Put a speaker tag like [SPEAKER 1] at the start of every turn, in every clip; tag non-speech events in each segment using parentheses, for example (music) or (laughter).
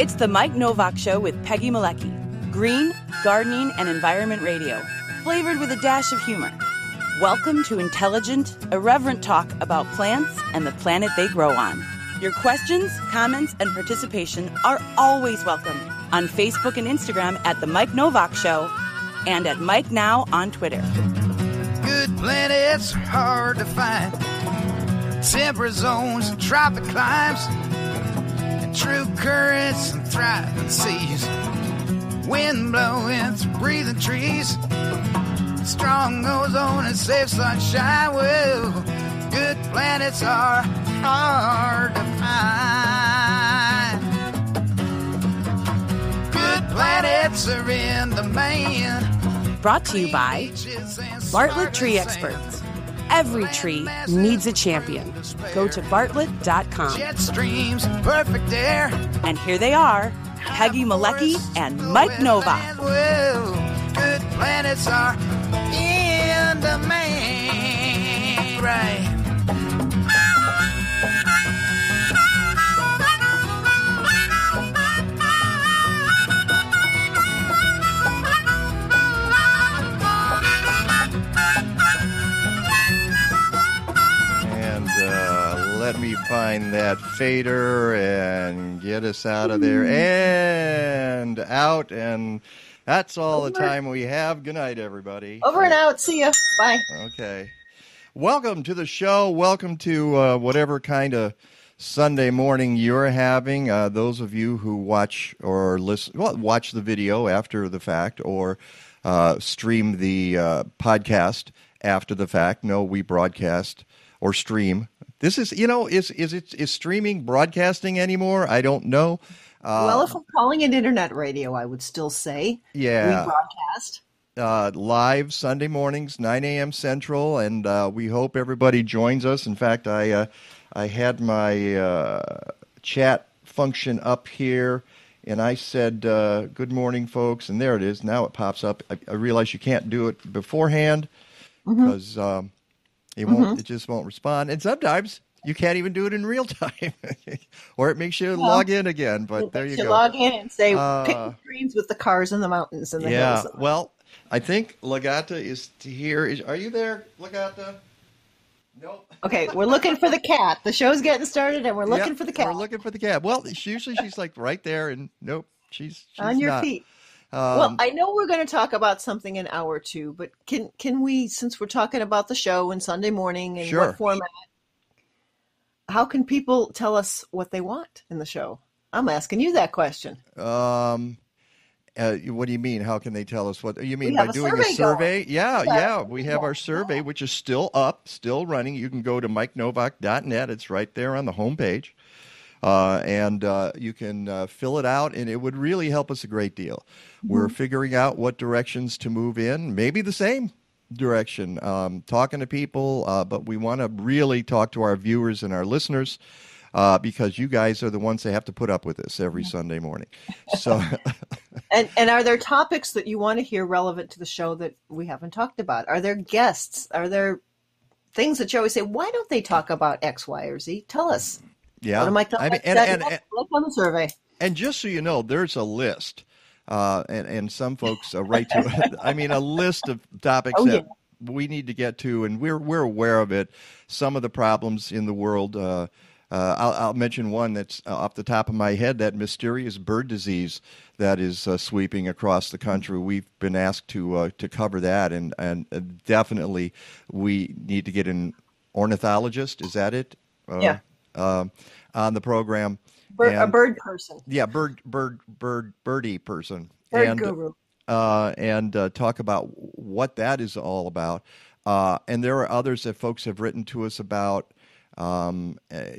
[SPEAKER 1] It's the Mike Nowak Show with Peggy Malecki. Green, gardening, and environment radio, flavored with a dash of humor. Welcome to intelligent, irreverent talk about plants and the planet they grow on. Your questions, comments, and participation are always welcome on Facebook and Instagram at The Mike Nowak Show and at Mike Now on Twitter.
[SPEAKER 2] Good planets are hard to find. Temperate zones and tropic climes. True currents and thriving seas. Wind blowing through breathing trees. Strong ozone and safe sunshine. Well, good planets are hard to find. Good planets are in demand.
[SPEAKER 1] Brought to you by Bartlett Tree Experts. Every tree needs a champion. Go to bartlett.com.
[SPEAKER 2] Jet streams, perfect air.
[SPEAKER 1] And here they are Peggy Malecki and Mike Nowak.
[SPEAKER 2] Well, good planets are in demand. Right.
[SPEAKER 3] Let me find that fader and get us out of there and out. And that's all the time we have. Good night, everybody.
[SPEAKER 4] Over and out. See ya. Bye.
[SPEAKER 3] Okay. Welcome to the show. Welcome to uh, whatever kind of Sunday morning you're having. Uh, those of you who watch or listen, well, watch the video after the fact or uh, stream the uh, podcast after the fact. No, we broadcast or stream. This is, you know, is is it is streaming broadcasting anymore? I don't know. Uh,
[SPEAKER 4] well, if I'm calling it internet radio, I would still say
[SPEAKER 3] Yeah.
[SPEAKER 4] we broadcast.
[SPEAKER 3] uh, live Sunday mornings, 9 a.m. Central, and uh, we hope everybody joins us. In fact, I uh, I had my uh, chat function up here, and I said, uh, "Good morning, folks," and there it is. Now it pops up. I, I realize you can't do it beforehand because um, it won't. It just won't respond, and sometimes. You can't even do it in real (laughs) time, or it makes you log in again. But there you
[SPEAKER 4] to
[SPEAKER 3] go.
[SPEAKER 4] log in and say,
[SPEAKER 3] Uh,
[SPEAKER 4] pick the screens with the cars in the mountains and the
[SPEAKER 3] Yeah.
[SPEAKER 4] hills.
[SPEAKER 3] Well, I think Legata is here. Is, are you there, Legata? Nope. (laughs)
[SPEAKER 4] Okay, we're looking for the cat. The show's getting started, and we're looking
[SPEAKER 3] Yep,
[SPEAKER 4] for the cat
[SPEAKER 3] We're looking for the cat. Well, usually she's like right there, and nope, she's, she's
[SPEAKER 4] on your
[SPEAKER 3] not.
[SPEAKER 4] feet.
[SPEAKER 3] Um,
[SPEAKER 4] well, I know we're going to talk about something in hour two, but can can we, since we're talking about the show and Sunday morning and
[SPEAKER 3] Sure.
[SPEAKER 4] what format, how can people tell us what they want in the show? I'm asking you that question.
[SPEAKER 3] um, uh, what do you mean? How can they tell us what you mean by
[SPEAKER 4] a
[SPEAKER 3] doing a
[SPEAKER 4] survey
[SPEAKER 3] survey? Yeah,
[SPEAKER 4] Yeah.
[SPEAKER 3] yeah, we have our survey, which is still up, still running. You can go to MikeNowak.net. It's right there on the homepage. Uh, and uh, you can uh, fill it out, and it would really help us a great deal. We're figuring out what directions to move in, maybe the same direction, um, talking to people, uh, but we want to really talk to our viewers and our listeners uh, because you guys are the ones that have to put up with this every Sunday morning. (laughs) So,
[SPEAKER 4] And and are there topics that you want to hear relevant to the show that we haven't talked about? Are there guests? Are there things that you always say? Why don't they talk about X, Y, or Z? Tell us.
[SPEAKER 3] Yeah.
[SPEAKER 4] What am I?
[SPEAKER 3] I mean, and,
[SPEAKER 4] that-
[SPEAKER 3] and,
[SPEAKER 4] look on the survey.
[SPEAKER 3] And just so you know, there's a list, uh, and and some folks uh, write to. (laughs) I mean, a list of topics
[SPEAKER 4] Oh,
[SPEAKER 3] that we need to get to, and we're we're aware of it. Some of the problems in the world. Uh, uh, I'll, I'll mention one that's uh, off the top of my head: that mysterious bird disease that is uh, sweeping across the country. We've been asked to uh, to cover that, and and uh, definitely we need to get an ornithologist. Is that it? Uh,
[SPEAKER 4] Yeah.
[SPEAKER 3] Um, on the program.
[SPEAKER 4] Bird, a bird person,
[SPEAKER 3] yeah, bird, bird, bird, birdie person,
[SPEAKER 4] bird
[SPEAKER 3] and
[SPEAKER 4] guru.
[SPEAKER 3] uh, and uh, talk about what that is all about. Uh, and there are others that folks have written to us about, um, eh,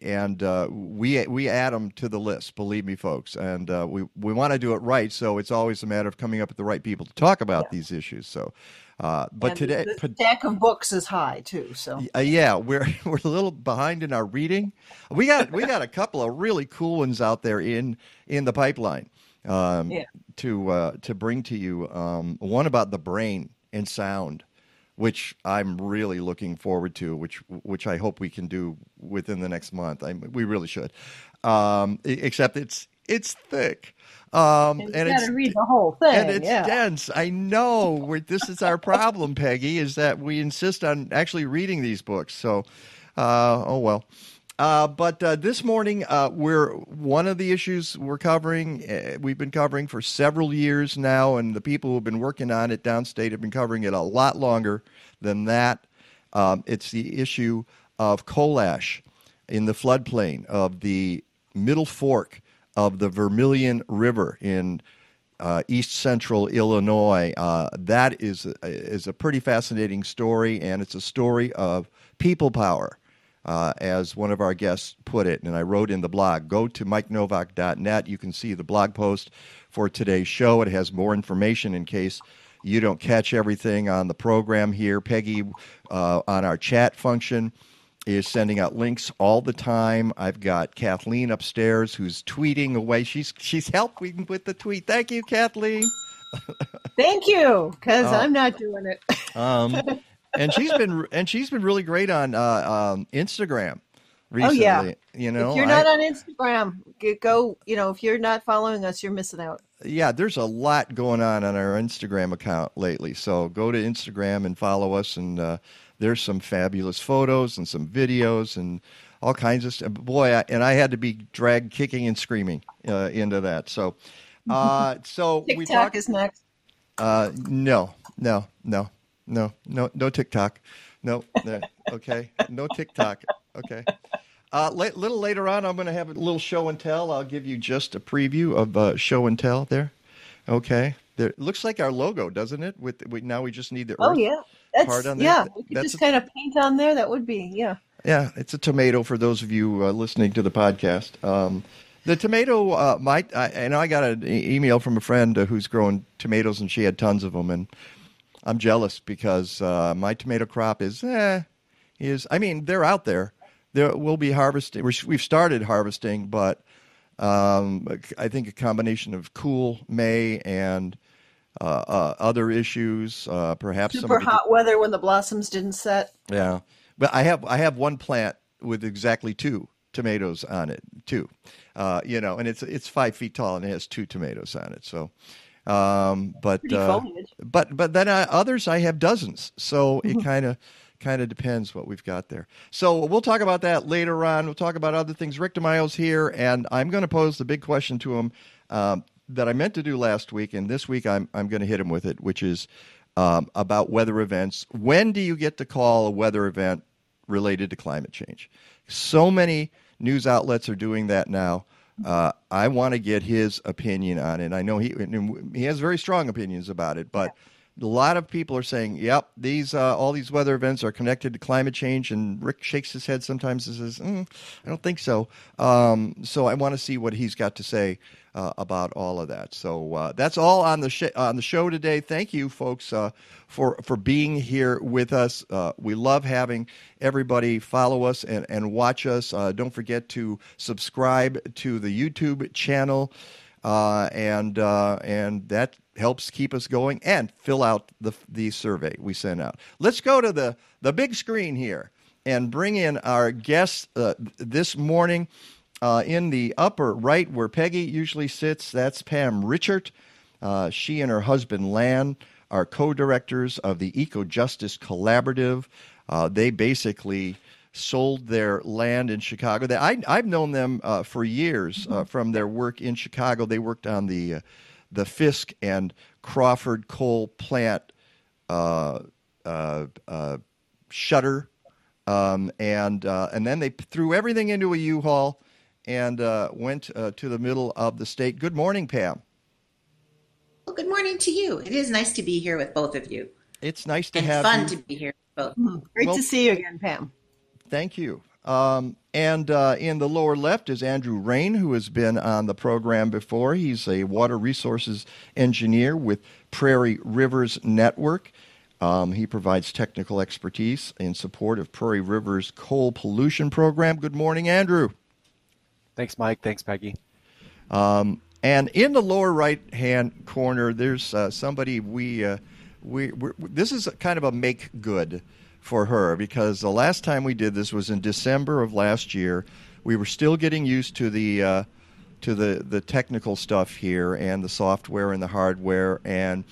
[SPEAKER 3] and uh, we we add them to the list. Believe me, folks, and uh, we we want to do it right. So it's always a matter of coming up with the right people to talk about these issues. So, uh, but
[SPEAKER 4] And
[SPEAKER 3] today,
[SPEAKER 4] the stack of books is high too. So
[SPEAKER 3] uh, yeah, we're (laughs) we're a little behind in our reading. We got we got a (laughs) couple of really cool ones out there in in the pipeline um,
[SPEAKER 4] Yeah.
[SPEAKER 3] to uh, to bring to you. Um, one about the brain and sound, which I'm really looking forward to. Which which I hope we can do within the next month. I, we really should. Um, except it's it's thick. Um,
[SPEAKER 4] And,
[SPEAKER 3] and it's
[SPEAKER 4] got to read the whole thing.
[SPEAKER 3] and it's
[SPEAKER 4] yeah.
[SPEAKER 3] dense. I know. This is our problem, Peggy, is that we insist on actually reading these books. So, uh, oh well. Uh, but uh, this morning, uh, we're one of the issues we're covering. Uh, we've been covering for several years now, and the people who've been working on it downstate have been covering it a lot longer than that. Um, it's the issue of coal ash in the floodplain of the Middle Fork of the Vermilion River in uh, east central Illinois. Uh, that is is a pretty fascinating story, and it's a story of people power, uh, as one of our guests put it. And I wrote in the blog. Go to mikenowak.net. You can see the blog post for today's show. It has more information in case you don't catch everything on the program here. Peggy uh, on our chat function is sending out links all the time. I've got Kathleen upstairs who's tweeting away. She's she's helping with the tweet. Thank you, Kathleen.
[SPEAKER 4] Thank you, because
[SPEAKER 3] Uh,
[SPEAKER 4] I'm not doing it. (laughs)
[SPEAKER 3] Um, and she's been and she's been really great on uh, um, Instagram recently.
[SPEAKER 4] Oh, yeah.
[SPEAKER 3] You know,
[SPEAKER 4] if you're
[SPEAKER 3] I-
[SPEAKER 4] not on Instagram, go. You know, if you're not following us, you're missing out.
[SPEAKER 3] yeah, there's a lot going on on our Instagram account lately. So go to Instagram and follow us, and uh, there's some fabulous photos and some videos and all kinds of stuff. Boy, I, and I had to be dragged kicking and screaming uh, into that. So, (laughs) uh, so we
[SPEAKER 4] TikTok
[SPEAKER 3] talked.
[SPEAKER 4] is next.
[SPEAKER 3] Uh, no, no, no, no, no, no TikTok. No, no, okay, no TikTok. Okay. Uh, la- little later on, I'm going to have a little show and tell. I'll give you just a preview of uh, show and tell there. Okay. There it looks like our logo, doesn't it? With we, now we just need the Earth.
[SPEAKER 4] Oh yeah,
[SPEAKER 3] part on there.
[SPEAKER 4] yeah. We could
[SPEAKER 3] That's
[SPEAKER 4] just
[SPEAKER 3] a-
[SPEAKER 4] kind of paint on there. That would be yeah.
[SPEAKER 3] Yeah, it's a tomato for those of you uh, listening to the podcast. Um, the tomato, uh, my, I, and I got an email from a friend uh, who's growing tomatoes, and she had tons of them, and I'm jealous because uh, my tomato crop is, eh, is. I mean, they're out there. There will be harvesting. We've started harvesting, but um, I think a combination of cool May and other issues, uh, perhaps some
[SPEAKER 4] Super
[SPEAKER 3] of the-
[SPEAKER 4] hot weather when the blossoms didn't set.
[SPEAKER 3] yeah, but I have I have one plant with exactly two tomatoes on it, two, uh, you know, and it's it's five feet tall and it has two tomatoes on it. So, um, but uh, but but then uh, others I have dozens. So it kind of kind of depends what we've got there. So we'll talk about that later on. We'll talk about other things. Rick DeMaio's here, and I'm going to pose the big question to him um, that I meant to do last week, and this week I'm I'm going to hit him with it, which is um, about weather events. When do you get to call a weather event related to climate change? So many news outlets are doing that now. Uh, I want to get his opinion on it. I know he he has very strong opinions about it, but a lot of people are saying, "Yep, these uh, all these weather events are connected to climate change." And Rick shakes his head sometimes and says, mm, "I don't think so." Um, so I want to see what he's got to say uh, about all of that. So uh, that's all on the sh- on the show today. Thank you, folks, uh, for for being here with us. Uh, we love having everybody follow us and, and watch us. Uh, don't forget to subscribe to the YouTube channel, uh, and uh, and that helps keep us going. And fill out the the survey we send out. Let's go to the the big screen here and bring in our guest uh, this morning. Uh, in the upper right, where Peggy usually sits, that's Pam Richart. Uh, she and her husband Lan are co-directors of the Eco Justice Collaborative. Uh, they basically sold their land in Chicago. They, I, I've known them uh, for years uh, from their work in Chicago. They worked on the uh, the Fisk and Crawford coal plant uh, uh, uh, shutter, um, and uh, and then they threw everything into a U-Haul and uh, went uh, to the middle of the state. Good morning, Pam.
[SPEAKER 5] Well, good morning to you. It is nice to be here with both of you,
[SPEAKER 3] It's nice to
[SPEAKER 5] and
[SPEAKER 3] have
[SPEAKER 5] fun
[SPEAKER 3] you.
[SPEAKER 5] to be here both.
[SPEAKER 4] Hmm, Great
[SPEAKER 3] Well-
[SPEAKER 4] to see you again, Pam.
[SPEAKER 3] Thank you. Um, and uh, in the lower left is Andrew Rehn, who has been on the program before. He's a water resources engineer with Prairie Rivers Network. Um, he provides technical expertise in support of Prairie Rivers coal pollution program. Good morning, Andrew.
[SPEAKER 6] Thanks, Mike. Thanks, Peggy.
[SPEAKER 3] Um, and in the lower right hand corner, there's uh, somebody we uh, we we're, this is kind of a make good for her because the last time we did this was in December of last year. We were still getting used to the uh, to the the technical stuff here and the software and the hardware and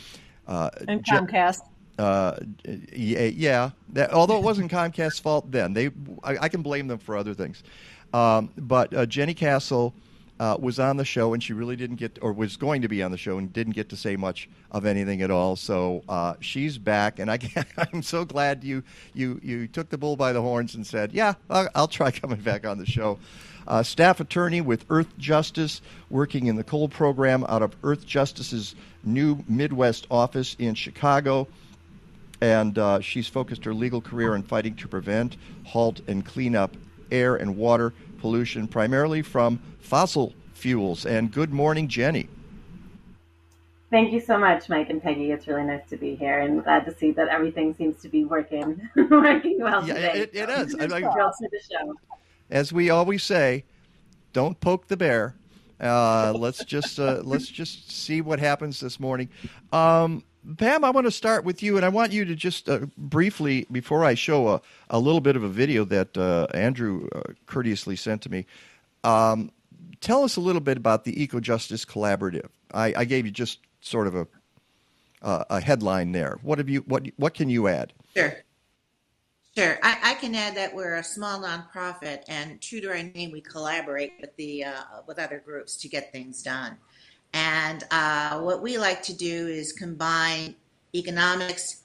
[SPEAKER 4] uh, and Comcast.
[SPEAKER 3] Uh, yeah, that, although it wasn't Comcast's fault then, they I, I, can blame them for other things. Um, but uh, Jenny Cassel uh, was on the show, and she really didn't get, or was going to be on the show, and didn't get to say much of anything at all. So uh, she's back, and I am (laughs) so glad you you you took the bull by the horns and said, "Yeah, I'll, I'll try coming back on the show." Uh, staff attorney with Earthjustice, working in the coal program out of Earthjustice's new Midwest office in Chicago. And uh, she's focused her legal career on fighting to prevent, halt, and clean up air and water pollution, primarily from fossil fuels. And good morning, Jenny.
[SPEAKER 7] Thank you so much, Mike and Peggy. It's really nice to be here, and glad to see that everything seems to be working (laughs) working well
[SPEAKER 3] yeah,
[SPEAKER 7] today.
[SPEAKER 3] It, it is.
[SPEAKER 7] I,
[SPEAKER 3] I, as we always say, don't poke the bear. Uh, let's just uh, let's just see what happens this morning. Um, Pam, I want to start with you, and I want you to just uh, briefly, before I show a, a little bit of a video that uh, Andrew uh, courteously sent to me, um, tell us a little bit about the Eco Justice Collaborative. I, I gave you just sort of a a headline there. What have you what what can you add?
[SPEAKER 5] Sure. Sure, I, I, can add that we're a small nonprofit, and true to our name, we collaborate with the uh, with other groups to get things done. And uh, what we like to do is combine economics,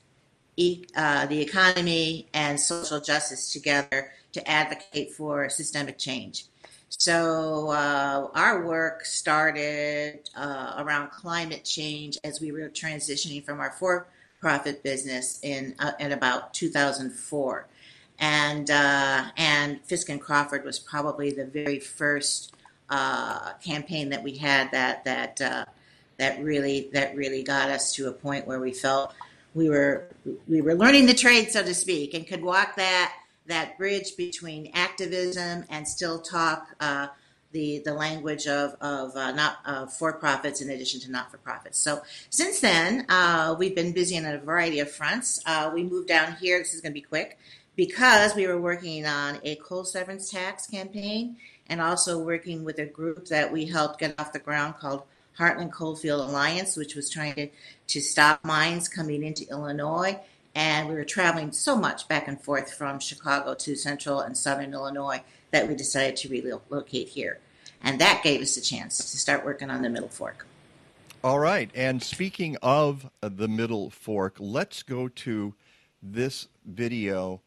[SPEAKER 5] e- uh, the economy, and social justice together to advocate for systemic change. So uh, our work started uh, around climate change as we were transitioning from our for-profit business in uh, in about 2004, and uh, and Fisk and Crawford was probably the very first uh, campaign that we had that that uh, that really that really got us to a point where we felt we were we were learning the trade, so to speak, and could walk that that bridge between activism and still talk uh, the the language of of uh, not uh, for profits in addition to not for profits. So since then, uh, we've been busy on a variety of fronts. Uh, we moved down here. This is going to be quick because we were working on a coal severance tax campaign and also working with a group that we helped get off the ground called Heartland Coalfield Alliance, which was trying to, to stop mines coming into Illinois. And we were traveling so much back and forth from Chicago to central and southern Illinois that we decided to relocate here. And that gave us a chance to start working on the Middle Fork.
[SPEAKER 3] All right. And speaking of the Middle Fork, let's go to this video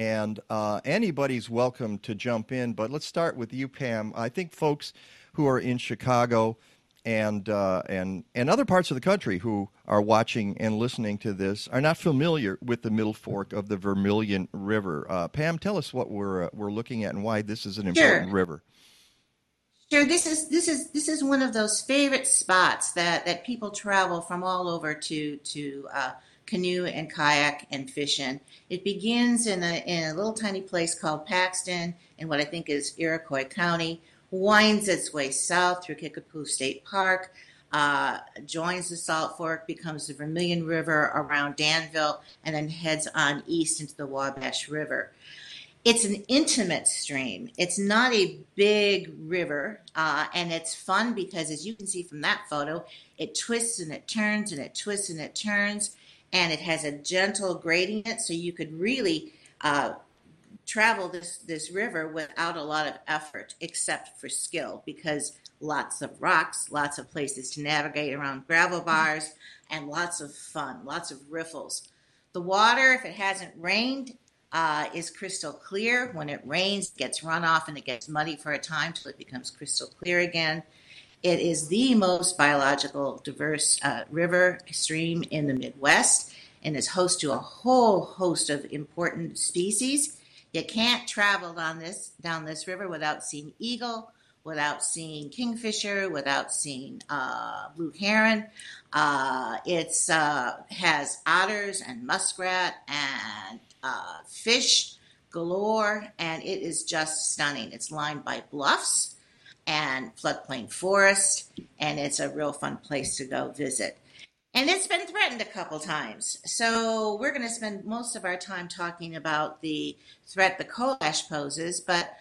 [SPEAKER 3] and uh, anybody's welcome to jump in. But let's start with you, Pam. I think folks who are in Chicago and uh, and and other parts of the country who are watching and listening to this are not familiar with the Middle Fork of the Vermilion River. Uh, Pam, tell us what we're uh, we're looking at and why this is an important
[SPEAKER 5] sure.
[SPEAKER 3] river.
[SPEAKER 5] Sure, this is this is this is one of those favorite spots that, that people travel from all over to to uh, canoe and kayak and fish in. It begins in a, in a little tiny place called Paxton in what I think is Iroquois County, winds its way south through Kickapoo State Park, uh, joins the Salt Fork, becomes the Vermilion River around Danville, and then heads on east into the Wabash River. It's an intimate stream. It's not a big river, uh, and it's fun because, as you can see from that photo, it twists and it turns and it twists and it turns and it has a gentle gradient, so you could really uh, travel this this river without a lot of effort, except for skill, because lots of rocks, lots of places to navigate around gravel bars, and lots of fun, lots of riffles. The water, if it hasn't rained, uh, is crystal clear. When it rains, it gets runoff and it gets muddy for a time till it becomes crystal clear again. It is the most biological diverse uh, river stream in the Midwest and is host to a whole host of important species. You can't travel down this down this river without seeing eagle, without seeing kingfisher, without seeing uh, blue heron. Uh, it's uh, has otters and muskrat and uh, fish galore, and it is just stunning. It's lined by bluffs and floodplain forest, and it's a real fun place to go visit. And it's been threatened a couple times. So we're going to spend most of our time talking about the threat the coal ash poses, but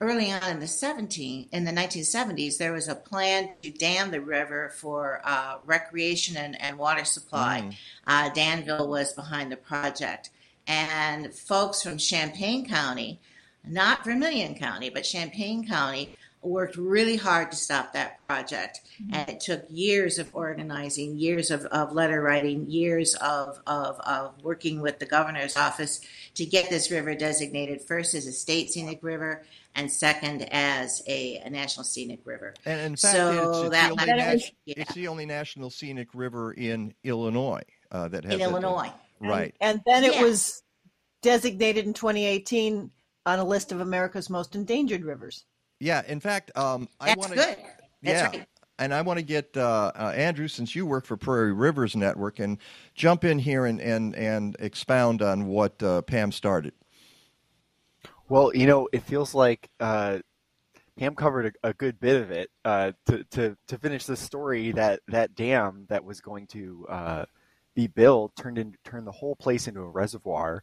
[SPEAKER 5] early on in the 17 in the 1970s, there was a plan to dam the river for uh, recreation and, and, water supply. Mm. Uh, Danville was behind the project, and folks from Champaign County, not Vermilion County, but Champaign County, worked really hard to stop that project. Mm-hmm. And it took years of organizing, years of, of letter writing, years of, of, of, working with the governor's office to get this river designated first as a state scenic river and second as a, a national scenic river.
[SPEAKER 3] And in fact, so it's, it's, that the nat- yeah. it's, the only national scenic river in Illinois uh, that has
[SPEAKER 5] in Illinois.
[SPEAKER 3] Right.
[SPEAKER 4] And, and then it yeah. was designated in 2018 on a list of America's most endangered rivers.
[SPEAKER 3] Yeah, in fact, um,
[SPEAKER 5] I want to. That's
[SPEAKER 3] yeah,
[SPEAKER 5] right.
[SPEAKER 3] And I want to get uh, uh, Andrew, since you work for Prairie Rivers Network, and jump in here and and, and expound on what uh, Pam started.
[SPEAKER 6] Well, you know, it feels like uh, Pam covered a, a, good bit of it. Uh, to, to to finish the story, that that dam that was going to uh, be built turned in, turned the whole place into a reservoir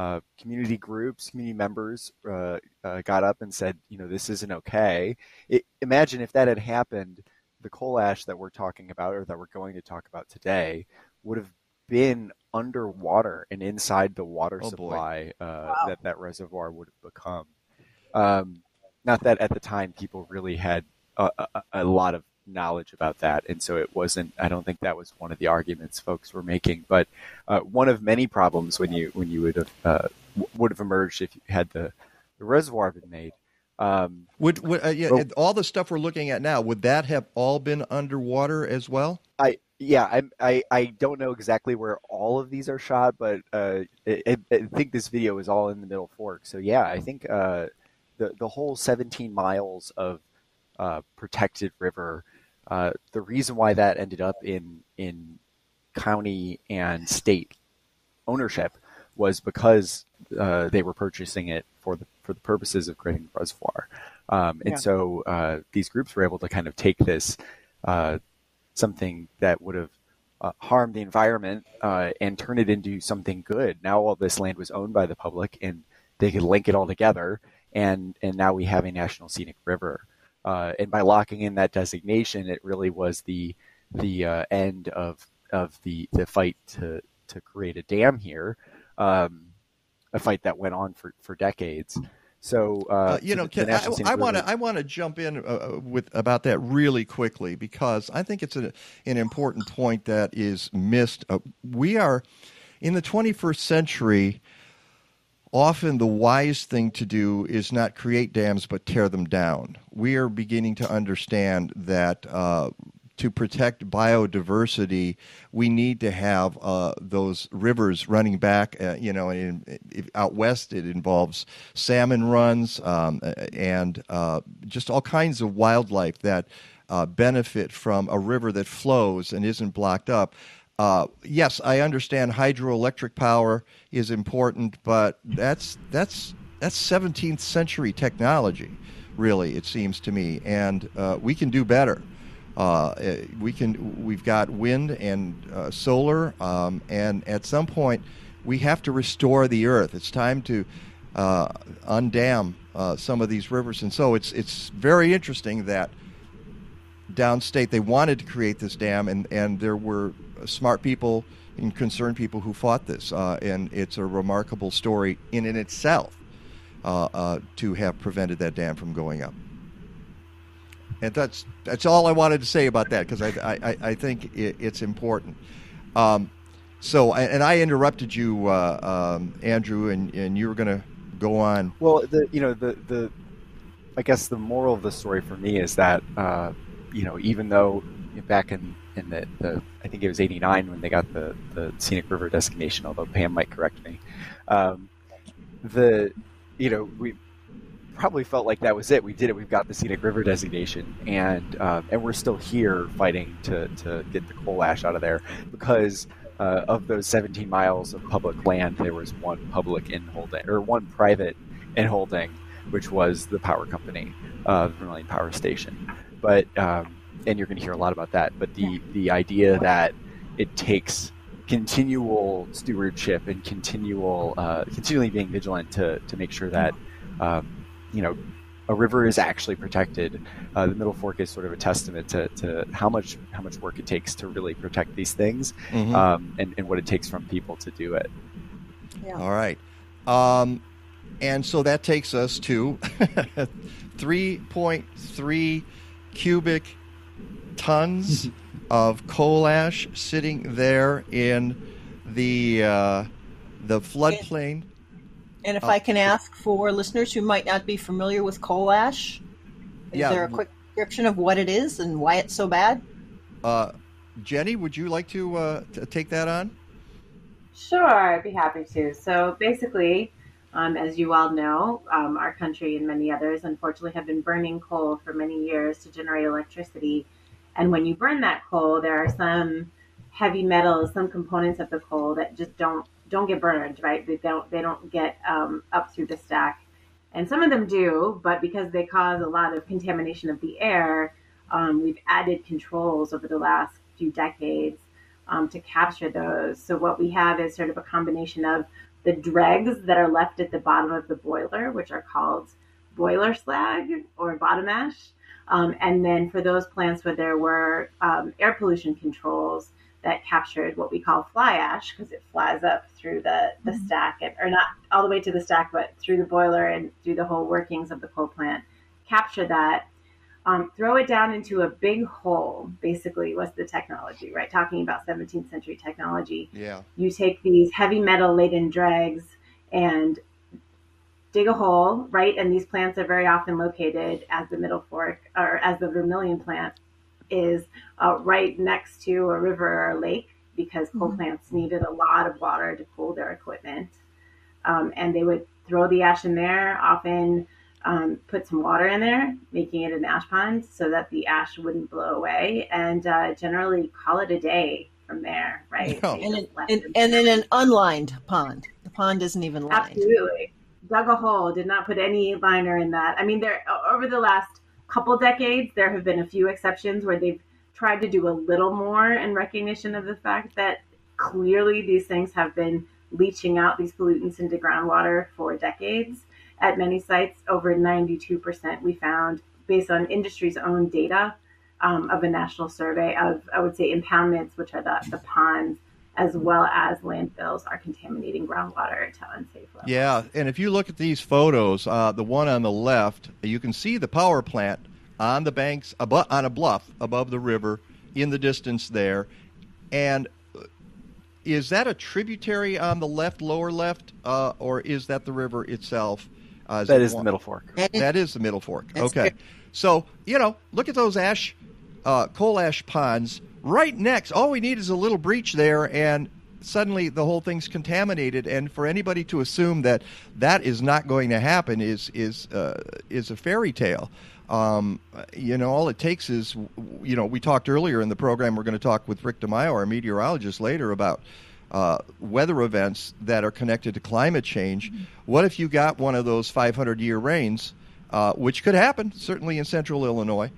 [SPEAKER 6] uh, community groups, community members uh, uh, got up and said, you know, this isn't okay. It, imagine if that had happened, the coal ash that we're talking about or that we're going to talk about today would have been underwater and inside the water oh, supply uh, wow. that that reservoir would have become. Um, not that at the time people really had a, a, a lot of knowledge about that, and so it wasn't. I don't think that was one of the arguments folks were making, but uh, one of many problems when you when you would have uh, would have emerged if you had the, the reservoir been made. Um,
[SPEAKER 3] would, would uh, yeah, all the stuff we're looking at now would that have all been underwater as well?
[SPEAKER 6] I yeah, I I, I don't know exactly where all of these are shot, but uh, I, I, think this video is all in the Middle Fork. So yeah, I think uh, the the whole 17 miles of uh, protected river uh, the reason why that ended up in in county and state ownership was because uh, they were purchasing it for the for the purposes of creating the reservoir, um, and yeah. so uh, these groups were able to kind of take this uh, something that would have uh, harmed the environment and turn it into something good. Now all this land was owned by the public, and they could link it all together, and and now we have a national scenic river. Uh, and by locking in that designation, it really was the the uh, end of of the the fight to to create a dam here, um, a fight that went on for for decades. So uh, uh
[SPEAKER 3] you know, can, I want to I want to jump in uh, uh, with about that really quickly because I think it's a, an important point that is missed. we are in the 21st century often the wise thing to do is not create dams but tear them down. We are beginning to understand that uh, to protect biodiversity, we need to have uh, those rivers running back. Uh, you know, in, in, out west, it involves salmon runs um, and uh, just all kinds of wildlife that uh, benefit from a river that flows and isn't blocked up. Uh, yes, I understand hydroelectric power is important, but that's that's that's 17th century technology, really. It seems to me, and uh, we can do better. Uh, eh, we can. We've got wind and uh, solar, um, and at some point, we have to restore the earth. It's time to uh, undam uh, some of these rivers, and so it's it's very interesting that downstate they wanted to create this dam, and and there were smart people and concerned people who fought this. Uh, and it's a remarkable story in and itself uh, uh, to have prevented that dam from going up. And that's that's all I wanted to say about that because I, I, I think it, it's important. Um, so and I interrupted you, uh, um, Andrew, and, and you were going to go on.
[SPEAKER 6] Well, the you know the the I guess the moral of the story for me is that uh, you know even though back in in the, the I think it was '89 when they got the the scenic river designation. Although Pam might correct me. Um, the you know we probably felt like that was it. We did it. We've got the scenic river designation, and um, and we're still here fighting to to get the coal ash out of there because. Uh, of those 17 miles of public land, there was one public inholding or one private inholding, which was the power company, uh, the Vermilion Power Station. But um, and you're going to hear a lot about that. But the yeah. the idea that it takes continual stewardship and continual uh, continually being vigilant to to make sure that um, you know a river is actually protected. Uh, the Middle Fork is sort of a testament to, to how much how much work it takes to really protect these things,
[SPEAKER 3] Mhm.
[SPEAKER 6] um, and, and what it takes from people to do it.
[SPEAKER 4] Yeah.
[SPEAKER 3] All right. Um, and so that takes us to (laughs) 3.3 cubic tons (laughs) of coal ash sitting there in the uh, the floodplain.
[SPEAKER 4] And if
[SPEAKER 3] Oh.
[SPEAKER 4] I can ask for listeners who might not be familiar with coal ash, is
[SPEAKER 3] Yeah.
[SPEAKER 4] there a quick description of what it is and why it's so bad?
[SPEAKER 3] Uh, Jenny, would you like to uh, t- take that on?
[SPEAKER 7] Sure, I'd be happy to. So basically, um, as you all know, um, our country and many others unfortunately have been burning coal for many years to generate electricity. And when you burn that coal, there are some heavy metals, some components of the coal that just don't don't get burned, right? They don't they don't get um, up through the stack, and some of them do, but because they cause a lot of contamination of the air, um, we've added controls over the last few decades um, to capture those. So what we have is sort of a combination of the dregs that are left at the bottom of the boiler, which are called boiler slag or bottom ash. Um, and then for those plants where there were um, air pollution controls that captured what we call fly ash because it flies up through the, the stack, and, or not all the way to the stack, but through the boiler and through the whole workings of the coal plant, capture that um, throw it down into a big hole, basically, was the technology, right? Talking about 17th century technology.
[SPEAKER 3] Yeah.
[SPEAKER 7] You take these heavy metal laden dregs and dig a hole, right? And these plants are very often located as the Middle Fork or as the Vermilion plant is uh, right next to a river or a lake because coal plants needed a lot of water to cool their equipment. Um, and they would throw the ash in there, often um, put some water in there, making it an ash pond so that the ash wouldn't blow away, and uh, generally call it a day from there, right?
[SPEAKER 3] Yeah.
[SPEAKER 7] They
[SPEAKER 4] And,
[SPEAKER 7] just
[SPEAKER 4] in,
[SPEAKER 7] left
[SPEAKER 4] and, and in an unlined pond. The pond isn't even lined.
[SPEAKER 7] Absolutely. Dug a hole, did not put any liner in that. I mean, there over the last couple decades, there have been a few exceptions where they've tried to do a little more in recognition of the fact that clearly these things have been leaching out these pollutants into groundwater for decades. At many sites, over 92% we found, based on industry's own data um, of a national survey of, I would say, impoundments, which are the, the ponds, as well as landfills, are contaminating groundwater to unsafe levels.
[SPEAKER 3] Yeah, and if you look at these photos, uh, the one on the left, you can see the power plant on the banks, abo- on a bluff above the river, in the distance there. And uh, is that a tributary on the left, lower left, uh, or is that the river itself? Uh,
[SPEAKER 6] That
[SPEAKER 3] it
[SPEAKER 6] is the Middle Fork.
[SPEAKER 5] That is-
[SPEAKER 3] That is the Middle Fork.
[SPEAKER 5] That's
[SPEAKER 3] okay.
[SPEAKER 5] true.
[SPEAKER 3] So, you know, look at those ash, uh, coal ash ponds right next. All we need is a little breach there, and suddenly the whole thing's contaminated. And for anybody to assume that that is not going to happen is is uh, is a fairy tale. Um, you know, all it takes is, you know, we talked earlier in the program. We're going to talk with Rick DeMaio, our meteorologist, later about uh, weather events that are connected to climate change. What if you got one of those 500 year rains, uh, which could happen certainly in central Illinois,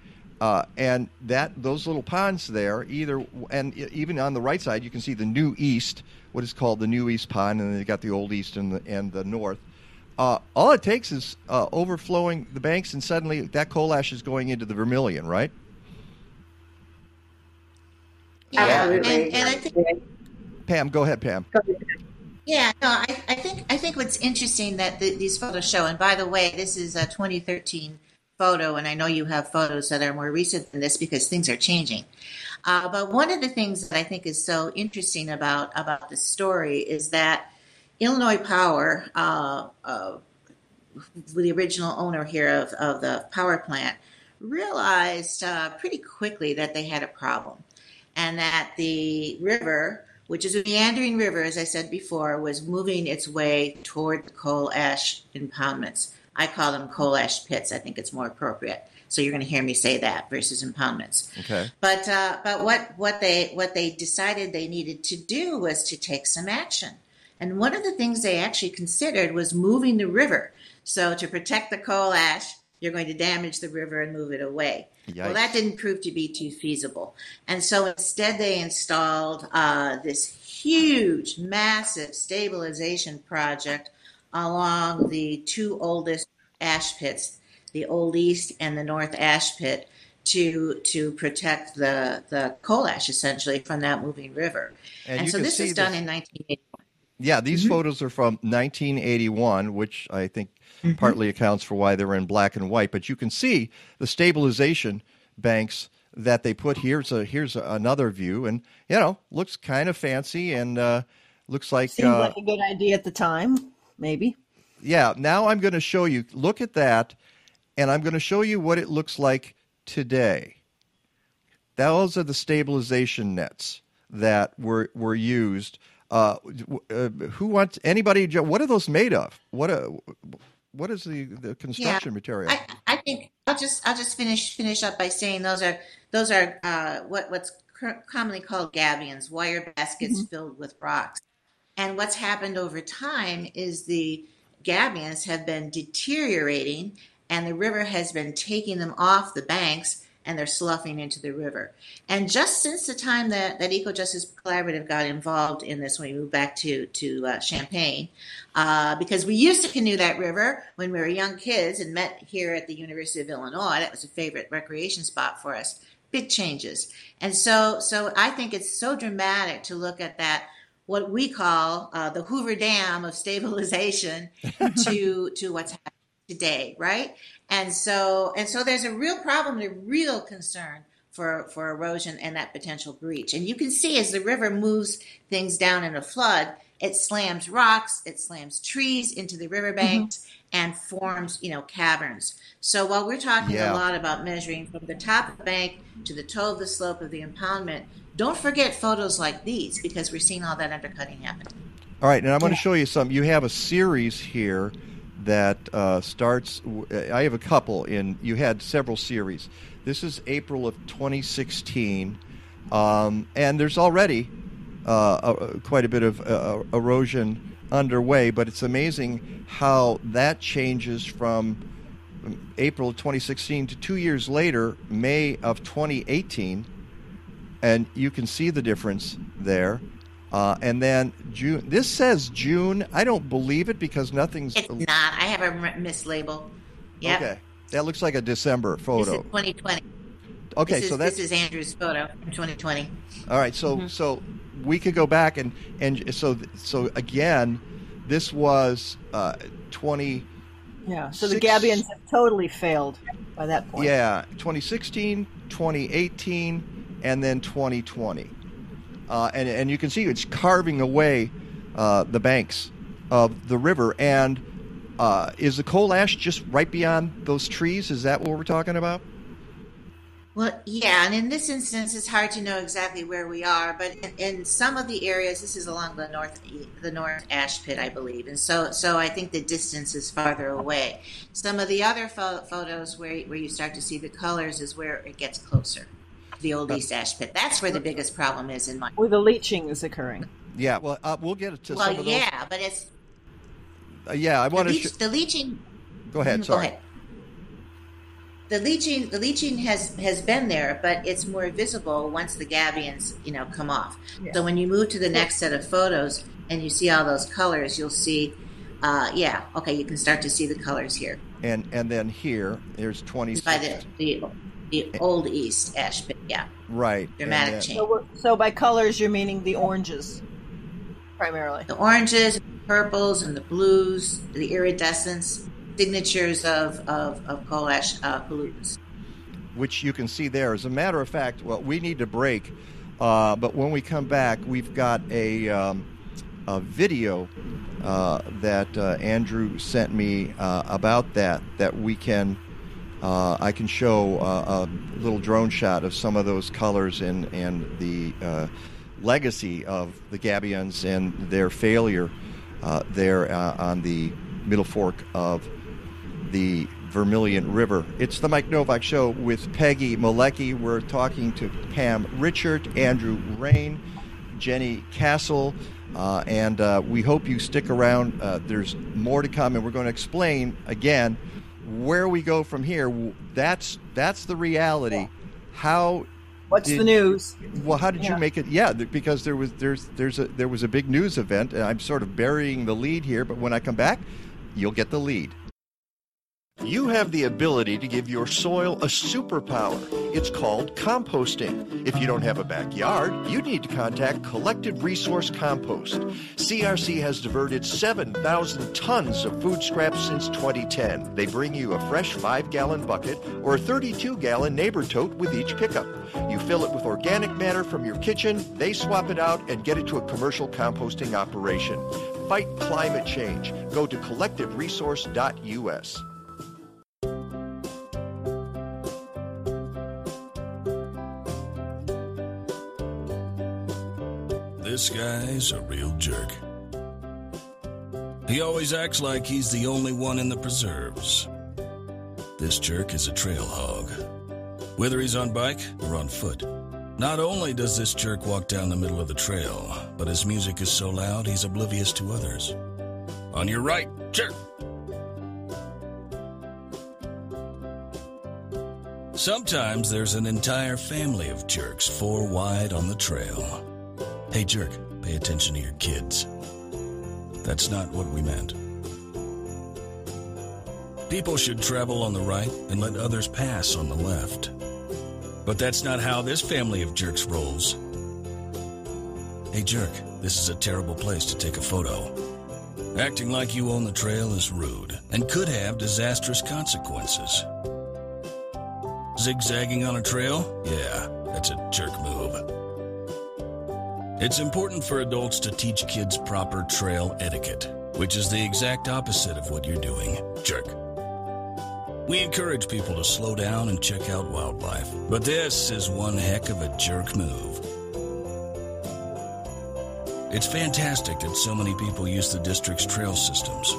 [SPEAKER 3] uh, and that those little ponds there, either and even on the right side, you can see the new east, what is called the new east pond, and then you got the old east and the and the north. Uh, all it takes is uh, overflowing the banks, and suddenly that coal ash is going into the Vermilion, right?
[SPEAKER 5] Yeah,
[SPEAKER 7] Absolutely.
[SPEAKER 5] and, and I think
[SPEAKER 3] Pam, go ahead, Pam.
[SPEAKER 5] Yeah, no, I, I think I think what's interesting that the, these photos show. And by the way, this is a 2013 photo, and I know you have photos that are more recent than this because things are changing. Uh, but one of the things that I think is so interesting about about this story is that Illinois Power, uh, uh, the original owner here of, of the power plant, realized uh, pretty quickly that they had a problem, and that the river which is a meandering river, as I said before, was moving its way toward the coal ash impoundments. I call them coal ash pits. I think it's more appropriate. So you're going to hear me say that versus impoundments.
[SPEAKER 3] Okay.
[SPEAKER 5] But uh, but what what they what they decided they needed to do was to take some action. And one of the things they actually considered was moving the river. So to protect the coal ash, you're going to damage the river and move it away. Well, that didn't prove to be too feasible. And so instead, they installed uh, this huge, massive stabilization project along the two oldest ash pits the Old East and the North Ash Pit to to protect the the coal ash essentially from that moving river.
[SPEAKER 3] And
[SPEAKER 5] And, so this
[SPEAKER 3] see
[SPEAKER 5] is done
[SPEAKER 3] this-
[SPEAKER 5] in 1981.
[SPEAKER 3] Yeah, these
[SPEAKER 5] Mm-hmm.
[SPEAKER 3] photos are from 1981, which I think partly accounts for why they're in black and white. But you can see the stabilization banks that they put here. So here's another view, and you know, looks kind of fancy and uh, looks like
[SPEAKER 4] Seemed
[SPEAKER 3] uh,
[SPEAKER 4] like a good idea at the time, maybe.
[SPEAKER 3] yeah. Now I'm going to show you. Look at that, and I'm going to show you what it looks like today. Those are the stabilization nets that were were used. Uh, uh, who wants anybody? What are those made of? What uh, what is the, the construction material?
[SPEAKER 5] I, I think I'll just I'll just finish finish up by saying those are those are uh, what what's commonly called gabions, wire baskets filled with rocks. And what's happened over time is the gabions have been deteriorating, and the river has been taking them off the banks, and they're sloughing into the river. And just since the time that that Eco Justice Collaborative got involved in this, when we moved back to to uh, Champaign, uh, because we used to canoe that river when we were young kids and met here at the University of Illinois. That was a favorite recreation spot for us. Big changes, and so so I think it's so dramatic to look at that what we call uh, the Hoover Dam of stabilization (laughs) to to what's happening today, right? And so and so there's a real problem, a real concern for for erosion and that potential breach. And you can see as the river moves things down in a flood, it slams rocks, it slams trees into the riverbanks and forms, you know, caverns. So while we're talking
[SPEAKER 3] Yeah.
[SPEAKER 5] a lot about measuring from the top of the bank to the toe of the slope of the impoundment, don't forget photos like these because we're seeing all that undercutting happen.
[SPEAKER 3] All right, and I'm going to show you some. You have a series here that uh, starts. I have a couple in. You had several series. This is April of 2016, um, and there's already uh, uh, quite a bit of uh, erosion underway. But it's amazing how that changes from April of 2016 to two years later, May of 2018 and you can see the difference there. Uh, and then June. This says June. I don't believe it because nothing's.
[SPEAKER 5] It's not. I have a mislabel. Yep.
[SPEAKER 3] Okay, that looks like a December
[SPEAKER 5] This is
[SPEAKER 3] photo.
[SPEAKER 5] 2020.
[SPEAKER 3] Okay,
[SPEAKER 5] this is,
[SPEAKER 3] so that's
[SPEAKER 5] this is Andrew's photo from 2020.
[SPEAKER 3] all right. So so we could go back and and so so again, this was uh, twenty.
[SPEAKER 4] Yeah. So the
[SPEAKER 3] Six-
[SPEAKER 4] Gabions have totally failed by that point.
[SPEAKER 3] Yeah, 2016, 2018, and then 2020. Uh, and, and you can see it's carving away uh, the banks of the river. And uh, is the coal ash just right beyond those trees? Is that what we're talking about?
[SPEAKER 5] Well, yeah, and in this instance, it's hard to know exactly where we are, but in, in some of the areas, this is along the north the North Ash Pit, I believe, and so so I think the distance is farther away. Some of the other pho- photos where where you start to see the colors is where it gets closer. The Old East Ash Pit. That's where the biggest problem is in my.
[SPEAKER 4] Where the leaching is occurring.
[SPEAKER 3] Yeah, well, uh, we'll get it to
[SPEAKER 5] Well,
[SPEAKER 3] some of those.
[SPEAKER 5] yeah, but it's
[SPEAKER 3] Uh, yeah, I
[SPEAKER 5] the,
[SPEAKER 3] want to.
[SPEAKER 5] leach,
[SPEAKER 3] Sh-
[SPEAKER 5] the leaching.
[SPEAKER 3] go ahead.
[SPEAKER 5] Mhm,
[SPEAKER 3] Sorry.
[SPEAKER 5] The leaching, the leaching has has been there, but it's more visible once the gabions, you know, come off.
[SPEAKER 4] Yeah.
[SPEAKER 5] So when you move to the next set of photos and you see all those colors, you'll see, uh, yeah, okay, you can start to see the colors here
[SPEAKER 3] And and then here, there's 20.
[SPEAKER 5] by the the, the old East ash pit. Yeah,
[SPEAKER 3] right.
[SPEAKER 5] dramatic
[SPEAKER 3] then-
[SPEAKER 5] change.
[SPEAKER 4] So, so by colors, you're meaning the oranges, primarily.
[SPEAKER 5] The oranges, purples, and the blues, the iridescence, signatures of of, of coal ash uh, pollutants.
[SPEAKER 3] which you can see there. As a matter of fact, well, we need to break, uh, but when we come back, we've got a, um, a video uh, that uh, Andrew sent me uh, about that that we can. Uh, I can show uh, a little drone shot of some of those colors and and the uh, legacy of the Gabions and their failure uh, there uh, on the middle fork of the Vermilion River. It's the Mike Nowak Show with Peggy Malecki. We're talking to Pam Richart, Andrew Rehn, Jenny Cassel, uh, and we hope you stick around. There's more to come, and we're going to explain again where we go from here, that's that's the reality. How
[SPEAKER 4] What's
[SPEAKER 3] Did-
[SPEAKER 4] the news?
[SPEAKER 3] well, how did you make it? Yeah, because there was there's there's a there was a big news event, and I'm sort of burying the lead here. But when I come back, you'll get the lead. You have the ability to give your soil a superpower. It's called composting. If you don't have a backyard, you need to contact Collective Resource Compost. CRC has diverted 7,000 tons of food scraps since 2010. They bring you a fresh 5 gallon bucket or a 32 gallon neighbor tote with each pickup. You fill it with organic matter from your kitchen, they swap it out and get it to a commercial composting operation. Fight climate change. Go to collectiveresource.us.
[SPEAKER 8] This guy's a real jerk. He always acts like he's the only one in the preserves. This jerk is a trail hog. Whether he's on bike or on foot. Not only does this jerk walk down the middle of the trail, but his music is so loud he's oblivious to others. On your right, jerk! Sometimes there's an entire family of jerks four wide on the trail. Hey, jerk, pay attention to your kids. That's not what we meant. People should travel on the right and let others pass on the left. But that's not how this family of jerks rolls. Hey, jerk, this is a terrible place to take a photo. Acting like you own the trail is rude and could have disastrous consequences. Zigzagging on a trail? Yeah, that's a jerk move. It's important for adults to teach kids proper trail etiquette, which is the exact opposite of what you're doing, jerk. We encourage people to slow down and check out wildlife, but this is one heck of a jerk move. It's fantastic that so many people use the district's trail systems,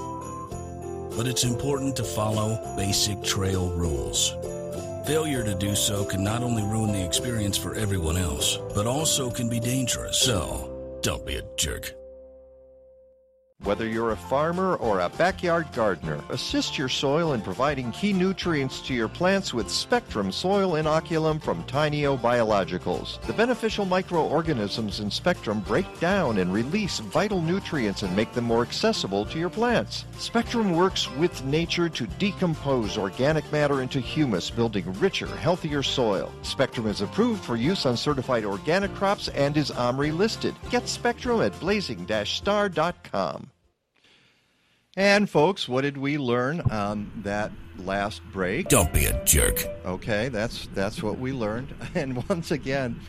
[SPEAKER 8] but it's important to follow basic trail rules. Failure to do so can not only ruin the experience for everyone else, but also can be dangerous. So, don't be a jerk.
[SPEAKER 3] Whether you're a farmer or a backyard gardener, assist your soil in providing key nutrients to your plants with Spectrum Soil Inoculum from Tainio Biologicals. The beneficial microorganisms in Spectrum break down and release vital nutrients and make them more accessible to your plants. Spectrum works with nature to decompose organic matter into humus, building richer, healthier soil. Spectrum is approved for use on certified organic crops and is OMRI listed. Get Spectrum at blazing-star.com. And folks, what did we learn on that last break?
[SPEAKER 8] Don't be a jerk.
[SPEAKER 3] Okay, that's that's what we learned. (laughs) And once again,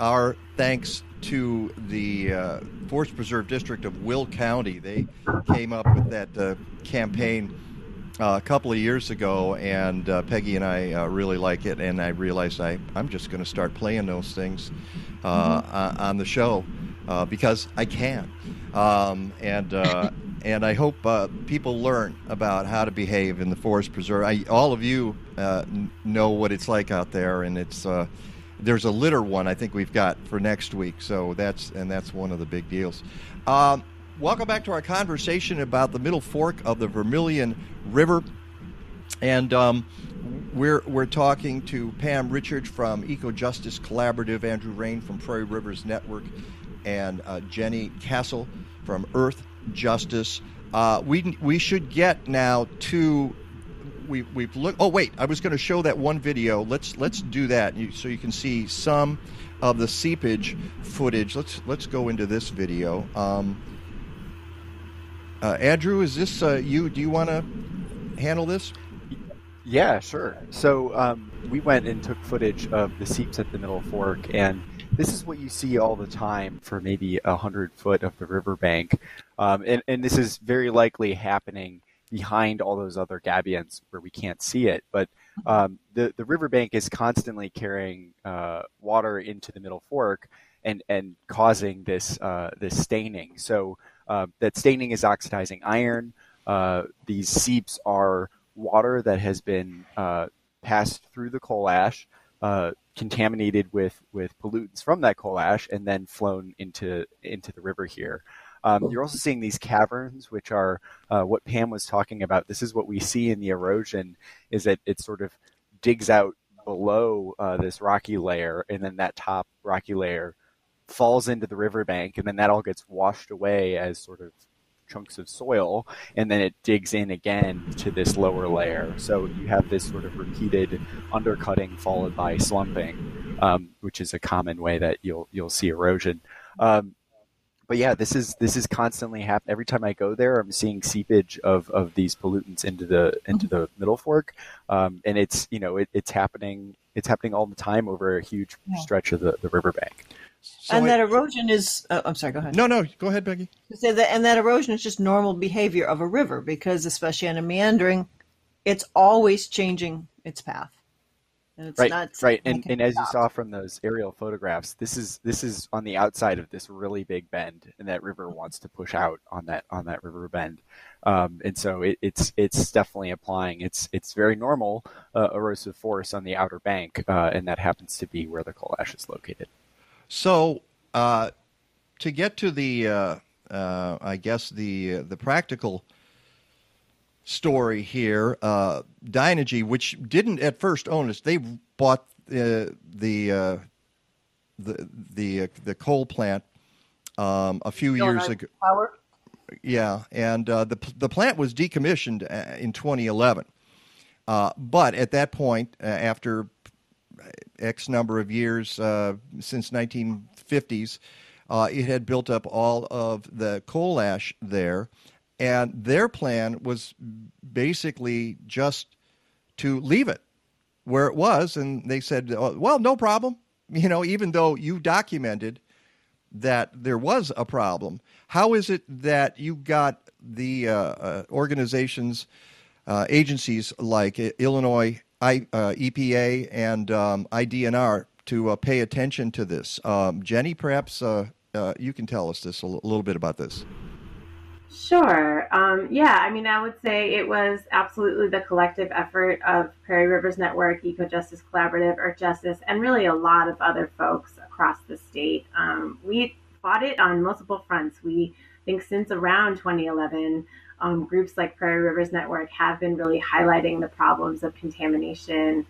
[SPEAKER 3] our thanks to the uh, Forest Preserve District of Will County. They came up with that uh, campaign uh, a couple of years ago, and uh, Peggy and I uh, really like it. And I realized I I'm just going to start playing those things uh,
[SPEAKER 4] Mm-hmm.
[SPEAKER 3] on the show because I can. Um, and and I hope uh, people learn about how to behave in the forest preserve. I, all of you uh, know what it's like out there, and it's uh, there's a litter one I think we've got for next week. So that's and that's one of the big deals. Um, welcome back to our conversation about the Middle Fork of the Vermilion River, and. Um, we're, we're talking to Pam Richart from Eco Justice Collaborative, Andrew Rehn from Prairie Rivers Network, and uh, Jenny Cassel from Earth Justice. Uh, we we should get now to we we've looked. Oh wait, I was going to show that one video. Let's let's do that you, so you can see some of the seepage footage. Let's let's go into this video. Um, uh, Andrew, is this uh, you? Do you want to handle this?
[SPEAKER 6] Yeah, sure. So um, we went and took footage of the seeps at the Middle Fork, and this is what you see all the time for maybe a hundred foot of the riverbank, um, and, and this is very likely happening behind all those other gabions where we can't see it. But um, the the riverbank is constantly carrying uh, water into the Middle Fork and and causing this uh, this staining. So uh, that staining is oxidizing iron. Uh, these seeps are water that has been uh, passed through the coal ash, uh, contaminated with, with pollutants from that coal ash, and then flown into into the river here. Um, you're also seeing these caverns, which are uh, what Pam was talking about. This is what we see in the erosion: is that it sort of digs out below uh, this rocky layer, and then that top rocky layer falls into the riverbank, and then that all gets washed away as sort of chunks of soil, and then it digs in again to this lower layer. So you have this sort of repeated undercutting followed by slumping, um, which is a common way that you'll you'll see erosion. Um, but yeah, this is this is constantly happening. Every time I go there, I'm seeing seepage of, of these pollutants into the into the Middle Fork, um, and it's you know it, it's happening it's happening all the time over a huge yeah. stretch of the, the riverbank.
[SPEAKER 4] So and it, that erosion is uh, I'm sorry, go ahead.
[SPEAKER 3] No, no, go ahead, Becky.
[SPEAKER 4] Say that, and that erosion is just normal behavior of a river because especially in a meandering, it's always changing its path
[SPEAKER 6] right, right. And, and as you saw from those aerial photographs, this is this is on the outside of this really big bend, and that river wants to push out on that on that river bend, um, and so it, it's it's definitely applying. It's it's very normal uh, erosive force on the outer bank, uh, and that happens to be where the coal ash is located.
[SPEAKER 3] So, uh, to get to the, uh, uh, I guess the the practical story here. Uh, Dynegy, which didn't at first own us, they bought uh, the uh, the the uh, the coal plant um, a few years ago.
[SPEAKER 4] Power.
[SPEAKER 3] Yeah, and uh, the the plant was decommissioned uh, in 2011. but at that point, after X number of years since 1950s, it had built up all of the coal ash there and their plan was basically just to leave it where it was. And they said, oh, well, no problem. (laughs) You know, even though you documented that there was a problem, how is it that you got the uh, uh, organizations, uh, agencies like Illinois I, uh, EPA and um, IDNR to uh, pay attention to this? Um, Jenny, perhaps uh, you can tell us this a little bit about this.
[SPEAKER 7] Sure. Um, yeah, I mean, I would say it was absolutely the collective effort of Prairie Rivers Network, Eco Justice Collaborative, Earthjustice, and really a lot of other folks across the state. Um, we fought it on multiple fronts. We think since around 2011, um, groups like Prairie Rivers Network have been really highlighting the problems of contamination,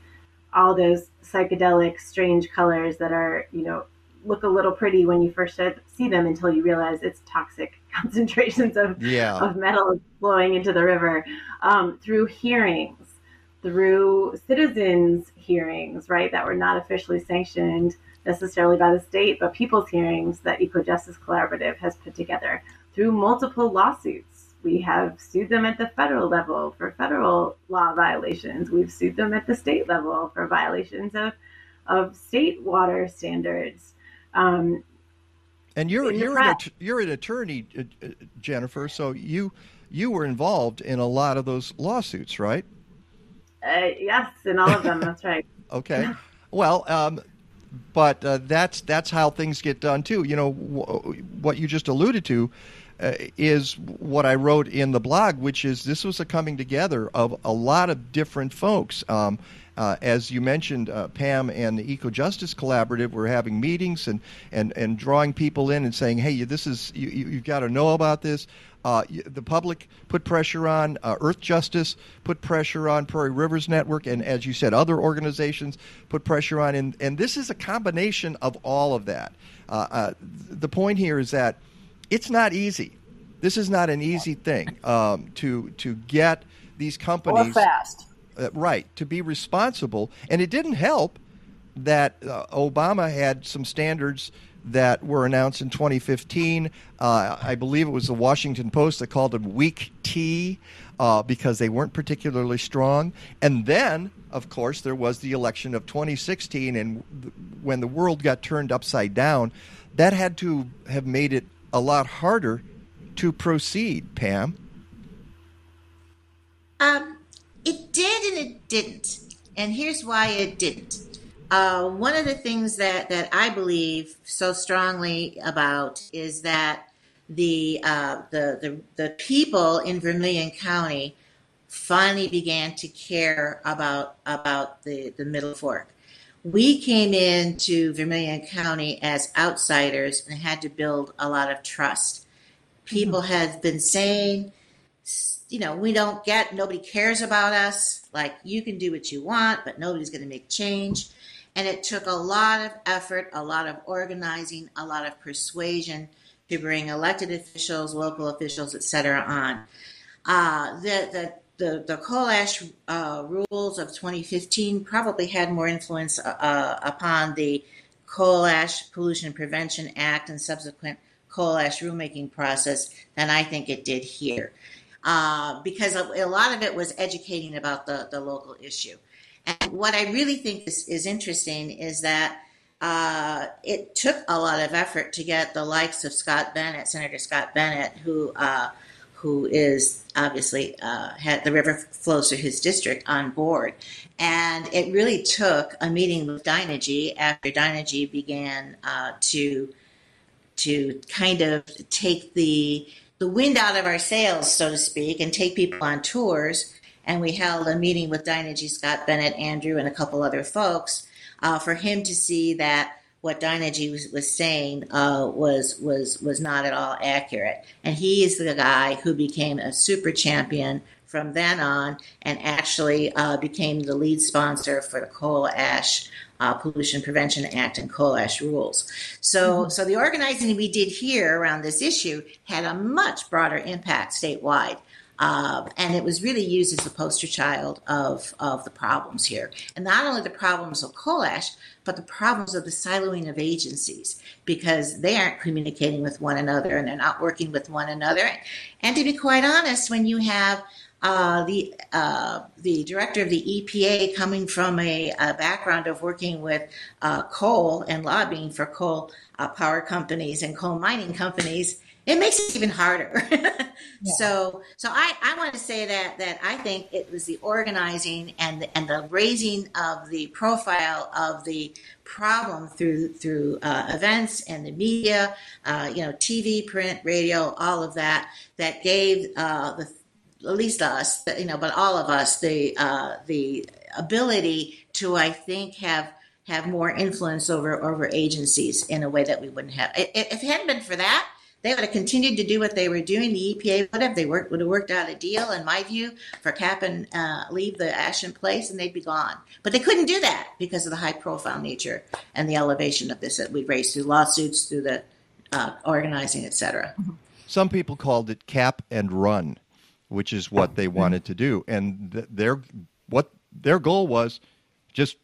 [SPEAKER 7] all those psychedelic, strange colors that are, you know, look a little pretty when you first see them until you realize it's toxic (laughs) concentrations of yeah. of metal flowing into the river um, through hearings, through citizens' hearings, right, that were not officially sanctioned necessarily by the state, but people's hearings that Eco Justice Collaborative has put together through multiple lawsuits. We have sued them at the federal level for federal law violations. We've sued them at the state level for violations of, of state water standards. Um,
[SPEAKER 3] and you're you're an, you're an attorney, uh, uh, Jennifer. So you you were involved in a lot of those lawsuits, right?
[SPEAKER 7] Uh, yes, in all of them. that's right. (laughs)
[SPEAKER 3] okay. Well, um, but uh, that's that's how things get done too. You know w- what you just alluded to uh, is what I wrote in the blog, which is this was a coming together of a lot of different folks. Um, uh, as you mentioned, uh, Pam and the Eco Justice Collaborative were having meetings and, and, and drawing people in and saying, hey, this is you, you've got to know about this. Uh, the public put pressure on uh, Earthjustice, put pressure on Prairie Rivers Network, and as you said, other organizations put pressure on. And, and this is a combination of all of that. Uh, uh, the point here is that it's not easy. This is not an easy thing um, to to get these companies
[SPEAKER 4] or fast
[SPEAKER 3] uh, right to be responsible. And it didn't help that uh, Obama had some standards that were announced in 2015. Uh, I believe it was the Washington Post that called them weak tea uh, because they weren't particularly strong. And then, of course, there was the election of 2016, and th- when the world got turned upside down, that had to have made it a lot harder to proceed. Pam.
[SPEAKER 5] Um, it did and it didn't. And here's why it didn't. Uh, one of the things that, that I believe so strongly about is that the, uh, the, the, the people in Vermilion County finally began to care about, about the, the Middle Fork. We came into Vermilion County as outsiders and had to build a lot of trust. People mm-hmm. had been saying, you know, we don't get, nobody cares about us. Like, you can do what you want, but nobody's going to make change. And it took a lot of effort, a lot of organizing, a lot of persuasion to bring elected officials, local officials, et cetera, on. Uh, the, the the, the coal ash uh, rules of 2015 probably had more influence uh, upon the Coal Ash Pollution Prevention Act and subsequent coal ash rulemaking process than I think it did here. Uh, because a, a, lot of it was educating about the, the local issue. And what I really think is, is interesting is that uh, it took a lot of effort to get the likes of Scott Bennett, Senator Scott Bennett, who uh, who is obviously uh, had the river flows through his district on board, and it really took a meeting with Dynegy after Dynegy began uh, to to kind of take the the wind out of our sails, so to speak, and take people on tours. And we held a meeting with Dynegy, Scott Bennett, Andrew, and a couple other folks uh, for him to see that what Dynegy was, was saying uh, was was was not at all accurate. And he is the guy who became a super champion from then on, and actually uh, became the lead sponsor for the coal ash uh, Pollution Prevention Act and coal ash rules. So, mm-hmm. so the organizing we did here around this issue had a much broader impact statewide. Uh, and it was really used as the poster child of, of the problems here. And not only the problems of coal ash, but the problems of the siloing of agencies because they aren't communicating with one another and they're not working with one another. And to be quite honest, when you have uh, the uh, the director of the EPA coming from a, a background of working with uh, coal and lobbying for coal uh, power companies and coal mining companies, it makes it even harder. (laughs) yeah. So, so I, I want to say that that I think it was the organizing and the, and the raising of the profile of the problem through through uh, events and the media, uh, you know, TV, print, radio, all of that that gave uh, the at least us, you know, but all of us the uh, the ability to I think have have more influence over over agencies in a way that we wouldn't have. If it hadn't been for that they would have continued to do what they were doing. The EPA would have. They worked, would have worked out a deal, in my view, for cap and uh, leave the ash in place, and they'd be gone. But they couldn't do that because of the high profile nature and the elevation of this that we raised through lawsuits, through the uh, organizing, etc.
[SPEAKER 3] Some people called it cap and run, which is what they wanted to do, and th- their what their goal was just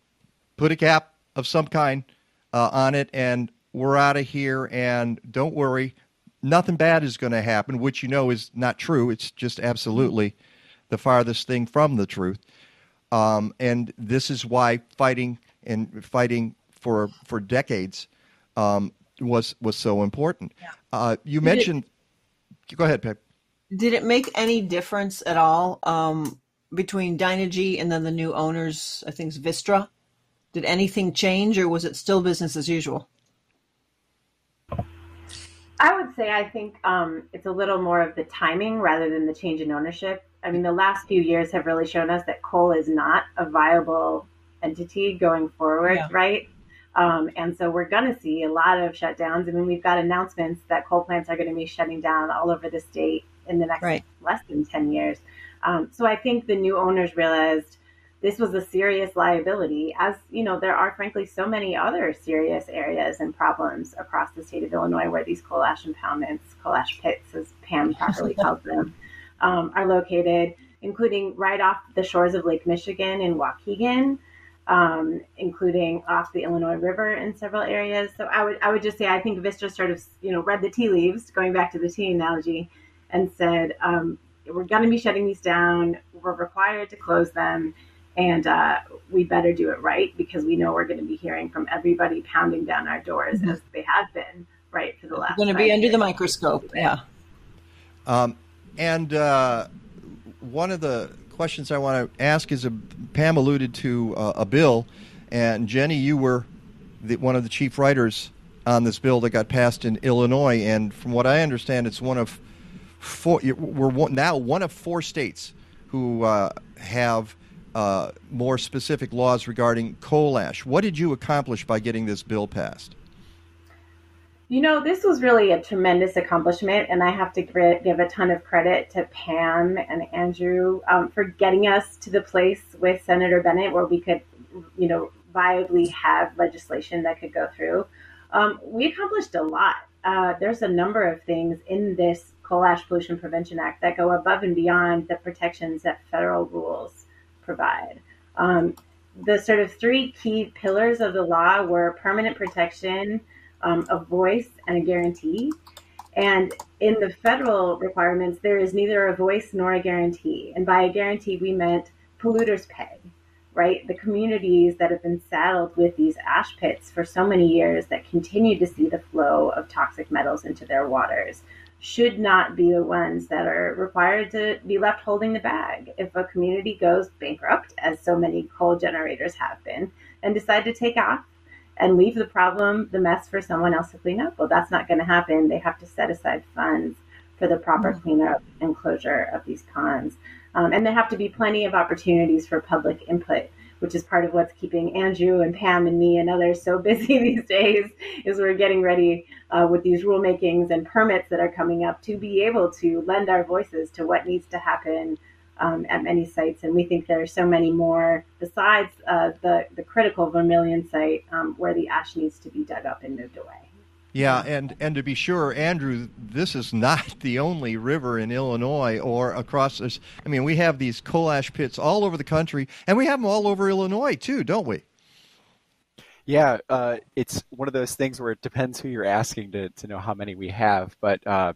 [SPEAKER 3] put a cap of some kind uh, on it, and we're out of here. And don't worry, nothing bad is going to happen, which you know is not true. It's just absolutely the farthest thing from the truth. Um, and this is why fighting and fighting for for decades um, was was so important. Yeah. Uh, you did mentioned. It, go ahead, Pep.
[SPEAKER 4] Did it make any difference at all um, between Dynegy and then the new owners? I think it's Vistra. Did anything change, or was it still business as usual?
[SPEAKER 7] I would say I think um, it's a little more of the timing rather than the change in ownership. I mean, the last few years have really shown us that coal is not a viable entity going forward, yeah. right? Um, and so we're going to see a lot of shutdowns. I mean, we've got announcements that coal plants are going to be shutting down all over the state in the next right. less than 10 years. Um, so I think the new owners realized this was a serious liability, as you know, there are frankly so many other serious areas and problems across the state of Illinois where these coal ash impoundments, coal ash pits, as Pam properly (laughs) calls them, um, are located, including right off the shores of Lake Michigan in Waukegan. Um, including off the Illinois River in several areas. So I would I would just say I think Vistra sort of you know read the tea leaves, going back to the tea analogy, and said um, we're going to be shutting these down. We're required to close them, and uh, we better do it right because we know we're going to be hearing from everybody pounding down our doors mm-hmm. as they have been right for the last.
[SPEAKER 4] Going to be under the microscope, yeah.
[SPEAKER 3] Um, and uh, one of the questions I want to ask is: a, uh, Pam alluded to uh, a bill, and Jenny, you were the, one of the chief writers on this bill that got passed in Illinois, and from what I understand, it's one of four. We're one, now one of four states who uh, have uh, more specific laws regarding coal ash. What did you accomplish by getting this bill passed?
[SPEAKER 7] You know, this was really a tremendous accomplishment, and I have to give a ton of credit to Pam and Andrew um, for getting us to the place with Senator Bennett where we could, you know, viably have legislation that could go through. Um, we accomplished a lot. uh, there's a number of things in this Coal Ash Pollution Prevention Act that go above and beyond the protections that federal rules provide. Um, the sort of three key pillars of the law were permanent protection, um, a voice, and a guarantee. And in the federal requirements, there is neither a voice nor a guarantee. And by a guarantee, we meant polluters pay, right? The communities that have been saddled with these ash pits for so many years that continue to see the flow of toxic metals into their waters should not be the ones that are required to be left holding the bag. If a community goes bankrupt, as so many coal generators have been, and decide to take off and leave the problem, the mess for someone else to clean up, well, that's not going to happen. They have to set aside funds for the proper mm-hmm. cleanup and closure of these ponds. Um, and there have to be plenty of opportunities for public input which is part of what's keeping Andrew and Pam and me and others so (laughs) busy these days, is we're getting ready uh, with these rulemakings and permits that are coming up to be able to lend our voices to what needs to happen um, at many sites. And we think there are so many more besides uh, the, the critical Vermilion site um, where the ash needs to be dug up and moved away.
[SPEAKER 3] Yeah, and, and to be sure, Andrew, this is not (laughs) the only river in Illinois or across this. I mean, we have these coal ash pits all over the country, and we have them all over Illinois too, don't we?
[SPEAKER 6] Yeah, uh, it's one of those things where it depends who you're asking to, to know how many we have. But uh,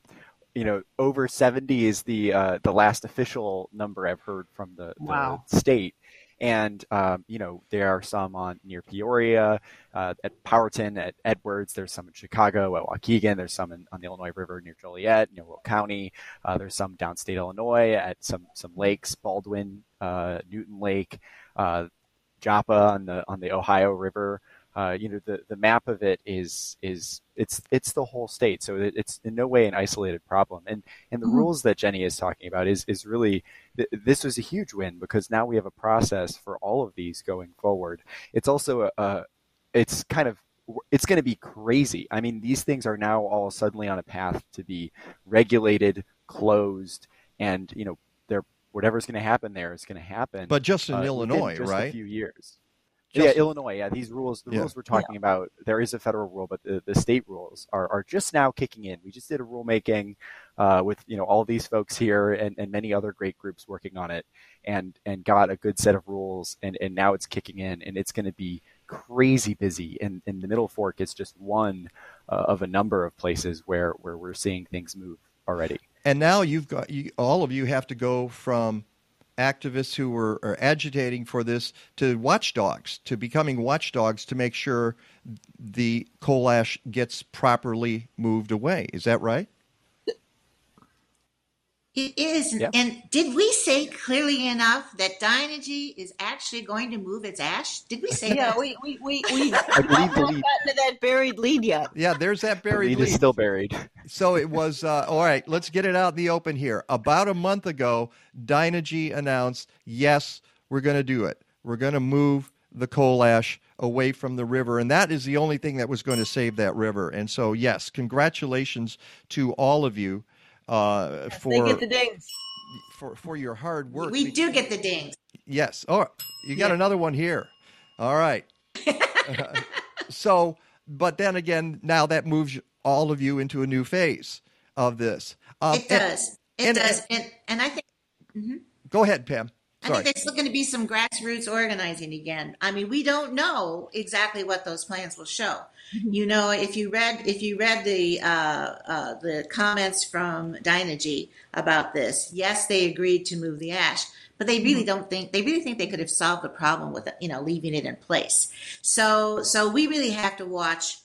[SPEAKER 6] you know, over 70 is the uh, the last official number I've heard from the, the wow. state and um, you know there are some on near Peoria, uh, at Powerton, at Edwards. There's some in Chicago at Waukegan. There's some in, on the Illinois River near Joliet, near Will County. Uh, there's some downstate Illinois at some some lakes, Baldwin, uh, Newton Lake, uh, Joppa on the on the Ohio River uh, you know the the map of it is is it's it's the whole state. So it, it's in no way an isolated problem. And and the mm-hmm. rules that jenny is talking about is is really th- this was a huge win because now we have a process for all of these going forward. It's also a, a it's kind of it's going to be crazy. I mean these things are now all suddenly on a path to be regulated closed and you know they're whatever's going to happen there is going to happen
[SPEAKER 3] but just in uh, illinois
[SPEAKER 6] just
[SPEAKER 3] right?
[SPEAKER 6] a few years just, yeah, Illinois. Yeah, these rules, the yeah. rules we're talking yeah. about, there is a federal rule, but the, the state rules are, are just now kicking in. We just did a rulemaking uh, with you know all these folks here and, and many other great groups working on it, and and got a good set of rules, and, and now it's kicking in, and it's going to be crazy busy. And, and the Middle Fork is just one uh, of a number of places where where we're seeing things move already.
[SPEAKER 3] And now you've got you, all of you have to go from activists who were are agitating for this to watchdogs, to becoming watchdogs to make sure the coal ash gets properly moved away. Is that right?
[SPEAKER 5] It is. Yep. And did we say clearly enough that Dynegy is actually going to move its ash? Did we say (laughs)
[SPEAKER 4] yeah,
[SPEAKER 5] that?
[SPEAKER 4] we we we, we (laughs) (laughs) I believe the lead. gotten to that buried lead yet.
[SPEAKER 3] Yeah, there's that buried
[SPEAKER 6] the lead.
[SPEAKER 3] lead.
[SPEAKER 6] is still buried.
[SPEAKER 3] So it was uh, all right. Let's get it out in the open here. About a month ago, Dynegy announced, yes, we're going to do it. We're going to move the coal ash away from the river, and that is the only thing that was going to save that river. And so, yes, congratulations to all of you uh, yes, for
[SPEAKER 4] get the dings.
[SPEAKER 3] For for your hard work.
[SPEAKER 5] We do get the dings.
[SPEAKER 3] Yes. Oh, you got yeah. another one here. All right. (laughs) so, but then again, now that moves all of you into a new phase of this.
[SPEAKER 5] Um, it does. And, it and, does. And, and I think.
[SPEAKER 3] Mm-hmm. Go ahead, Pam.
[SPEAKER 5] Sorry. I think there's still going to be some grassroots organizing again. I mean, we don't know exactly what those plans will show. Mm-hmm. You know, if you read if you read the uh, uh, the comments from Dynegy about this, yes, they agreed to move the ash, but they really mm-hmm. don't think they really think they could have solved the problem with you know leaving it in place. So so we really have to watch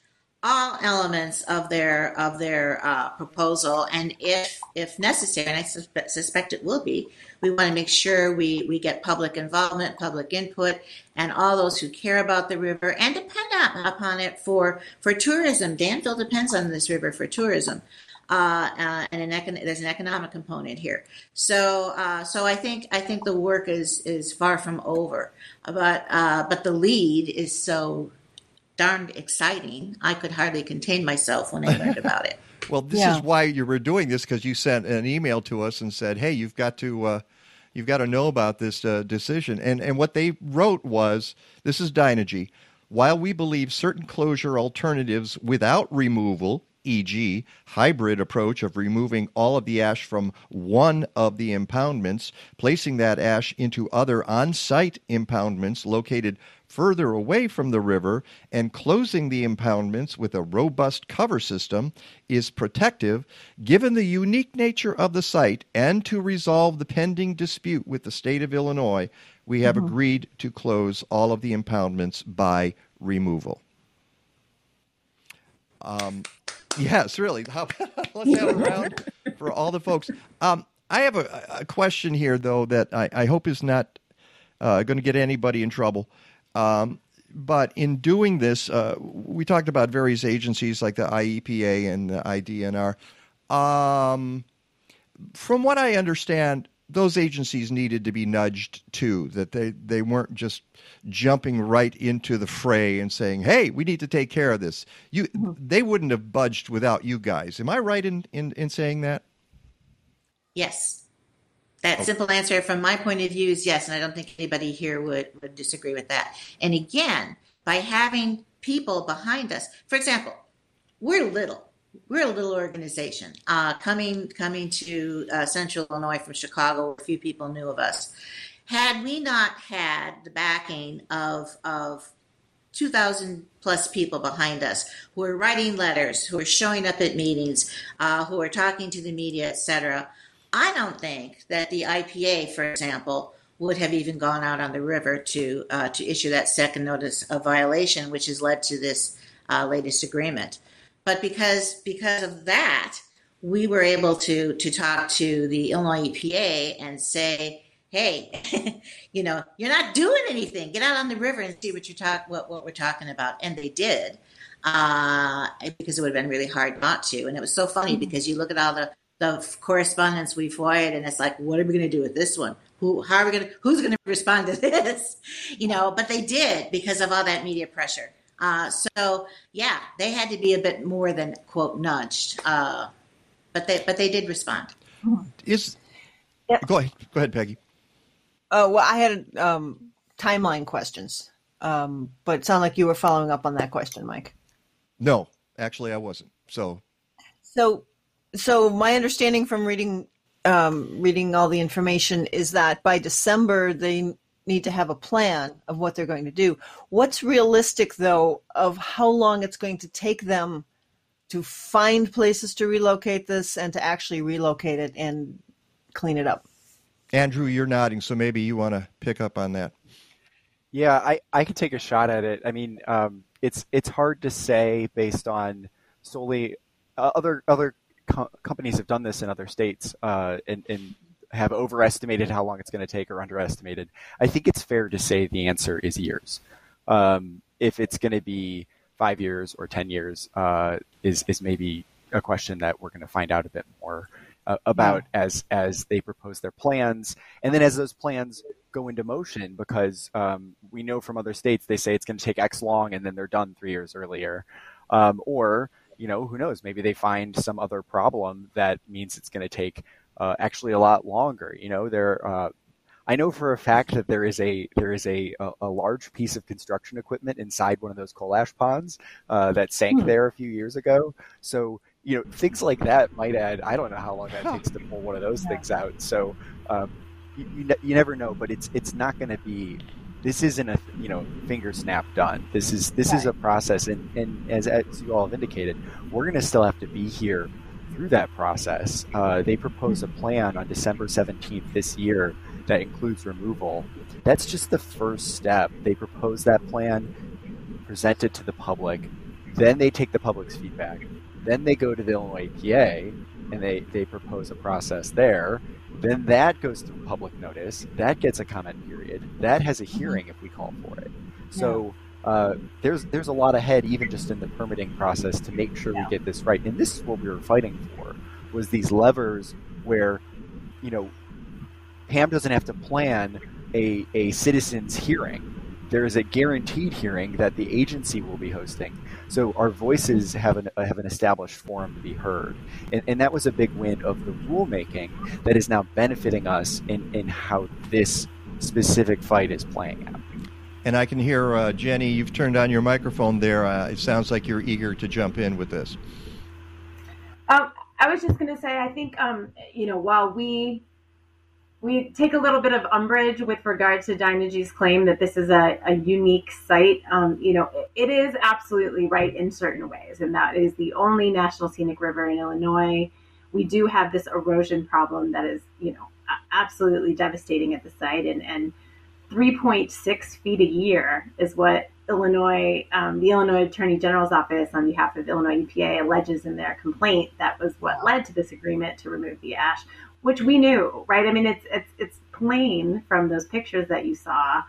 [SPEAKER 5] all elements of their of their uh, proposal, and if if necessary, and I suspect, suspect it will be, we want to make sure we we get public involvement, public input, and all those who care about the river and depend upon it for for tourism. Danville depends on this river for tourism. Uh, uh, and an econ- there's an economic component here. So, uh, so I think I think the work is is far from over, but uh, but the lead is so darned exciting. I could hardly contain myself when I learned about it.
[SPEAKER 3] Well, this yeah. is why you were doing this because you sent an email to us and said, "Hey, you've got to." Uh, you've got to know about this uh, decision. And and what they wrote was, this is Dynegy. While we believe certain closure alternatives without removal e.g., hybrid approach of removing all of the ash from one of the impoundments, placing that ash into other on site impoundments located further away from the river, and closing the impoundments with a robust cover system is protective given the unique nature of the site and to resolve the pending dispute with the state of Illinois. We have mm-hmm. agreed to close all of the impoundments by removal. Um, yes, really. (laughs) let's have a (laughs) round for all the folks. Um, I have a, a, question here, though, that I, I hope is not uh, going to get anybody in trouble. Um, but in doing this, uh, we talked about various agencies like the IEPA and the IDNR. Um, from what I understand, those agencies needed to be nudged too, that they, they weren't just jumping right into the fray and saying, hey, we need to take care of this. You, mm-hmm. They wouldn't have budged without you guys. Am I right in, in, in saying that?
[SPEAKER 5] Yes. That oh. simple answer from my point of view is yes, and I don't think anybody here would, would disagree with that. And again, by having people behind us, for example, we're little we're a little organization uh, coming coming to uh, Central Illinois from Chicago. A few people knew of us. Had we not had the backing of of 2,000 plus people behind us who are writing letters, who are showing up at meetings, uh, who are talking to the media, etc. I don't think that the IEPA, for example, would have even gone out on the river to uh, to issue that second notice of violation, which has led to this uh, latest agreement. But because because of that, we were able to to talk to the Illinois EPA and say, hey, (laughs) you know, you're not doing anything. Get out on the river and see what you're talk what, what we're talking about. And they did. Uh, because it would have been really hard not to. And it was so funny mm-hmm. because you look at all the, the correspondence we've forwarded and it's like, what are we going to do with this one? Who, how are we going to, who's going (laughs) to respond to this? You know, but they did because of all that media pressure. Uh, so yeah, they had to be a bit more than quote nudged, uh, but they but they did respond.
[SPEAKER 3] Is go ahead, go ahead, Peggy.
[SPEAKER 4] Oh well, I had um, timeline questions, um, but it sounded like you were following up on that question, Mike.
[SPEAKER 3] No, actually, I wasn't. So,
[SPEAKER 4] so, so my understanding from reading um, reading all the information is that by December they need to have a plan of what they're going to do. What's realistic, though, of how long it's going to take them to find places to relocate this and to actually relocate it and clean it up?
[SPEAKER 3] Andrew, you're nodding, so maybe you want to pick up on that.
[SPEAKER 6] Yeah, I, I can take a shot at it. I mean, um, it's it's hard to say based on solely uh, other other co- companies have done this in other states, uh, and, and have overestimated how long it's going to take or underestimated. I think it's fair to say the answer is years. Um, if it's going to be five years or ten years, uh, is is maybe a question that we're going to find out a bit more uh, about yeah. as as they propose their plans, and then as those plans go into motion, because um, we know from other states they say it's going to take X long, and then they're done three years earlier, um, or you know who knows maybe they find some other problem that means it's going to take uh, actually a lot longer. You know, there. Uh, I know for a fact that there is a there is a, a, a, large piece of construction equipment inside one of those coal ash ponds uh, that sank hmm. there a few years ago. So you know things like that might add. I don't know how long that takes to pull one of those yeah. things out. So um, you, you, you never know, but it's it's not going to be. This isn't a you know finger snap done. This is this right. is a process, and, and as, as you all have indicated, we're going to still have to be here through that process. Uh, they propose a plan on December 17th this year that includes removal. That's just the first step. They propose that plan, present it to the public, then they take the public's feedback. Then they go to the Illinois EPA and they, they propose a process there. Then that goes through public notice. That gets a comment period. That has a hearing if we call for it. So uh, there's there's a lot ahead even just in the permitting process to make sure we get this right. And this is what we were fighting for was these levers where, you know, Pam doesn't have to plan a, a citizens hearing. There is a guaranteed hearing that the agency will be hosting. So our voices have an, have an established forum to be heard. And, and that was a big win of the rulemaking that is now benefiting us in, in how this specific fight is playing out.
[SPEAKER 3] And I can hear uh, Jenny. You've turned on your microphone there. Uh, it sounds like you're eager to jump in with this.
[SPEAKER 7] Um, I was just going to say, I think, um, you know, while we we take a little bit of umbrage with regard to Dynegy's claim that this is a, a unique site. Um, you know, it is absolutely right in certain ways, and that is the only national scenic river in Illinois. We do have this erosion problem that is, you know, absolutely devastating at the site, and, and 3.6 feet a year is what Illinois, um, the Illinois Attorney General's office, on behalf of Illinois EPA, alleges in their complaint that was what led to this agreement to remove the ash, which we knew, right? I mean, it's it's it's plain from those pictures that you saw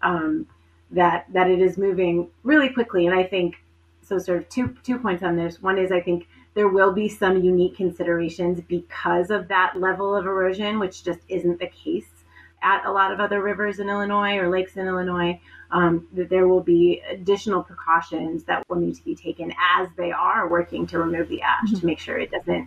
[SPEAKER 7] um, that that it is moving really quickly, and I think so. Sort of two two points on this. One is I think there will be some unique considerations because of that level of erosion, which just isn't the case at a lot of other rivers in Illinois or lakes in Illinois um, that there will be additional precautions that will need to be taken as they are working to remove the ash mm-hmm. to make sure it doesn't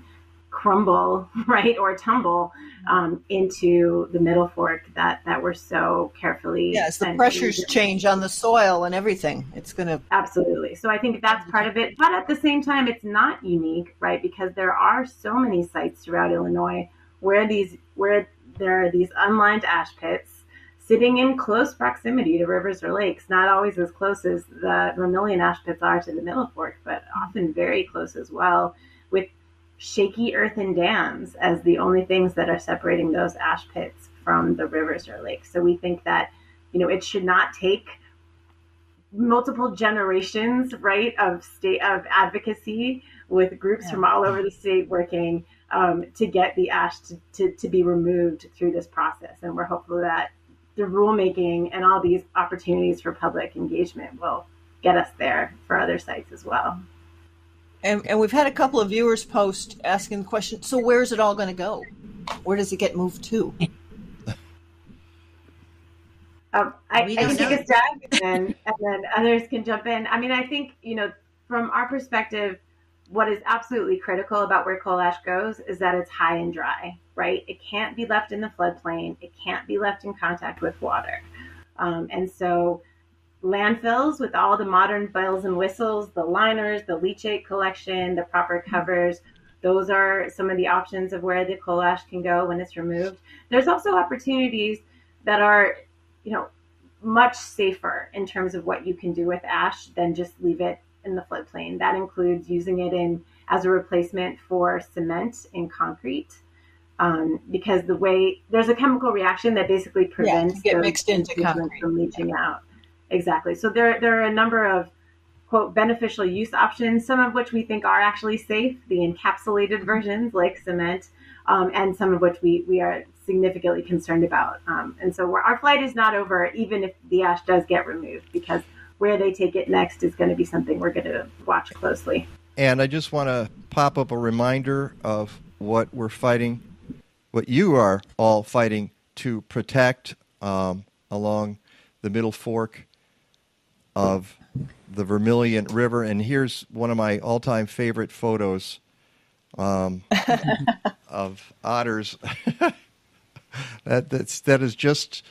[SPEAKER 7] crumble (laughs) right or tumble um, into the middle fork that that we're so carefully
[SPEAKER 4] yes the pressures change on the soil and everything. It's going to
[SPEAKER 7] absolutely. So i think that's part of it. But at the same time it's not unique right because there are so many sites throughout illinois where these where there are these unlined ash pits sitting in close proximity to rivers or lakes, not always as close as the Vermilion ash pits are to the Middle Fork, but often very close as well, shaky earthen dams as the only things that are separating those ash pits from the rivers or lakes. So we think that, you know, it should not take multiple generations, right, of state of advocacy with groups yeah. from all over the state working um, to get the ash to, to, to be removed through this process. And we're hopeful that the rulemaking and all these opportunities for public engagement will get us there for other sites as well.
[SPEAKER 4] And, and we've had a couple of viewers post asking the question so where's it all going to go? Where does it get moved to?
[SPEAKER 7] Um, I, I can take a stab and then, and then others can jump in. I mean, I think, you know, from our perspective, what is absolutely critical about where coal ash goes is that it's high and dry right? It can't be left in the floodplain. It can't be left in contact with water. Um, and so landfills with all the modern bells and whistles, the liners, the leachate collection, the proper covers, those are some of the options of where the coal ash can go when it's removed. There's also opportunities that are, you know, much safer in terms of what you can do with ash than just leave it in the floodplain. That includes using it in as a replacement for cement in concrete um, because the way there's a chemical reaction that basically prevents
[SPEAKER 4] yeah, get mixed into concrete.
[SPEAKER 7] from leaching yeah. out. Exactly. So there there are a number of quote beneficial use options, some of which we think are actually safe, the encapsulated versions like cement, um, and some of which we we are significantly concerned about. Um, and so our flight is not over, even if the ash does get removed, because where they take it next is going to be something we're going to watch closely.
[SPEAKER 3] And I just want to pop up a reminder of what we're fighting what you are all fighting to protect um, along the middle fork of the Vermilion River. And here's one of my all time favorite photos um, (laughs) of otters. (laughs) that, that's, that is just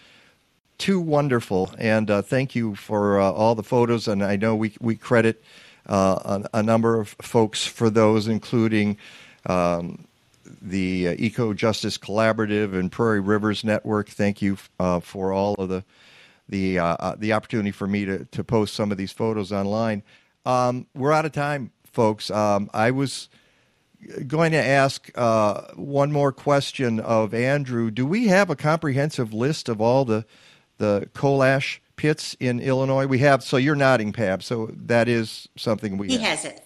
[SPEAKER 3] too wonderful. And uh, thank you for uh, all the photos. And I know we, we credit uh, a, a, number of folks for those, including. Um, the uh, Eco Justice Collaborative and Prairie Rivers Network. Thank you uh, for all of the the uh, uh, the opportunity for me to to post some of these photos online. Um, we're out of time, folks. Um, I was going to ask uh, one more question of Andrew. Do we have a comprehensive list of all the the coal ash pits in Illinois? We have. So you're nodding, Pam. So that is something we.
[SPEAKER 5] He
[SPEAKER 3] have.
[SPEAKER 5] has it.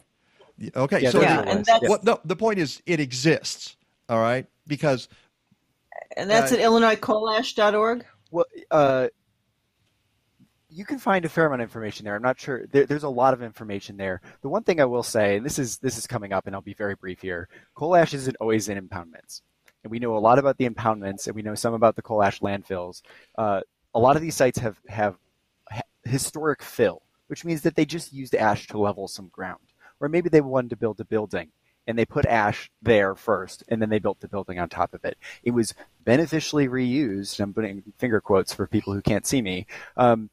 [SPEAKER 3] Okay,
[SPEAKER 4] yeah,
[SPEAKER 3] so
[SPEAKER 4] yeah, and that's,
[SPEAKER 3] what, no, the point is, it exists. All right, because
[SPEAKER 4] and that's uh, at IllinoisCoalash.org.
[SPEAKER 6] Well, uh, you can find a fair amount of information there. I'm not sure. There, there's a lot of information there. The one thing I will say, and this is this is coming up, and I'll be very brief here. Coal ash isn't always in impoundments, and we know a lot about the impoundments, and we know some about the coal ash landfills. Uh, a lot of these sites have have historic fill, which means that they just used ash to level some ground or maybe they wanted to build a building and they put ash there first and then they built the building on top of it. It was beneficially reused. I'm putting finger quotes for people who can't see me. Um,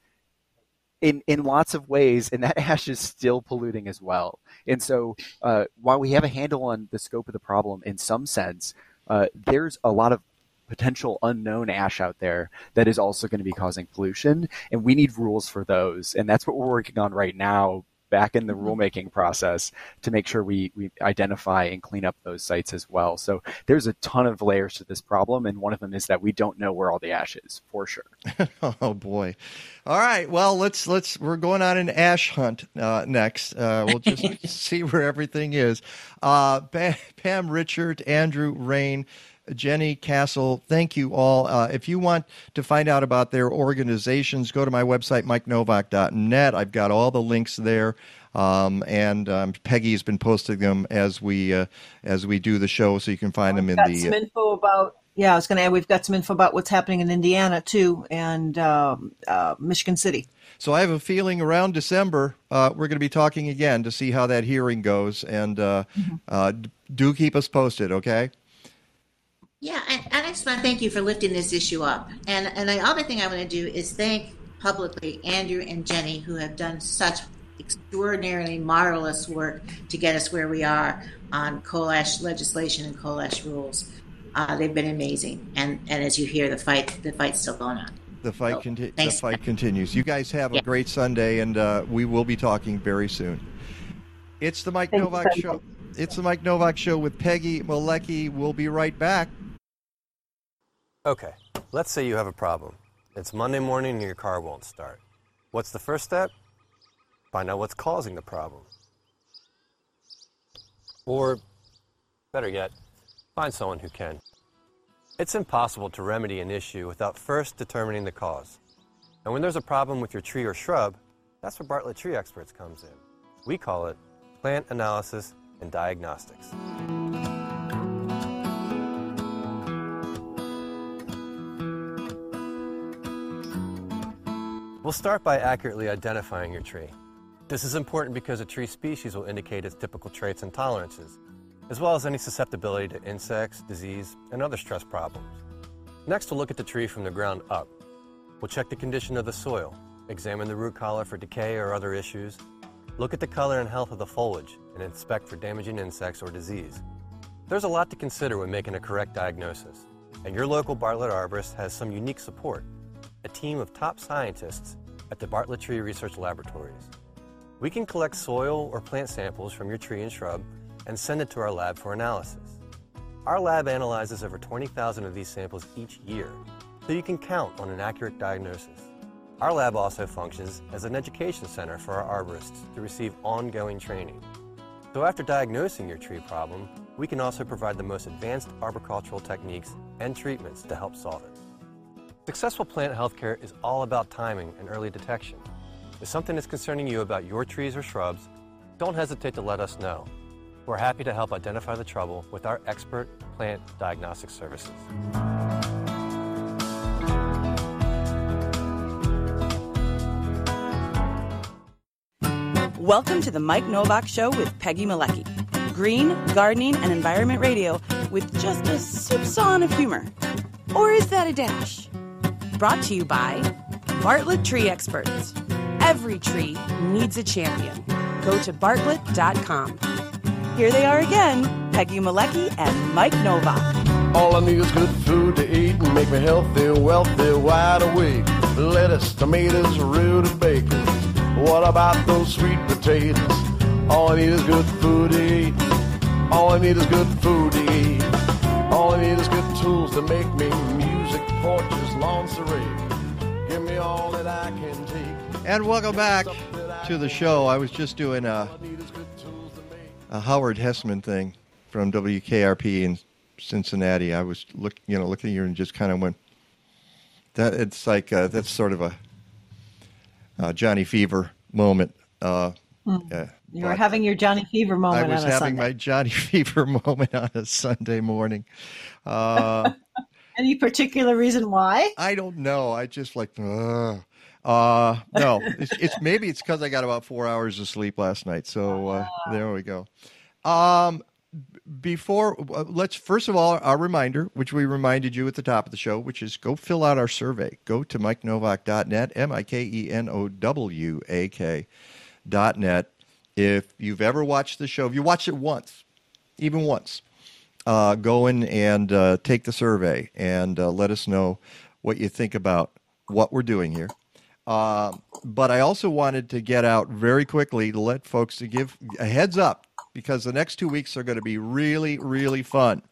[SPEAKER 6] in in lots of ways, and that (laughs) ash is still polluting as well. And so, uh, while we have a handle on the scope of the problem in some sense, uh, there's a lot of potential unknown ash out there that is also going to be causing pollution, and we need rules for those. And that's what we're working on right now back in the
[SPEAKER 4] Mm-hmm.
[SPEAKER 6] rulemaking process to make sure we, we identify and clean up those sites as well. So there's a ton of layers to this problem, and one of them is that we don't know where all the ash is for sure. (laughs)
[SPEAKER 3] Oh boy! All right, well let's let's we're going on an ash hunt uh, next. Uh, we'll just (laughs) see where everything is. Uh, Pam, Pam Richart, Andrew Rehn. Jenny Cassel, thank you all. Uh, if you want to find out about their organizations, go to my website, mikenowak.net. I've got all the links there. Um, and um, Peggy has been posting them as we uh, as we do the show, so you can find them in
[SPEAKER 4] got
[SPEAKER 3] the.
[SPEAKER 4] some info about yeah i was going to add we've got some info about what's happening in indiana too and um, uh, michigan city
[SPEAKER 3] So I have a feeling around December uh, we're going to be talking again to see how that hearing goes, and uh, uh, do keep us posted, okay?
[SPEAKER 5] Yeah, and, and I just want to thank you for lifting this issue up. And and the other thing I want to do is thank publicly Andrew and Jenny who have done such extraordinarily marvelous work to get us where we are on coal ash legislation and coal ash rules. Uh, they've been amazing, and and as you hear, the fight the fight's still going on.
[SPEAKER 3] The fight
[SPEAKER 5] Oh,
[SPEAKER 3] conti- the fight continues. You guys have a great Sunday, and uh, we will be talking very soon. It's the Mike
[SPEAKER 4] Thank
[SPEAKER 3] Nowak
[SPEAKER 4] so
[SPEAKER 3] show. It's the Mike Nowak show with Peggy Malecki. We'll be right back.
[SPEAKER 9] Okay, let's say you have a problem. It's Monday morning and your car won't start. What's the first step? Find out what's causing the problem. Or, better yet, find someone who can. It's impossible to remedy an issue without first determining the cause. And when there's a problem with your tree or shrub, that's where Bartlett Tree Experts comes in. We call it plant analysis and diagnostics. We'll start by accurately identifying your tree. This is important because a tree species will indicate its typical traits and tolerances, as well as any susceptibility to insects, disease, and other stress problems. Next, we'll look at the tree from the ground up. We'll check the condition of the soil, examine the root collar for decay or other issues, look at the color and health of the foliage, and inspect for damaging insects or disease. There's a lot to consider when making a correct diagnosis, and your local Bartlett arborist has some unique support a team of top scientists at the Bartlett Tree Research Laboratories. We can collect soil or plant samples from your tree and shrub and send it to our lab for analysis. Our lab analyzes over 20,000 of these samples each year, so you can count on an accurate diagnosis. Our lab also functions as an education center for our arborists to receive ongoing training. So after diagnosing your tree problem, we can also provide the most advanced arboricultural techniques and treatments to help solve it. Successful plant healthcare is all about timing and early detection. If something is concerning you about your trees or shrubs, don't hesitate to let us know. We're happy to help identify the trouble with our expert plant diagnostic services.
[SPEAKER 1] Welcome to the Mike Nowak Show with Peggy Malecki. Green, gardening, and environment radio with just a soupçon of humor. Or is that a dash? Brought to you by Bartlett Tree Experts. Every tree needs a champion. Go to bartlett.com. Here they are again, Peggy Malecki and Mike Nowak.
[SPEAKER 10] All I need is good food to eat and make me healthy, wealthy, wide awake. Lettuce, tomatoes, rooted bacon. What about those sweet potatoes? All I need is good food to eat. All I need is good food to eat. All I need is good tools to make me music, porches, lawn serene. Give me all that I can take.
[SPEAKER 3] And welcome back to the show. I was just doing a,
[SPEAKER 10] All I need is good tools to make.
[SPEAKER 3] a Howard Hesseman thing from WKRP in Cincinnati. I was look, you know, looking at you and just kind of went. That it's like uh, that's sort of a uh, Johnny Fever moment. Uh, uh,
[SPEAKER 4] you were having your johnny fever moment. I was
[SPEAKER 3] having
[SPEAKER 4] Sunday.
[SPEAKER 3] my Johnny (laughs) Fever moment on a Sunday morning. Uh, (laughs)
[SPEAKER 4] any particular reason why
[SPEAKER 3] I don't know. I just like, uh, uh no. It's, it's maybe it's because I got about four hours of sleep last night. So uh, there we go. Um, before uh, let's first of all our reminder which we reminded you at the top of the show which is go fill out our survey go to mikenowak.net m-i-k-e-n-o-w-a-k dot net if you've ever watched the show if you watched it once even once uh, go in and uh, take the survey and uh, let us know what you think about what we're doing here uh, but i also wanted to get out very quickly to let folks to give a heads up because the next two weeks are going to be really, really fun.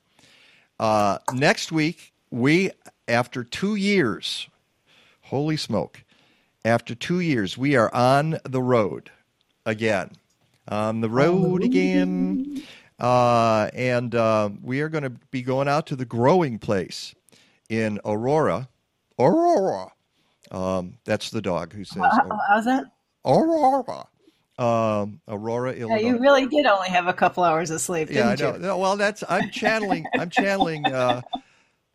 [SPEAKER 3] Uh, next week, we, after two years, holy smoke, after two years, we are on the road again. On the road again. Uh, and uh, we are going to be going out to the growing place in Aurora. Aurora. Um, that's the dog who says,
[SPEAKER 4] How's that?
[SPEAKER 3] Aurora um, Aurora,
[SPEAKER 4] Yeah,
[SPEAKER 3] Illinois.
[SPEAKER 4] you really did only have a couple hours of sleep,
[SPEAKER 3] Yeah, I know. No, Well, that's I'm channeling. I'm (laughs) channeling uh,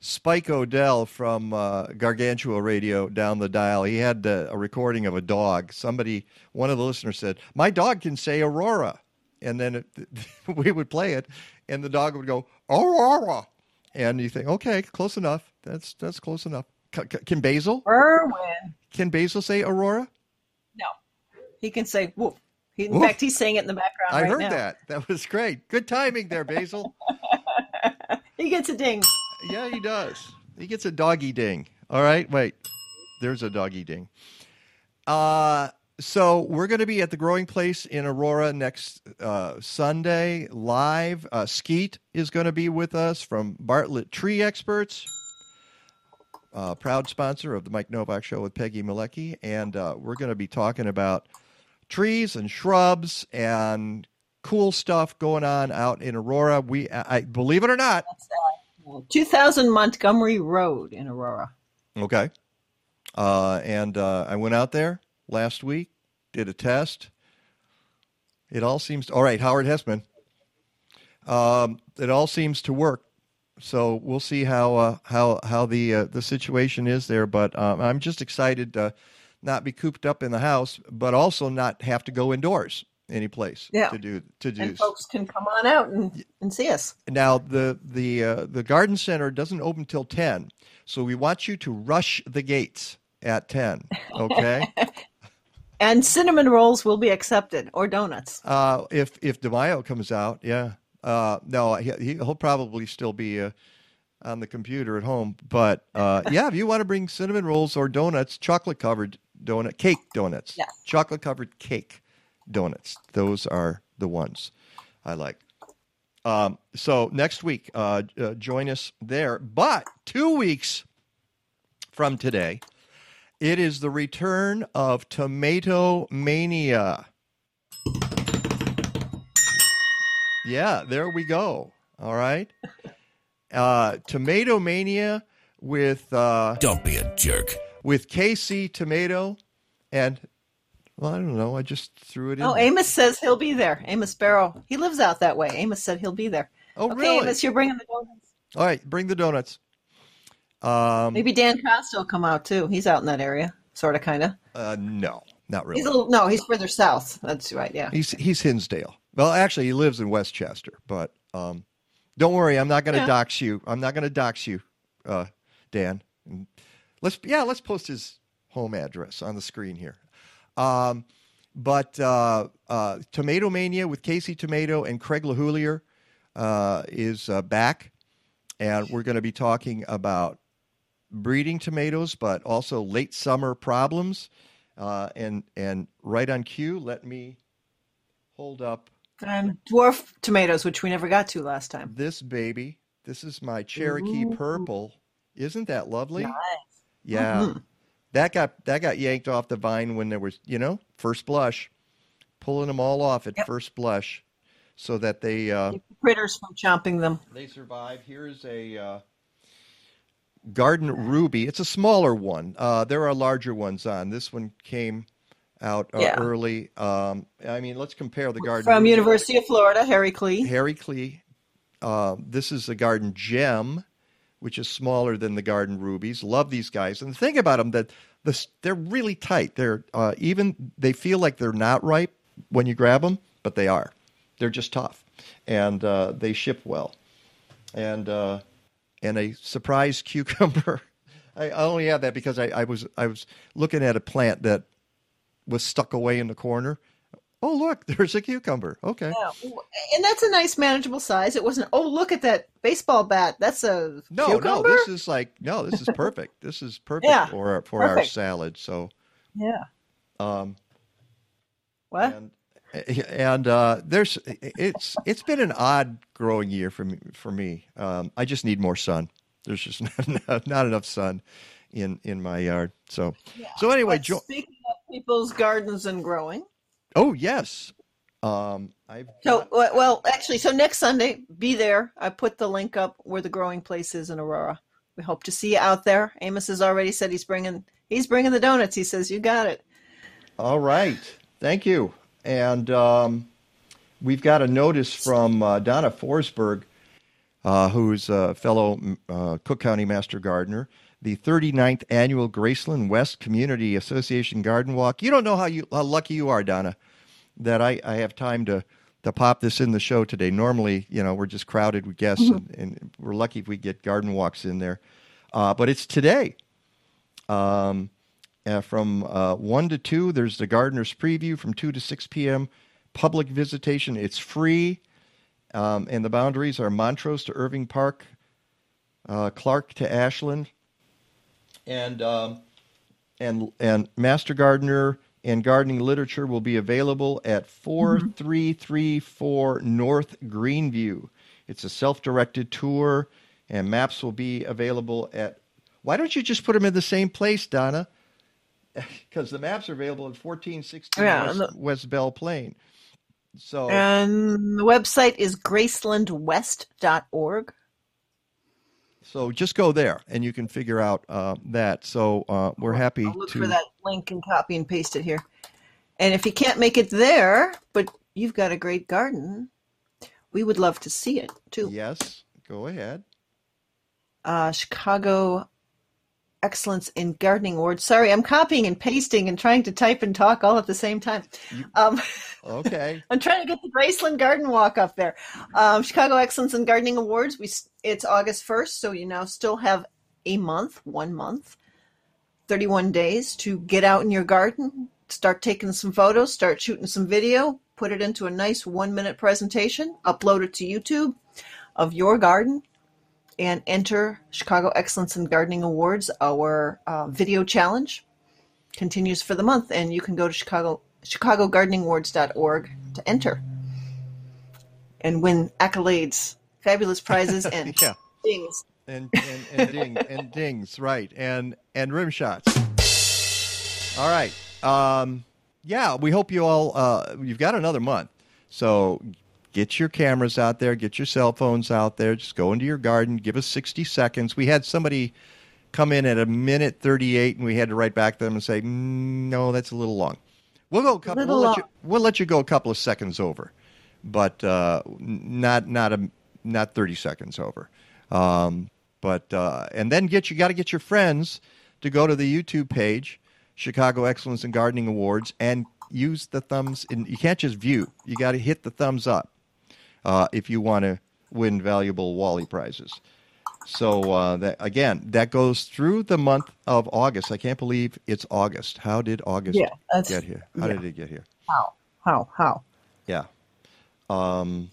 [SPEAKER 3] Spike Odell from uh, Gargantua Radio down the dial. He had uh, a recording of a dog. Somebody, one of the listeners said, "My dog can say Aurora," and then it, (laughs) we would play it, and the dog would go Aurora, and you think, okay, close enough. That's that's close enough. C- c- can Basil?
[SPEAKER 4] Erwin.
[SPEAKER 3] Can Basil say Aurora?
[SPEAKER 4] No. He can say woof. He, in
[SPEAKER 3] Woof.
[SPEAKER 4] fact, he's saying it in the background
[SPEAKER 3] I
[SPEAKER 4] right
[SPEAKER 3] heard
[SPEAKER 4] now.
[SPEAKER 3] that. That was great. Good timing there, Basil. (laughs)
[SPEAKER 4] He gets a ding.
[SPEAKER 3] Yeah, he does. He gets a doggy ding. All right, wait. There's a doggy ding. Uh, so we're going to be at the Growing Place in Aurora next uh, Sunday live. Uh, Skeet is going to be with us from Bartlett Tree Experts, uh, proud sponsor of the Mike Nowak Show with Peggy Malecki, and uh, we're going to be talking about trees and shrubs and cool stuff going on out in Aurora. We, I, I believe it or not,
[SPEAKER 4] 2000 Montgomery Road in Aurora.
[SPEAKER 3] Okay. Uh, and uh, I went out there last week, did a test. It all seems all right. Howard Hesseman. Um, it all seems to work. So we'll see how uh, how how the uh, the situation is there. But um, I'm just excited to not be cooped up in the house, but also not have to go indoors any place
[SPEAKER 4] Yeah.
[SPEAKER 3] to do to do
[SPEAKER 4] And folks can come on out and, and see us.
[SPEAKER 3] now the the uh, the garden center doesn't open till ten, so we want you to rush the gates at ten. (laughs) Okay.
[SPEAKER 4] And cinnamon rolls will be accepted or donuts.
[SPEAKER 3] uh, if if DeMaio comes out, yeah. Uh, no, he, he'll probably still be uh, on the computer at home. But uh, (laughs) yeah, if you want to bring cinnamon rolls or donuts, chocolate covered donut, cake donuts,
[SPEAKER 4] Yeah.
[SPEAKER 3] chocolate covered cake donuts. Those are the ones I like. Um, so next week, uh, uh, join us there. But two weeks from today, it is the return of Tomato Mania. Yeah, there we go. All right. Uh, Tomato Mania with uh,
[SPEAKER 8] Don't be a jerk.
[SPEAKER 3] with KC Tomato and well, I don't know. I just threw it in.
[SPEAKER 4] Oh,
[SPEAKER 3] there.
[SPEAKER 4] Amos says he'll be there. Amos Barrow. He lives out that way. Amos said he'll be there.
[SPEAKER 3] Oh,
[SPEAKER 4] okay,
[SPEAKER 3] really?
[SPEAKER 4] Amos, you're bringing the donuts.
[SPEAKER 3] All right, bring the donuts. Um,
[SPEAKER 4] Maybe Dan Costa will come out too. He's out in that area, sort of, kind of.
[SPEAKER 3] uh, no, not really.
[SPEAKER 4] He's a little, no, he's further south. That's right. Yeah.
[SPEAKER 3] He's he's Hinsdale. Well, actually, he lives in Westchester. But um, don't worry, I'm not going to
[SPEAKER 4] Yeah.
[SPEAKER 3] dox you. I'm not going to dox you, uh, Dan. Let's yeah, let's post his home address on the screen here. Um, but uh, uh, Tomato Mania with Casey Tomato and Craig LeHoullier uh, is uh, back, and we're going to be talking about breeding tomatoes, but also late summer problems. Uh, and and right on cue, let me hold up
[SPEAKER 4] And dwarf tomatoes, which we never got to last time.
[SPEAKER 3] this baby. This is my Cherokee purple. Isn't that lovely? Yeah.
[SPEAKER 4] Mhm.
[SPEAKER 3] That got that got yanked off the vine when there was, you know, first blush. Pulling them all off at first blush so that they uh
[SPEAKER 4] Critters from chomping them.
[SPEAKER 3] they survive. Here's a uh, garden ruby. It's a smaller one. Uh, there are larger ones on. This one came out uh,
[SPEAKER 4] Yeah.
[SPEAKER 3] early. Um, I mean, let's compare the garden
[SPEAKER 4] From
[SPEAKER 3] ruby.
[SPEAKER 4] University of Florida, Harry Klee.
[SPEAKER 3] Harry Klee. Uh, this is the garden gem, which is smaller than the garden rubies. Love these guys. And the thing about them that the, they're really tight. They're uh, even they feel like they're not ripe when you grab them, but they are. They're just tough. and uh, they ship well. And uh, and a surprise (laughs) cucumber. I only have that because I, I was I was looking at a plant that was stuck away in the corner. Oh look, (laughs) there's a cucumber. Okay.
[SPEAKER 4] Yeah. And that's a nice manageable size. It wasn't oh look at that baseball bat. That's a
[SPEAKER 3] No,
[SPEAKER 4] cucumber?
[SPEAKER 3] no, this is like no, this is perfect. (laughs) this is perfect
[SPEAKER 4] Yeah,
[SPEAKER 3] for our, for our salad. So
[SPEAKER 4] Yeah.
[SPEAKER 3] um
[SPEAKER 4] What?
[SPEAKER 3] and and uh, there's it's it's been an odd growing year for me for me. Um, I just need more sun. There's just (laughs) not, not enough sun in in my yard. So so anyway, jo-
[SPEAKER 4] speaking of people's gardens and growing.
[SPEAKER 3] Oh yes, um, I've
[SPEAKER 4] So well, well, actually, so next Sunday, be there. I put the link up where the growing place is in Aurora. We hope to see you out there. Amos has already said he's bringing he's bringing the donuts. He says you got it.
[SPEAKER 3] All right. Thank you. And um, we've got a notice from uh, Donna Forsberg, uh, who's a fellow uh, Cook County Master Gardener. The 39th annual Graceland West Community Association Garden Walk. You don't know how you how lucky you are, Donna, that I, I have time to to pop this in the show today. Normally, you know, we're just crowded with guests, and, and we're lucky if we get garden walks in there. Uh, but it's today. Um, uh, from uh, 1 to 2, there's the Gardener's Preview. From 2 to 6 p.m., public visitation. It's free. Um, and the boundaries are Montrose to Irving Park, uh, Clark to Ashland. And, um, and, and Master Gardener and gardening literature will be available at 4334 North Greenview. It's a self directed tour, and maps will be available at. Why don't you just put them in the same place, Donna? (laughs) Because the maps are available at 1416
[SPEAKER 4] Yeah,
[SPEAKER 3] West, West Belle Plaine. So,
[SPEAKER 4] And the website is gracelandwest.org.
[SPEAKER 3] so just go there, and you can figure out uh, that. So uh, we're happy
[SPEAKER 4] I'll look
[SPEAKER 3] to.
[SPEAKER 4] for that link and copy and paste it here. And if you can't make it there, but you've got a great garden, we would love to see it too.
[SPEAKER 3] Yes, go ahead.
[SPEAKER 4] Uh, Chicago Excellence in Gardening Award. Sorry, I'm copying and pasting and trying to type and talk all at the same time. Um,
[SPEAKER 3] Okay. (laughs)
[SPEAKER 4] I'm trying to get the Graceland Garden Walk up there. Um, Chicago Excellence in Gardening Awards. We it's August 1st, so you now still have a month, one month, 31 days to get out in your garden, start taking some photos, start shooting some video, put it into a nice one minute presentation, upload it to YouTube of your garden, and enter Chicago Excellence in Gardening Awards. Our uh, video challenge continues for the month, and you can go to Chicago chicagogardeningawards.org to enter and win accolades, fabulous prizes, (laughs) and
[SPEAKER 3] Yeah.
[SPEAKER 4] things.
[SPEAKER 3] and and, and ding and (laughs) dings right and and rim shots all right um yeah we hope you all uh you've got another month so get your cameras out there. Get your cell phones out there. Just go into your garden. Give us 60 seconds. We had somebody come in at a minute 38 and we had to write back to them and say mm, no that's a little long. We'll go a couple we'll let, you, we'll let you go a couple of seconds over but uh, not not a not 30 seconds over. Um, but uh, and then get you got to get your friends to go to the YouTube page, Chicago Excellence in Gardening Awards, and use the thumbs. In, you can't just view; you got to hit the thumbs up uh, if you want to win valuable Wally prizes. So uh, that again, that goes through the month of August. I can't believe it's August. How did August
[SPEAKER 4] Yeah,
[SPEAKER 3] get here? How
[SPEAKER 4] yeah.
[SPEAKER 3] did it get here?
[SPEAKER 4] How? How? How?
[SPEAKER 3] Yeah. Um,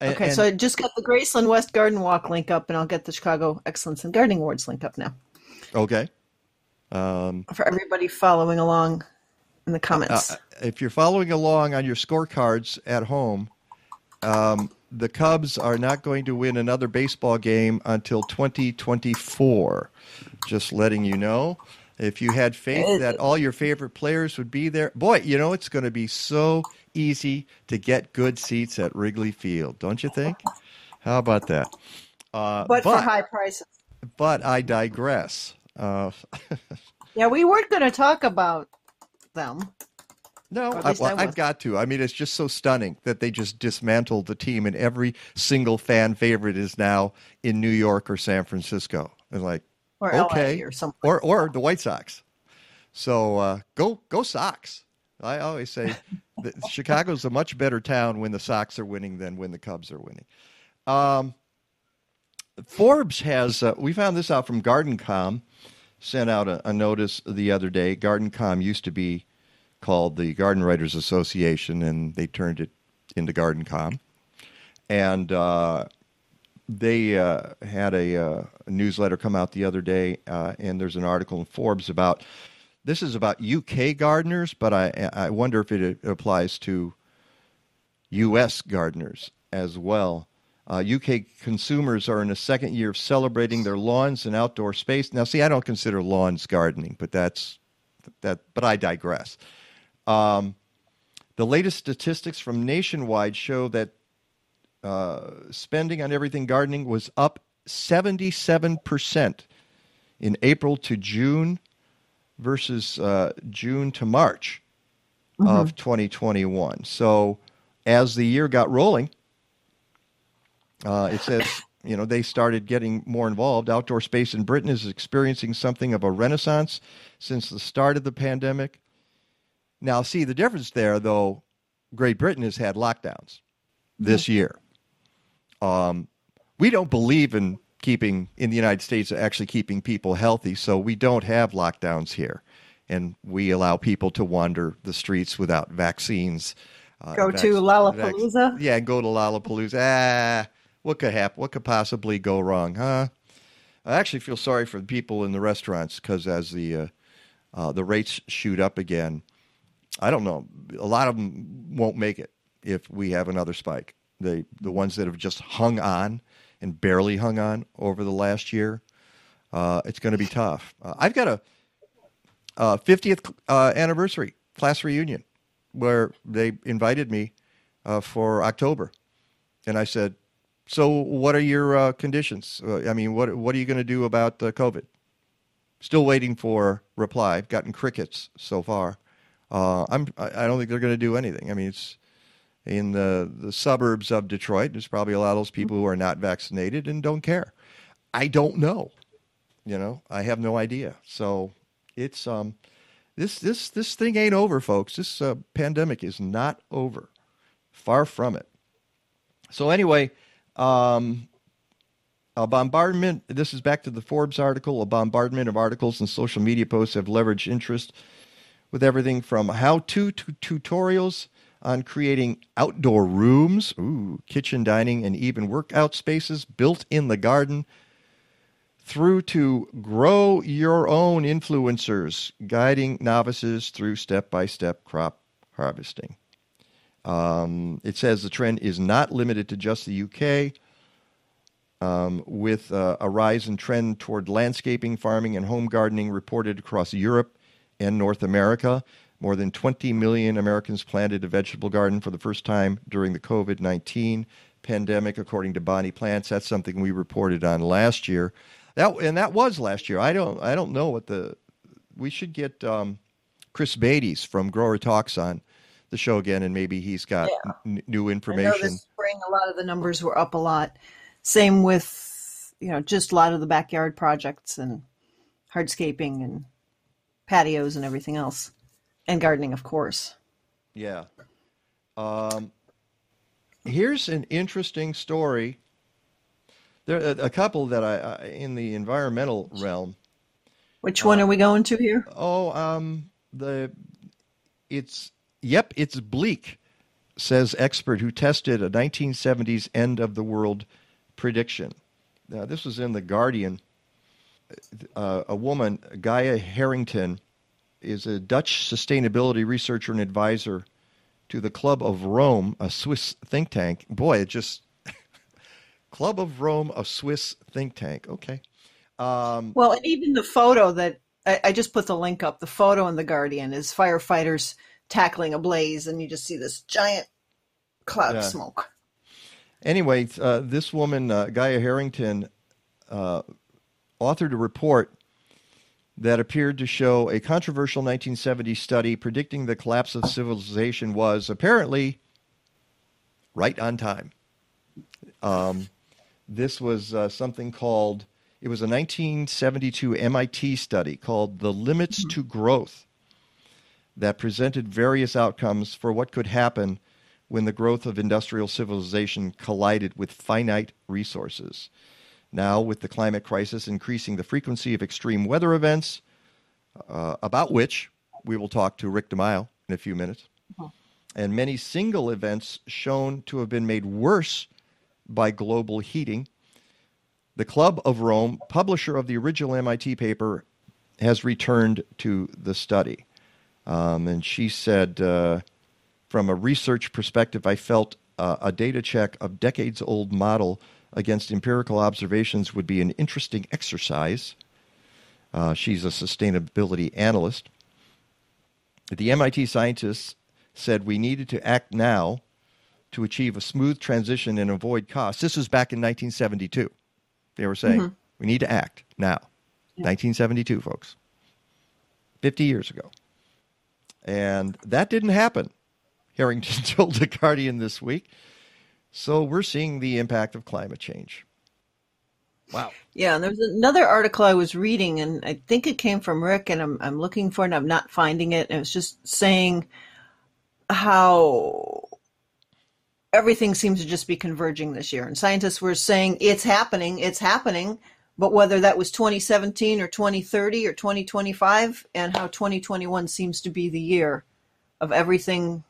[SPEAKER 3] and-
[SPEAKER 4] Okay, so I just got the Graceland West Garden Walk link up, and I'll get the Chicago Excellence in Gardening Awards link up now
[SPEAKER 3] okay. Um,
[SPEAKER 4] for everybody following along in the comments.
[SPEAKER 3] Uh, if you're following along on your scorecards at home, um, the Cubs are not going to win another baseball game until 2024. Just letting you know. If you had faith that all your favorite players would be there, boy, you know it's going to be so easy to get good seats at Wrigley Field, don't you think? How about that? Uh,
[SPEAKER 4] but, for high prices.
[SPEAKER 3] but I digress. Uh, (laughs)
[SPEAKER 4] Yeah, we weren't going to talk about them.
[SPEAKER 3] No, I, well, I
[SPEAKER 4] have
[SPEAKER 3] got to. I mean, it's just so stunning that they just dismantled the team, and every single fan favorite is now in New York or San Francisco. And like,
[SPEAKER 4] Or LA
[SPEAKER 3] okay,
[SPEAKER 4] or something
[SPEAKER 3] or or the White Sox. So uh, go go Sox. I always say (laughs) that Chicago's a much better town when the Sox are winning than when the Cubs are winning. Um, Forbes has, uh, we found this out from GardenComm, sent out a, a, notice the other day. GardenComm used to be called the Garden Writers Association, and they turned it into GardenComm. And uh, they uh, had a, uh, newsletter come out the other day, uh, and there's an article in Forbes about this is about UK gardeners, but I, I wonder if it applies to U.S. gardeners as well. Uh, UK consumers are in a second year of celebrating their lawns and outdoor space. Now, see, I don't consider lawns gardening, but that's that. But I digress. Um, the latest statistics from Nationwide show that uh, spending on everything gardening was up 77% in April to June versus uh, June to March mm-hmm. of 2021. So, as the year got rolling, uh, it says, (coughs) you know, they started getting more involved. Outdoor space in Britain is experiencing something of a renaissance since the start of the pandemic. Now, see, the difference there, though, Great Britain has had lockdowns this mm-hmm. year. Um, we don't believe in keeping, in the United States, actually keeping people healthy, so we don't have lockdowns here. And we allow people to wander the streets without vaccines.
[SPEAKER 4] Uh, go vac- to Lollapalooza?
[SPEAKER 3] Vac- yeah, go to Lollapalooza. Ah, what could happen? What could possibly go wrong, huh? I actually feel sorry for the people in the restaurants because as the uh, uh, the rates shoot up again, I don't know. A lot of them won't make it if we have another spike. The the ones that have just hung on and barely hung on over the last year, uh, it's going to be tough. Uh, I've got a, 50th uh, anniversary class reunion where they invited me uh, for October, and I said, so, what are your uh, conditions? Uh, I mean, what what are you going to do about uh, COVID? Still waiting for reply. I've gotten crickets so far. Uh, I'm. I don't think they're going to do anything. I mean, it's in the the suburbs of Detroit. There's probably a lot of those people who are not vaccinated and don't care. I don't know. You know, I have no idea. So it's um, this this this thing ain't over, folks. This uh, pandemic is not over. Far from it. So anyway um, a bombardment, this is back to the Forbes article, a bombardment of articles and social media posts have leveraged interest with everything from how to to tutorials on creating outdoor rooms, ooh, kitchen dining, and even workout spaces built in the garden, through to grow your own influencers, guiding novices through step by step crop harvesting. Um, it says the trend is not limited to just the UK. Um, with uh, a rise in trend toward landscaping, farming, and home gardening reported across Europe and North America. More than 20 million Americans planted a vegetable garden for the first time during the COVID 19 pandemic, according to Bonnie Plants. That's something we reported on last year. That and that was last year. I don't I don't know what the we should get um, Chris Beytes from GrowerTalks on the show again, and maybe he's got yeah. n- new information.
[SPEAKER 4] this spring, a lot of the numbers were up a lot. Same with you know just a lot of the backyard projects and hardscaping and patios and everything else, and gardening, of course.
[SPEAKER 3] Yeah. Um, here's an interesting story. There are a couple that I, I in the environmental realm.
[SPEAKER 4] Which one uh, are we going to here?
[SPEAKER 3] Oh, um, the it's Yep, it's bleak, says expert who tested a 1970s end of the world prediction. Now, this was in The Guardian. Uh, a woman, Gaya Herrington, is a Dutch sustainability researcher and advisor to the Club of Rome, a Swiss think tank. Boy, it just. (laughs) Club of Rome, a Swiss think tank. Okay. Um,
[SPEAKER 4] well, and even the photo that I, I, just put the link up, the photo in The Guardian is firefighters tackling a blaze, and you just see this giant cloud yeah. of smoke.
[SPEAKER 3] Anyway, uh, this woman, uh, Gaya Herrington, uh, authored a report that appeared to show a controversial 1970 study predicting the collapse of civilization was apparently right on time. Um, this was uh, something called, it was a 1972 MIT study called The Limits to Growth that presented various outcomes for what could happen when the growth of industrial civilization collided with finite resources. Now, with the climate crisis increasing the frequency of extreme weather events, uh, about which we will talk to Rick DeMille in a few minutes, and many single events shown to have been made worse by global heating, the Club of Rome, publisher of the original MIT paper, has returned to the study. Um, and she said, uh, from a research perspective, I felt uh, a data check of decades old model against empirical observations would be an interesting exercise. Uh, she's a sustainability analyst. The MIT scientists said we needed to act now to achieve a smooth transition and avoid costs. This was back in 1972. They were saying
[SPEAKER 4] Mhm.
[SPEAKER 3] we need to act now. 1972, folks. 50 years ago. And that didn't happen. Herrington (laughs) told The Guardian this week. So we're seeing the impact of climate change. Wow.
[SPEAKER 4] Yeah, and there was another article I was reading, and I think it came from Rick, and I'm I'm looking for it, and I'm not finding it. And it was just saying how everything seems to just be converging this year, and scientists were saying it's happening, it's happening, but whether that was 2017 or 2030 or 2025, and how 2021 seems to be the year of everything.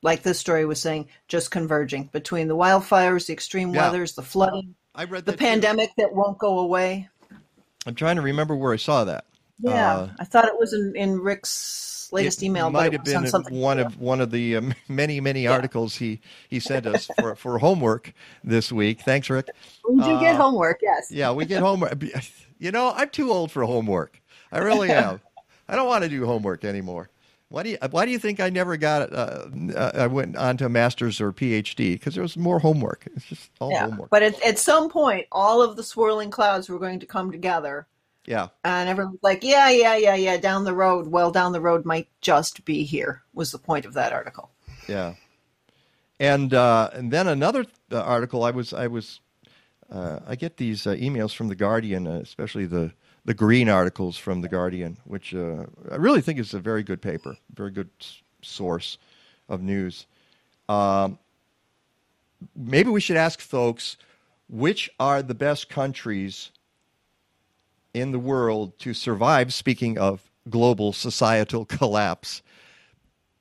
[SPEAKER 4] Like this story was saying, just converging between the wildfires, the extreme
[SPEAKER 3] Yeah.
[SPEAKER 4] weathers, the flooding,
[SPEAKER 3] I read
[SPEAKER 4] the
[SPEAKER 3] that too.
[SPEAKER 4] pandemic that won't go away.
[SPEAKER 3] I'm trying to remember where I saw that.
[SPEAKER 4] Yeah,
[SPEAKER 3] Uh,
[SPEAKER 4] I thought it was in, in Rick's latest
[SPEAKER 3] it
[SPEAKER 4] email,
[SPEAKER 3] might have been one of one of the um, many many articles he he sent us for for homework this week. Thanks, Rick.
[SPEAKER 4] We do get
[SPEAKER 3] Uh,
[SPEAKER 4] homework, yes.
[SPEAKER 3] Yeah, we get homework. You know, I'm too old for homework. I really (laughs) am. I don't want to do homework anymore. Why do you Why do you think I never got? Uh, uh, I went on to a master's or PhD because there was more homework. It's just all
[SPEAKER 4] yeah,
[SPEAKER 3] homework.
[SPEAKER 4] but at, at some point, all of the swirling clouds were going to come together,
[SPEAKER 3] Yeah,
[SPEAKER 4] and everyone's like, "Yeah, yeah, yeah, yeah." Down the road, well, down the road might just be here. Was the point of that article?
[SPEAKER 3] yeah. And uh, and then another uh, article. I was I was uh, I get these uh, emails from the Guardian, uh, especially the the green articles from the Guardian, which uh, I really think is a very good paper, very good s- source of news. Um, maybe we should ask folks which are the best countries in the world to survive. Speaking of global societal (laughs) collapse,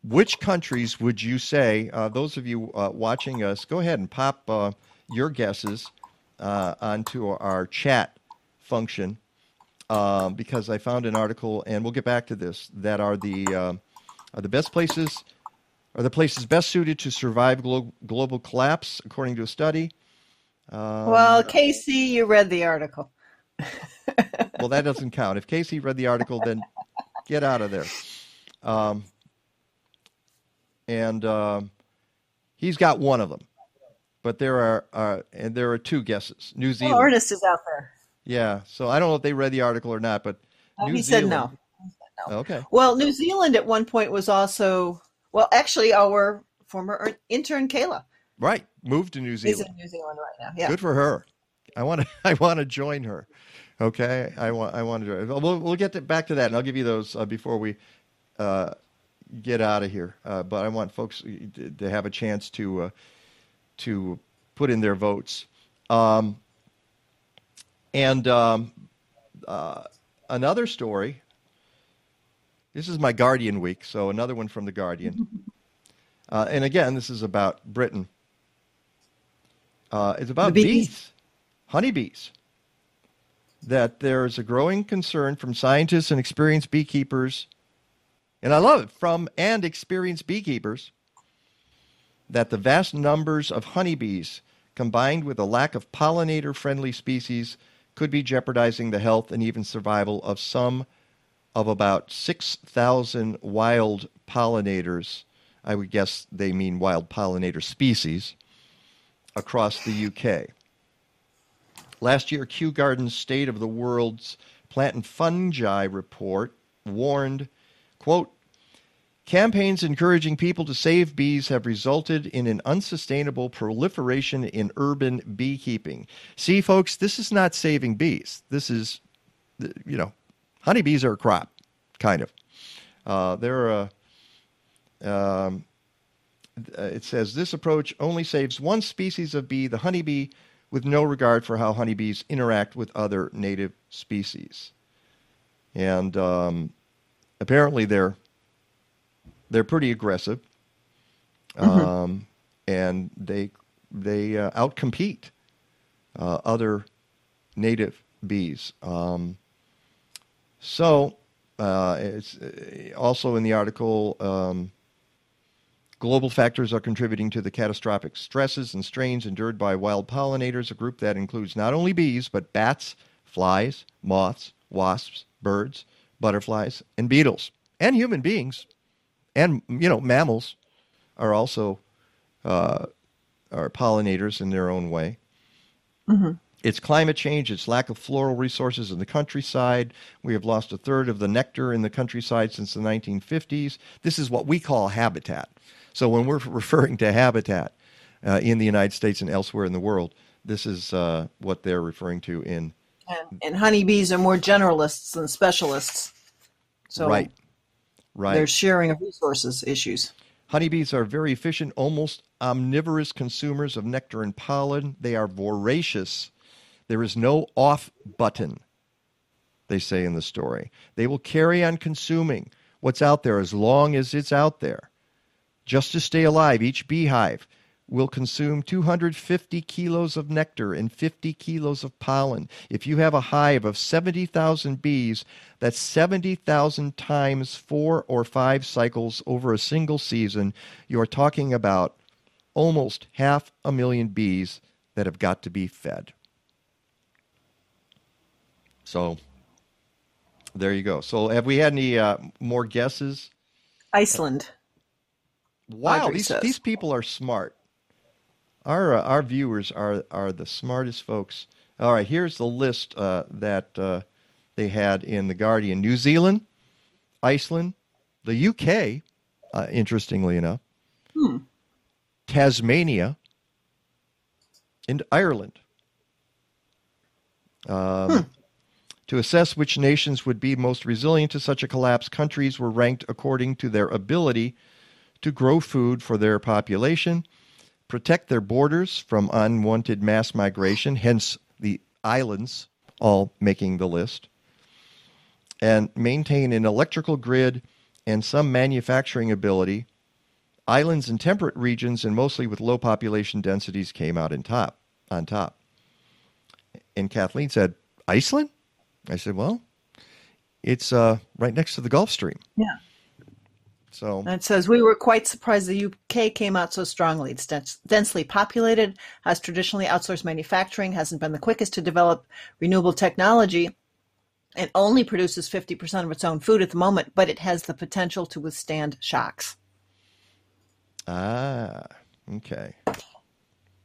[SPEAKER 3] which countries would you say? Uh, those of you uh, watching us, go ahead and pop uh, your guesses uh, onto our chat function um, because I found an article, and we'll get back to this. That are the um are the best places are the places best suited to survive glo- global collapse, according to a study. Um,
[SPEAKER 4] well, Casey, you read the article.
[SPEAKER 3] Well, that doesn't count. If Casey read the article, then get out of there. Um, and um, he's got one of them, but there are uh, and there are two guesses. New
[SPEAKER 4] Well,
[SPEAKER 3] Zealand,
[SPEAKER 4] Ernest is out there.
[SPEAKER 3] yeah. So I don't know if they read the article or not, but New
[SPEAKER 4] he said
[SPEAKER 3] Zealand.
[SPEAKER 4] no.
[SPEAKER 3] Okay,
[SPEAKER 4] Well, New Zealand at one point was also well, actually, our former er- intern Kayla
[SPEAKER 3] right. Moved to New Zealand.
[SPEAKER 4] is in New Zealand right now. Yeah.
[SPEAKER 3] Good for her. I want to. (laughs) I want to join her. Okay. I want. I want to. We'll, we'll get to, back to that, and I'll give you those uh, before we uh, get out of here. Uh, but I want folks to, to have a chance to uh, to put in their votes. Um, and um, uh, another story. This is my Guardian week, so another one from the Guardian. (laughs) Uh, and again, this is about Britain. Uh, it's about
[SPEAKER 4] bees,
[SPEAKER 3] honeybees. That there's a growing concern from scientists and experienced beekeepers, and I love it, from and experienced beekeepers, that the vast numbers of honeybees combined with a lack of pollinator friendly species could be jeopardizing the health and even survival of some of about 6,000 wild pollinators. I would guess they mean wild pollinator species across the UK. Last year, Kew Gardens State of the World's Plant and Fungi report warned, quote, Campaigns encouraging people to save bees have resulted in an unsustainable proliferation in urban beekeeping. See, folks, this is not saving bees. This is, you know, honeybees are a crop, kind of. Uh, they're a. Um, it says this approach only saves one species of bee, the honeybee, with no regard for how honeybees interact with other native species. And um, apparently, they're they're pretty aggressive, um, and they they uh, outcompete uh, other native bees. Um, so uh, it's uh, also in the article. Global factors are contributing to the catastrophic stresses and strains endured by wild pollinators, a group that includes not only bees, but bats, flies, moths, wasps, birds, butterflies, and beetles, and human beings, and you know mammals are also uh, are pollinators in their own way. It's climate change, it's lack of floral resources in the countryside. We have lost a third of the nectar in the countryside since the 1950s. This is what we call habitat. So when we're (laughs) referring to habitat uh, in the United States and elsewhere in the world, this is uh, what they're referring to in
[SPEAKER 4] And, and honeybees are more generalists than specialists. So
[SPEAKER 3] right, right.
[SPEAKER 4] there's sharing of resources issues.
[SPEAKER 3] Honeybees are very efficient, almost omnivorous consumers of nectar and pollen. They are voracious. There is no off button, they say in the story. They will carry on consuming what's out there as long as it's out there. Just to stay alive, each beehive will consume 250 kilos of nectar and 50 kilos of pollen. If you have a hive of 70,000 bees, that's 70,000 times four or five cycles over a single season. You're talking about almost half a million bees that have got to be fed. So there you go. So have we had any uh, more guesses?
[SPEAKER 4] Iceland.
[SPEAKER 3] Wow,
[SPEAKER 4] Audrey
[SPEAKER 3] these
[SPEAKER 4] says.
[SPEAKER 3] these people are smart. Our uh, our viewers are are the smartest folks. All right, here's the list uh, that uh, they had in the Guardian: New Zealand, Iceland, the UK, uh, interestingly enough,
[SPEAKER 4] Hmm.
[SPEAKER 3] Tasmania, and Ireland. Um,
[SPEAKER 4] Hmm.
[SPEAKER 3] To assess which nations would be most resilient to such a collapse, countries were ranked according to their ability to grow food for their population, protect their borders from unwanted mass migration, hence the islands all making the list, and maintain an electrical grid and some manufacturing ability. Islands in temperate regions, and mostly with low population densities, came out in top on top. And Kathleen said, "Iceland." I said, "Well, it's uh, right next to the Gulf Stream."
[SPEAKER 4] Yeah.
[SPEAKER 3] So
[SPEAKER 4] And it says we were quite surprised the UK came out so strongly. It's dens- densely populated, has traditionally outsourced manufacturing, hasn't been the quickest to develop renewable technology, and only produces 50% of its own food at the moment, but it has the potential to withstand shocks.
[SPEAKER 3] ah, okay,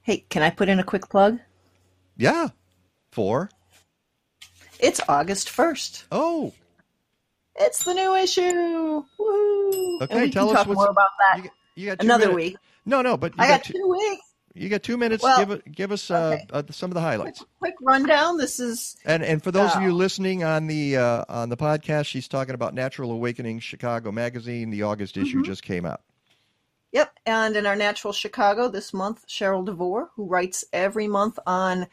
[SPEAKER 4] Hey, can I put in a quick plug?
[SPEAKER 3] yeah, four.
[SPEAKER 4] It's August 1st.
[SPEAKER 3] Oh,
[SPEAKER 4] It's the new issue. Woo!
[SPEAKER 3] Okay, tell us
[SPEAKER 4] more about that
[SPEAKER 3] you, got- you got
[SPEAKER 4] another
[SPEAKER 3] minutes.
[SPEAKER 4] week.
[SPEAKER 3] No, no, but you
[SPEAKER 4] I got
[SPEAKER 3] two,
[SPEAKER 4] two weeks.
[SPEAKER 3] you got two minutes.
[SPEAKER 4] Well,
[SPEAKER 3] give give us uh, uh, some of the highlights.
[SPEAKER 4] Quick rundown. This is
[SPEAKER 3] And and for those of you listening on the uh, on the podcast, she's talking about Natural Awakening Chicago Magazine. The August issue
[SPEAKER 4] Mm-hmm.
[SPEAKER 3] just came out.
[SPEAKER 4] Yep, and in our Natural Chicago this month, Sheryl DeVore, who writes every month on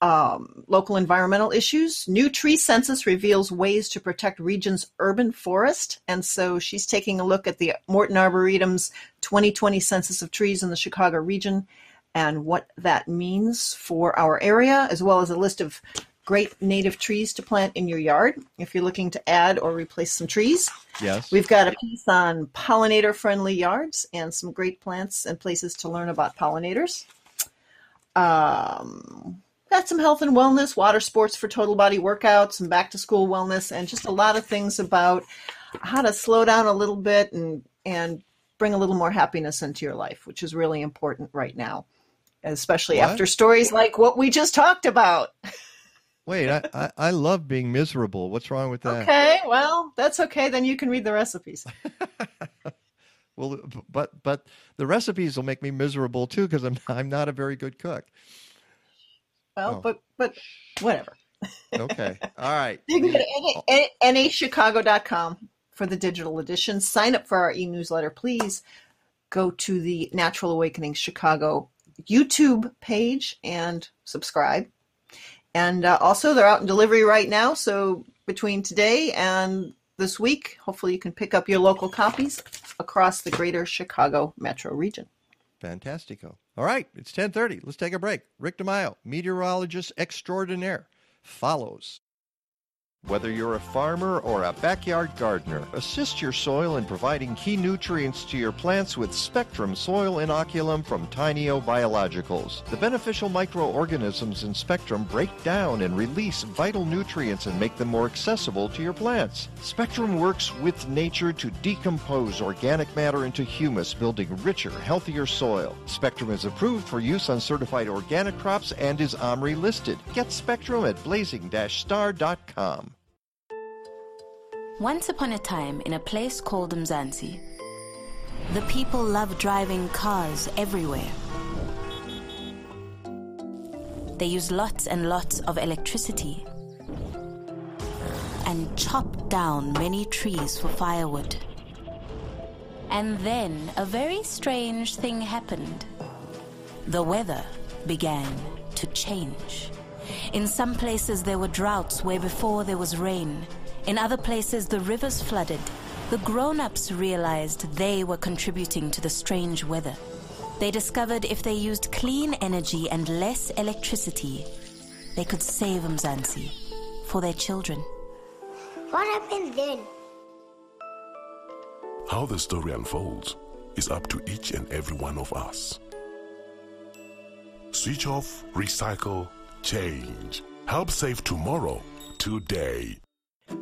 [SPEAKER 4] um, local environmental issues. New tree census reveals ways to protect region's urban forest, and so she's taking a look at the Morton Arboretum's 2020 census of trees in the Chicago region and what that means for our area, as well as a list of great native trees to plant in your yard if you're looking to add or replace some trees.
[SPEAKER 3] Yes.
[SPEAKER 4] We've got a piece on pollinator friendly yards and some great plants and places to learn about pollinators. Um, got some health and wellness, water sports for total body workouts, some back to school wellness, and just a lot of things about how to slow down a little bit and, and bring a little more happiness into your life, which is really important right now, especially
[SPEAKER 3] What?
[SPEAKER 4] after stories like what we just talked about.
[SPEAKER 3] Wait, I, I I love being miserable. What's wrong with that?
[SPEAKER 4] Okay, well, that's okay. Then you can read the recipes. (laughs)
[SPEAKER 3] Well, but but the recipes will make me miserable too because I'm I'm not a very good cook.
[SPEAKER 4] Well,
[SPEAKER 3] Oh.
[SPEAKER 4] but but whatever.
[SPEAKER 3] Okay, (laughs) all right.
[SPEAKER 4] You can go to NA, NAChicago.com for the digital edition. Sign up for our e newsletter, please. Go to the Natural Awakening Chicago YouTube page and subscribe. And uh, also, they're out in delivery right now. So between today and this week, hopefully, you can pick up your local copies across the greater Chicago metro region.
[SPEAKER 3] Fantastico. All right, it's 10:30. Let's take a break. Rick DeMaio, meteorologist extraordinaire, follows. Whether you're a farmer or a backyard gardener, assist your soil in providing key nutrients to your plants with Spectrum Soil Inoculum from Tainio Biologicals. The beneficial microorganisms in Spectrum break down and release vital nutrients and make them more accessible to your plants. Spectrum works with nature to decompose organic matter into humus, building richer, healthier soil. Spectrum is approved for use on certified organic crops and is OMRI listed. Get Spectrum at blazing-star.com.
[SPEAKER 11] Once upon a time, in a place called Mzansi, the people loved driving cars everywhere. They used lots and lots of electricity and chopped down many trees for firewood. And then a very strange thing happened. The weather began to change. In some places, there were droughts where before there was rain. In other places, the rivers flooded. The grown ups realized they were contributing to the strange weather. They discovered if they used clean energy and less electricity, they could save Mzansi for their children.
[SPEAKER 12] What happened then?
[SPEAKER 13] How the story unfolds is up to each and every one of us. Switch off, recycle, change. Help save tomorrow, today.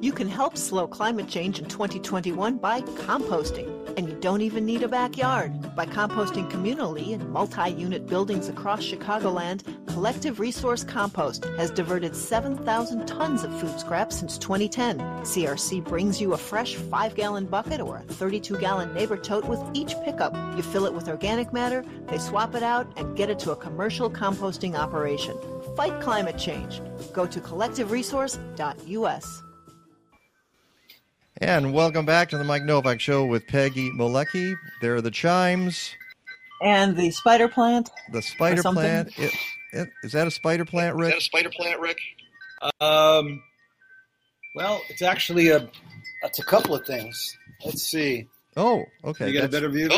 [SPEAKER 4] You can help slow climate change in 2021 by composting. And you don't even need a backyard. By composting communally in multi unit buildings across Chicagoland, Collective Resource Compost has diverted 7,000 tons of food scraps since 2010. CRC brings you a fresh 5 gallon bucket or a 32 gallon neighbor tote with each pickup. You fill it with organic matter, they swap it out, and get it to a commercial composting operation. Fight climate change. Go to collectiveresource.us.
[SPEAKER 3] And welcome back to the Mike Nowak Show with Peggy Malecki. There are the chimes.
[SPEAKER 4] And the spider plant.
[SPEAKER 3] The spider plant. It, it, is that a spider plant, Rick?
[SPEAKER 14] Is that a spider plant, Rick? Um, well, it's actually a it's a couple of things. Let's see.
[SPEAKER 3] Oh, okay.
[SPEAKER 14] You got a better view?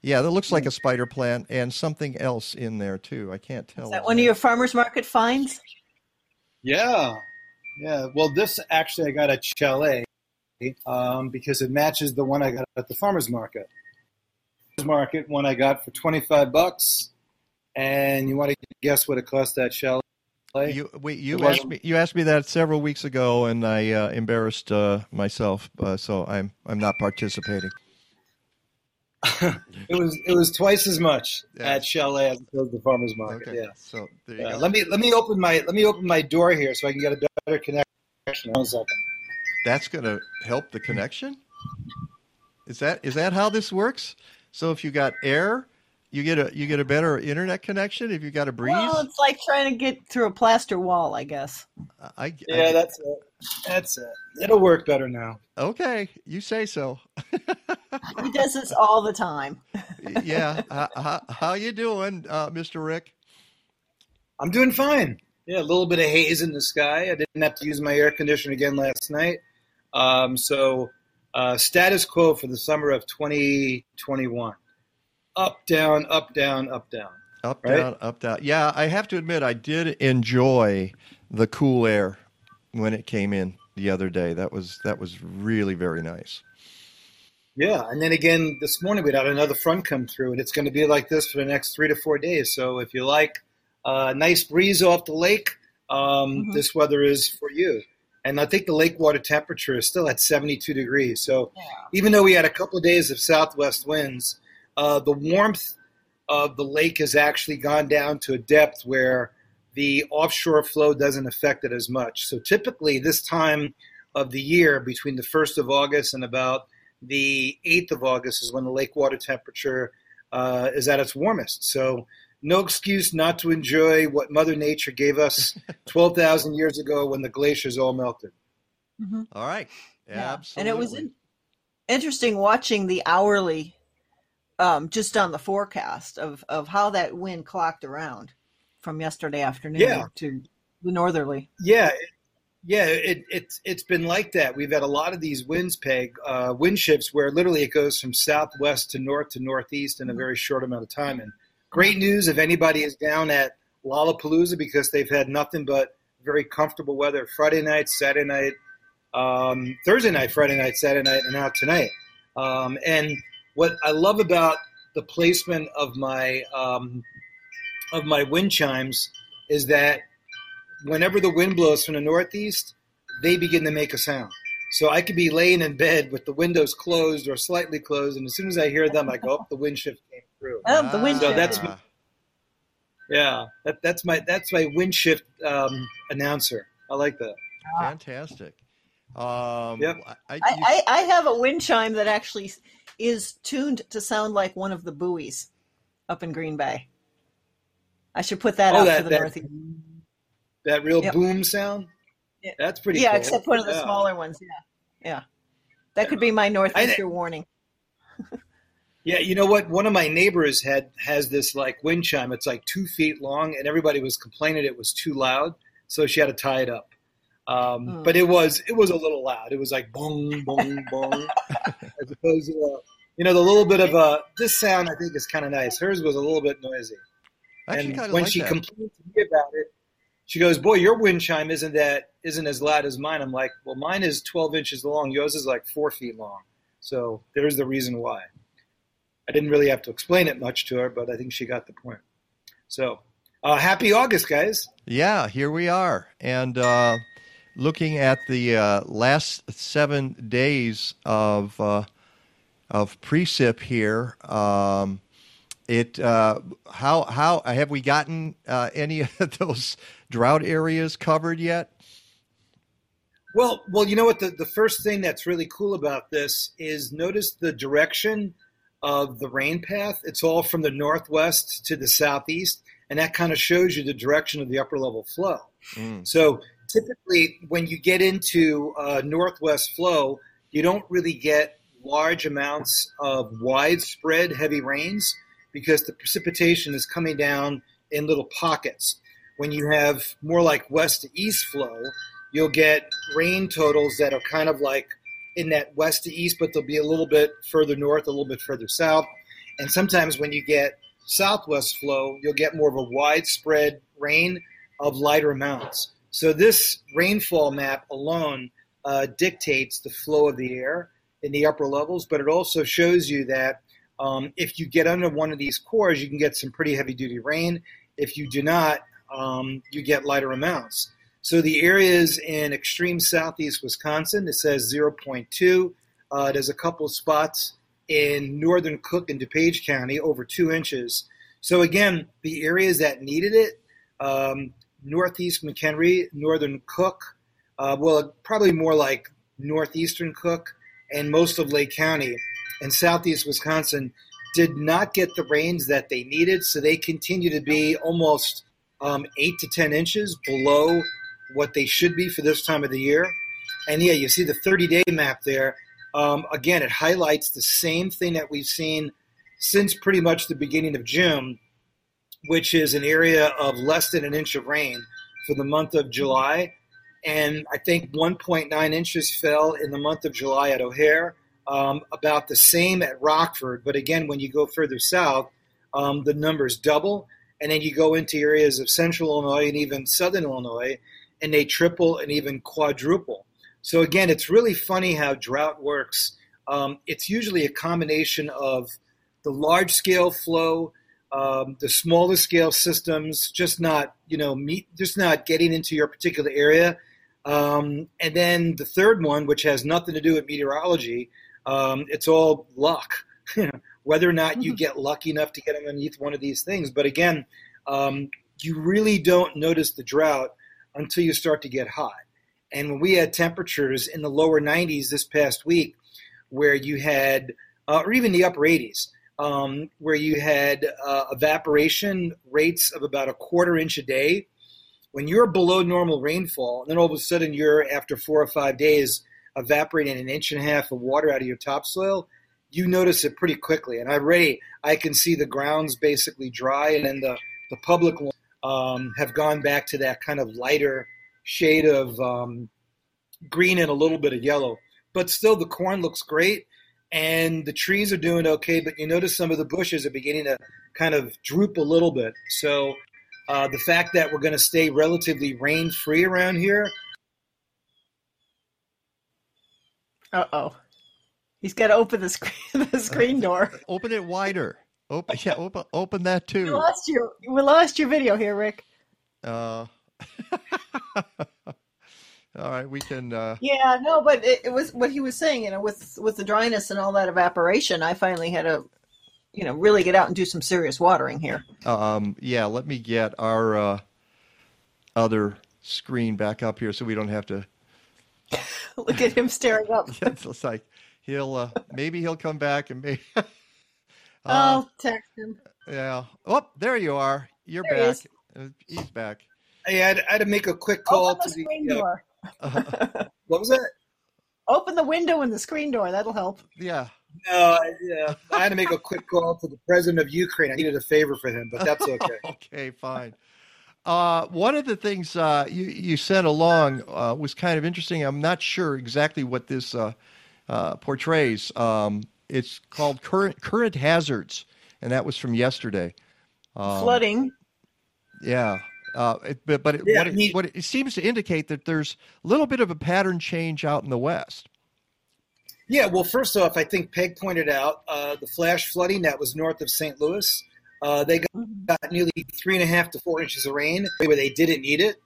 [SPEAKER 3] Yeah, that looks like a spider plant and something else in there too. I can't tell.
[SPEAKER 4] Is that one of your farmer's market finds?
[SPEAKER 14] Yeah, yeah. Well, this actually I got a Chalet um, because it matches the one I got at the farmers market. Farmers market one I got for twenty five bucks, and you want to guess what it cost at Chalet?
[SPEAKER 3] You wait. You asked me. You asked me that several weeks ago, and I uh, embarrassed uh, myself. Uh, so I'm I'm not participating. (laughs)
[SPEAKER 14] It was it was twice as much at Chalet as opposed to the farmers market.
[SPEAKER 3] Okay,
[SPEAKER 14] Yeah.
[SPEAKER 3] So there you
[SPEAKER 14] Yeah,
[SPEAKER 3] go.
[SPEAKER 14] let me let me open my let me open my door here so I can get a better connection. One second.
[SPEAKER 3] That's going to help the connection. Is that is that how this works? So if you got air, you get a you get a better internet connection. If you got a breeze,
[SPEAKER 4] Well, it's like trying to get through a plaster wall, I guess.
[SPEAKER 3] I, I
[SPEAKER 14] Yeah, that's it. That's it. It'll work better now.
[SPEAKER 3] okay. You say so. (laughs)
[SPEAKER 4] He does this all the time. (laughs)
[SPEAKER 3] yeah. how, how, how you doing, uh, Mister Rick?
[SPEAKER 14] I'm doing fine. Yeah, a little bit of haze in the sky. I didn't have to use my air conditioner again last night. Um, so, uh, status quo for the summer of 2021. Up, down, up, down, up, down.
[SPEAKER 3] Up,
[SPEAKER 14] Right?
[SPEAKER 3] down, up, down. Yeah, I have to admit, I did enjoy the cool air when it came in the other day. That was that was really very nice.
[SPEAKER 14] Yeah, and then again this morning we had another front come through, and it's going to be like this for the next three to four days. So if you like a nice breeze off the lake, um, this weather is for you. And I think the lake water temperature is still at 72 degrees. So even though we had a couple of days of southwest winds, uh, the warmth of the lake has actually gone down to a depth where the offshore flow doesn't affect it as much. So typically, this time of the year, between the 1st of August and about the 8th of August, is when the lake water temperature uh, is at its warmest. So, no excuse not to enjoy what Mother Nature gave us (laughs) 12,000 years ago when the glaciers all melted.
[SPEAKER 3] All right.
[SPEAKER 4] Yeah.
[SPEAKER 3] Absolutely.
[SPEAKER 4] And it was in interesting watching the hourly, um, just on the forecast of of how that wind clocked around from yesterday afternoon
[SPEAKER 14] Yeah.
[SPEAKER 4] to the northerly.
[SPEAKER 14] Yeah, yeah, it, it's it's been like that. We've had a lot of these winds, peg uh, wind shifts, where literally it goes from southwest to north to northeast in a very short amount of time. And great news if anybody is down at Lollapalooza because they've had nothing but very comfortable weather Friday night, Saturday night, um, Thursday night, Friday night, Saturday night, and now tonight. Um, and what I love about the placement of my um, of my wind chimes is that whenever the wind blows from the northeast, they begin to make a sound. So I could be laying in bed with the windows closed or slightly closed, and as soon as I hear them, I go, up the wind shift through."
[SPEAKER 4] Oh, the wind
[SPEAKER 14] So
[SPEAKER 4] shift.
[SPEAKER 14] that's my, yeah, that, that's my that's my wind shift um, announcer. I like that.
[SPEAKER 3] Fantastic. Um,
[SPEAKER 14] Yep.
[SPEAKER 3] I, I,
[SPEAKER 4] I, I, I have a wind chime that actually is tuned to sound like one of the buoys up in Green Bay. I should put that
[SPEAKER 14] Oh,
[SPEAKER 4] out
[SPEAKER 14] that-
[SPEAKER 4] for the
[SPEAKER 14] that-
[SPEAKER 4] northeast.
[SPEAKER 14] That real
[SPEAKER 4] Yep.
[SPEAKER 14] boom sound.
[SPEAKER 4] Yeah.
[SPEAKER 14] That's pretty.
[SPEAKER 4] yeah,
[SPEAKER 14] cool.
[SPEAKER 4] except one of the
[SPEAKER 14] Yeah.
[SPEAKER 4] smaller ones. Yeah, yeah. That could be my northeaster warning. (laughs)
[SPEAKER 14] Yeah, you know what? One of my neighbors had has this like wind chime. It's like two feet long, and everybody was complaining it was too loud, so she had to tie it up. Um,
[SPEAKER 4] Hmm.
[SPEAKER 14] But it was it was a little loud. It was like boom, boom, boom, as opposed to uh, you know the little bit of uh, this sound. I think is kind of nice. Hers was a little bit noisy.
[SPEAKER 3] I
[SPEAKER 14] and when
[SPEAKER 3] like
[SPEAKER 14] she
[SPEAKER 3] that.
[SPEAKER 14] complained to me about it, she goes, "Boy, your wind chime isn't that isn't as loud as mine." I'm like, "Well, mine is 12 inches long. Yours is like four feet long." So there's the reason why. I didn't really have to explain it much to her, but I think she got the point. So uh, happy August, guys!
[SPEAKER 3] Yeah, here we are. And uh, looking at the uh, last seven days of uh, of precip here, um, it uh, how how have we gotten uh, any of (laughs) those drought areas covered yet?
[SPEAKER 14] Well, well, you know what? The, the first thing that's really cool about this is notice the direction of the rain path. It's all from the northwest to the southeast, and that kind of shows you the direction of the upper level flow. So typically, when you get into uh, northwest flow, you don't really get large amounts of widespread heavy rains because the precipitation is coming down in little pockets. When you have more like west to east flow, you'll get rain totals that are kind of like in that west to east, but they'll be a little bit further north, a little bit further south. And sometimes when you get southwest flow, you'll get more of a widespread rain of lighter amounts. So this rainfall map alone uh, dictates the flow of the air in the upper levels, but it also shows you that um, if you get under one of these cores, you can get some pretty heavy duty rain. If you do not, um, you get lighter amounts. So the areas in extreme southeast Wisconsin, it says 0.2. Uh, there's a couple spots in northern Cook and DuPage County over two inches. So again, the areas that needed it, um, northeast McHenry, northern Cook, uh, well, probably more like northeastern Cook and most of Lake County and southeast Wisconsin did not get the rains that they needed. So they continue to be almost um, eight to 10 inches below what they should be for this time of the year. And yeah, you see the 30 day map there. Um, again, it highlights the same thing that we've seen since pretty much the beginning of June, which is an area of less than an inch of rain for the month of July. And I think 1.9 inches fell in the month of July at O'Hare, um, about the same at Rockford. But again, when you go further south, um, the numbers double. And then you go into areas of central Illinois and even southern Illinois, and they triple and even quadruple. So again, it's really funny how drought works. Um, it's usually a combination of the large scale flow, um, the smaller scale systems, just not you know meet, just not getting into your particular area, um, and then the third one, which has nothing to do with meteorology, um, it's all luck. (laughs) Whether or not you get lucky enough to get underneath one of these things, but again, um, you really don't notice the drought until you start to get hot. And when we had temperatures in the lower 90s this past week, where you had, uh, or even the upper 80s, um, where you had uh, evaporation rates of about a quarter inch a day, when you're below normal rainfall, and then all of a sudden you're after four or five days evaporating an inch and a half of water out of your topsoil, you notice it pretty quickly. And already I can see the grounds basically dry, and then the the public um, have gone back to that kind of lighter shade of um, green and a little bit of yellow. But still, the corn looks great, and the trees are doing okay. But you notice some of the bushes are beginning to kind of droop a little bit. So uh, the fact that we're going to stay relatively rain free around here.
[SPEAKER 4] Uh oh. He's got to open the screen, (laughs) the screen (laughs) door.
[SPEAKER 3] Open it wider. Open, (laughs) yeah, open, open that too.
[SPEAKER 4] We lost your, we lost your video here, Rick.
[SPEAKER 3] Uh, (laughs) all right, we can. Uh,
[SPEAKER 4] Yeah, no, but it, it was what he was saying. You know, with with the dryness and all that evaporation, I finally had to, you know, really get out and do some serious watering here.
[SPEAKER 3] um, yeah, let me get our uh, other screen back up here so we don't have to. (laughs)
[SPEAKER 4] Look at him staring up.
[SPEAKER 3] yeah, it's like he'll uh, maybe he'll come back and maybe. Uh,
[SPEAKER 4] I'll text him.
[SPEAKER 3] yeah. Oh, there you are. You're
[SPEAKER 4] There
[SPEAKER 3] back.
[SPEAKER 4] is.
[SPEAKER 3] Uh, He's back.
[SPEAKER 14] Hey, I had, I had to make a quick call
[SPEAKER 4] Open the
[SPEAKER 14] to the.
[SPEAKER 4] screen
[SPEAKER 14] uh,
[SPEAKER 4] door. (laughs)
[SPEAKER 14] what was that?
[SPEAKER 4] Open the window and the screen door. That'll help.
[SPEAKER 3] Yeah.
[SPEAKER 14] No, yeah, I had to make a quick call to the president of Ukraine. I needed a favor for him, but that's okay. (laughs)
[SPEAKER 3] okay, fine. Uh, one of the things uh, you, you sent along uh, was kind of interesting. I'm not sure exactly what this uh, uh, portrays. Um, it's called current current hazards, and that was from yesterday. Um,
[SPEAKER 4] Flooding.
[SPEAKER 3] Yeah, uh, it, but but it,
[SPEAKER 14] Yeah,
[SPEAKER 3] what,
[SPEAKER 14] I mean-
[SPEAKER 3] it, what it seems to indicate that there's a little bit of a pattern change out in the west.
[SPEAKER 14] Yeah, well, first off, I think Peg pointed out uh, the flash flooding that was north of St. Louis. Uh, they got, got nearly three and a half to four inches of rain where they didn't need it.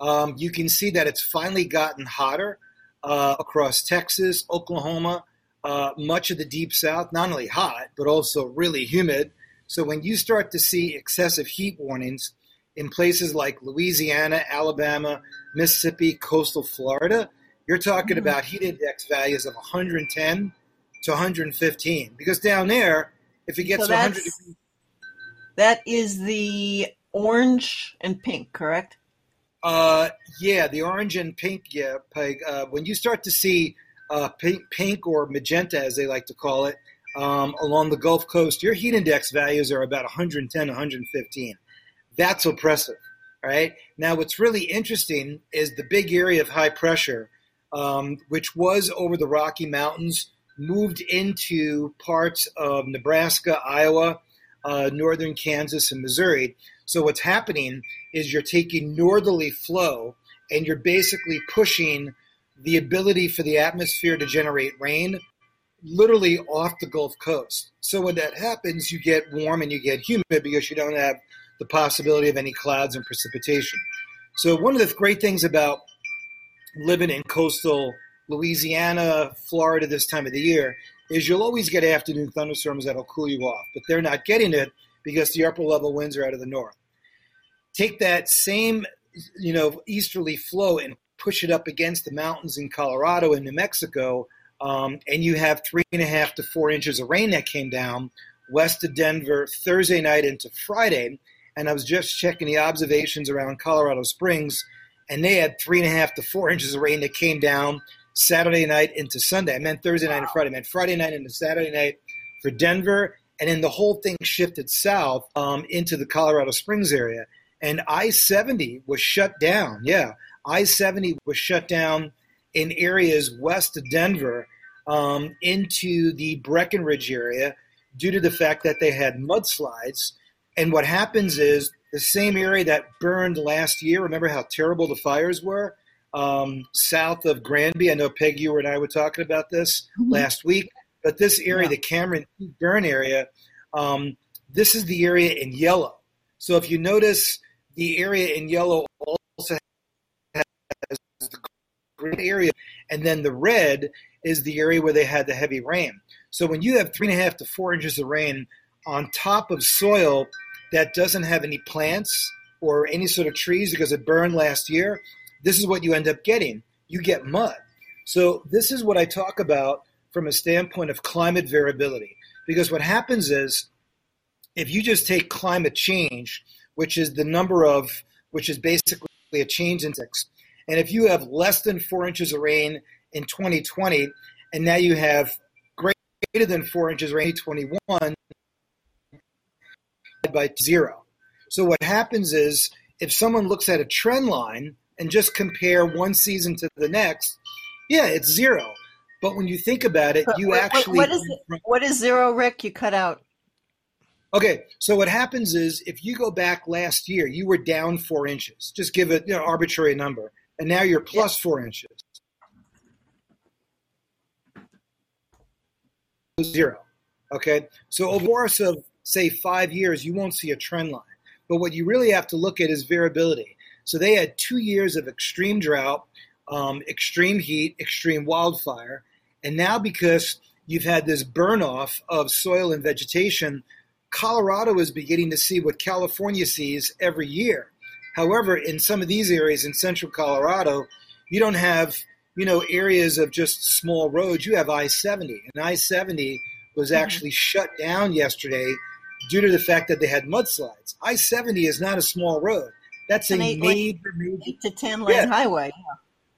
[SPEAKER 14] Um, you can see that it's finally gotten hotter uh, across Texas, Oklahoma, uh, much of the deep south. Not only hot, but also really humid. So when you start to see excessive heat warnings in places like Louisiana, Alabama, Mississippi, coastal Florida, you're talking
[SPEAKER 4] Mhm.
[SPEAKER 14] about heat index values of 110 to 115. Because down there, if it gets
[SPEAKER 4] So
[SPEAKER 14] to 100
[SPEAKER 4] that's-
[SPEAKER 14] degrees,
[SPEAKER 4] That is the orange and pink, correct?
[SPEAKER 14] uh, yeah, the orange and pink, yeah, Peg. Uh, when you start to see uh, pink, pink or magenta, as they like to call it, um, along the Gulf Coast, your heat index values are about 110, 115. That's oppressive, right? Now, what's really interesting is the big area of high pressure, um, which was over the Rocky Mountains, moved into parts of Nebraska, Iowa, uh, northern Kansas, and Missouri. So, what's happening is you're taking northerly flow and you're basically pushing the ability for the atmosphere to generate rain literally off the Gulf Coast. So when that happens, you get warm and you get humid because you don't have the possibility of any clouds and precipitation. So one of the great things about living in coastal Louisiana, Florida this time of the year is you'll always get afternoon thunderstorms that'll cool you off, but they're not getting it because the upper level winds are out of the north. Take that same, you know, easterly flow and push it up against the mountains in Colorado and New Mexico, um, and you have three and a half to four inches of rain that came down west of Denver Thursday night into Friday. And I was just checking the observations around Colorado Springs, and they had three and a half to four inches of rain that came down Saturday night into Sunday. I meant Thursday night and Friday. I meant Friday night into Saturday night for Denver, and then the whole thing shifted south um, into the Colorado Springs area. And I 70 was shut down. Yeah, I 70 was shut down in areas west of Denver um, into the Breckenridge area due to the fact that they had mudslides. And what happens is the same area that burned last year, remember how terrible the fires were? Um, south of Granby. I know Peg, you and I were talking about this last week. But this area, the Cameron burn area, um, this is the area in yellow. So if you notice, the area in yellow also has the green area, and then the red is the area where they had the heavy rain. So when you have three and a half to four inches of rain on top of soil that doesn't have any plants or any sort of trees because it burned last year, this is what you end up getting. You get mud. So this is what I talk about from a standpoint of climate variability. Because what happens is if you just take climate change, which is the number of, which is basically a change index, and if you have less than four inches of rain in 2020, and now you have greater than four inches rain in 2021 by zero. So what happens is if someone looks at a trend line and just compare one season to the next, yeah, it's zero. But when you think about it, you
[SPEAKER 4] what,
[SPEAKER 14] actually
[SPEAKER 4] what is what is zero, Rick? You cut out.
[SPEAKER 14] Okay, so what happens is if you go back last year, you were down four inches. Just give it you know, arbitrary number, and now you're plus four inches. Zero. Okay, so over the course of say five years, you won't see a trend line. But what you really have to look at is variability. So they had two years of extreme drought, um, extreme heat, extreme wildfire, and now because you've had this burn off of soil and vegetation, Colorado is beginning to see what California sees every year. However, in some of these areas in central Colorado, you don't have you know areas of just small roads. You have I-70, and I-70 was mm-hmm. actually shut down yesterday due to the fact that they had mudslides. I-70 is not a small road. That's
[SPEAKER 4] An
[SPEAKER 14] a
[SPEAKER 4] eight,
[SPEAKER 14] major, major
[SPEAKER 4] eight to ten lane
[SPEAKER 14] Yeah.
[SPEAKER 4] highway.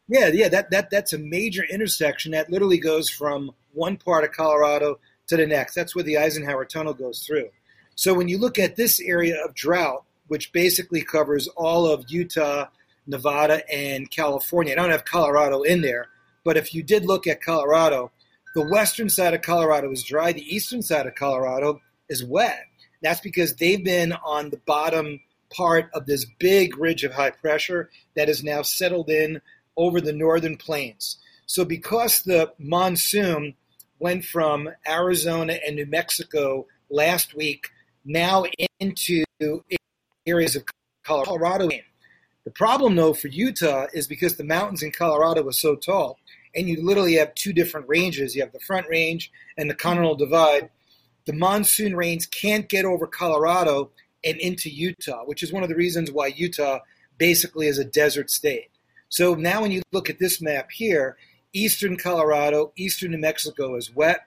[SPEAKER 14] yeah, yeah, that, that that's a major intersection that literally goes from one part of Colorado to the next. That's where the Eisenhower Tunnel goes through. So when you look at this area of drought, which basically covers all of Utah, Nevada, and California, I don't have Colorado in there, but if you did look at Colorado, the western side of Colorado is dry, the eastern side of Colorado is wet. That's because they've been on the bottom part of this big ridge of high pressure that is now settled in over the northern plains. So, because the monsoon went from Arizona and New Mexico last week now into areas of Colorado, the problem though for Utah is because the mountains in Colorado are so tall, and you literally have two different ranges. You have the Front Range and the Continental Divide. The monsoon rains can't get over Colorado and into Utah, which is one of the reasons why Utah basically is a desert state. So now when you look at this map here, eastern Colorado, eastern New Mexico is wet,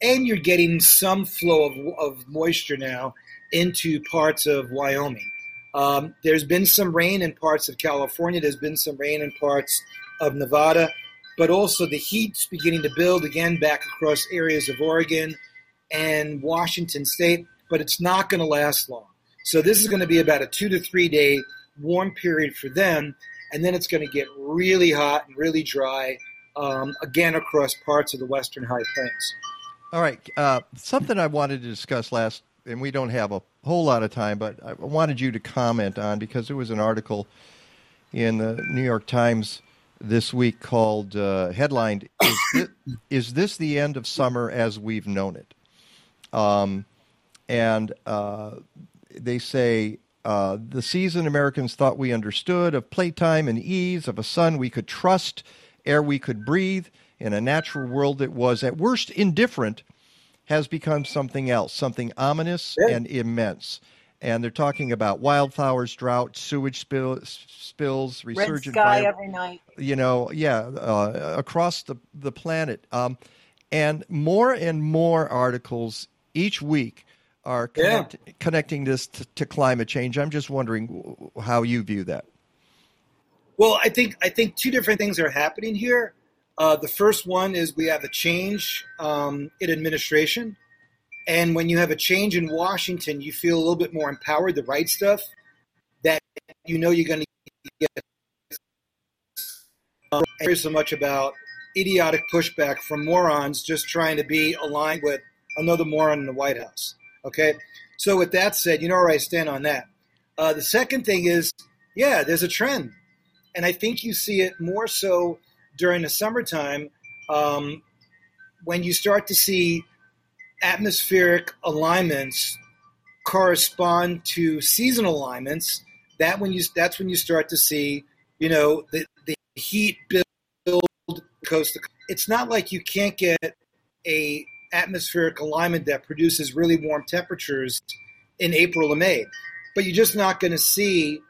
[SPEAKER 14] and you're getting some flow of, of moisture now into parts of Wyoming. Um, there's been some rain in parts of California. There's been some rain in parts of Nevada, but also the heat's beginning to build again back across areas of Oregon and Washington State, but it's not going to last long. So this is going to be about a two to three day warm period for them, and then it's going to get really hot and really dry um, again across parts of the western high plains.
[SPEAKER 3] All right. Uh, something I wanted to discuss last, and we don't have a whole lot of time, but I wanted you to comment on because there was an article in the New York Times this week called uh, headlined is this, is this the end of summer as we've known it? Um, and uh, they say uh, the season Americans thought we understood of playtime and ease, of a sun we could trust, air we could breathe, in a natural world that was at worst indifferent, has become something else, something ominous and immense. And they're talking about wildflowers, drought, sewage spill, spills, resurgent Red
[SPEAKER 4] sky
[SPEAKER 3] vi-
[SPEAKER 4] every night.
[SPEAKER 3] you know, yeah, uh, across the the planet, um, and more and more articles each week are connect, connecting this to, to climate change. I'm just wondering how you view that.
[SPEAKER 14] Well, I think I think two different things are happening here. Uh, the first one is we have a change um, in administration, and when you have a change in Washington, you feel a little bit more empowered to write stuff that you know you're going to get. Um, and so much about idiotic pushback from morons just trying to be aligned with another moron in the White House. Okay, so with that said, you know where I stand on that. Uh, the second thing is, yeah, there's a trend, and I think you see it more so during the summertime um, when you start to see atmospheric alignments correspond to seasonal alignments. That when you that's when you start to see, you know, the, the heat build coast. It's not like you can't get a atmospheric alignment that produces really warm temperatures in April and May, but you're just not going to see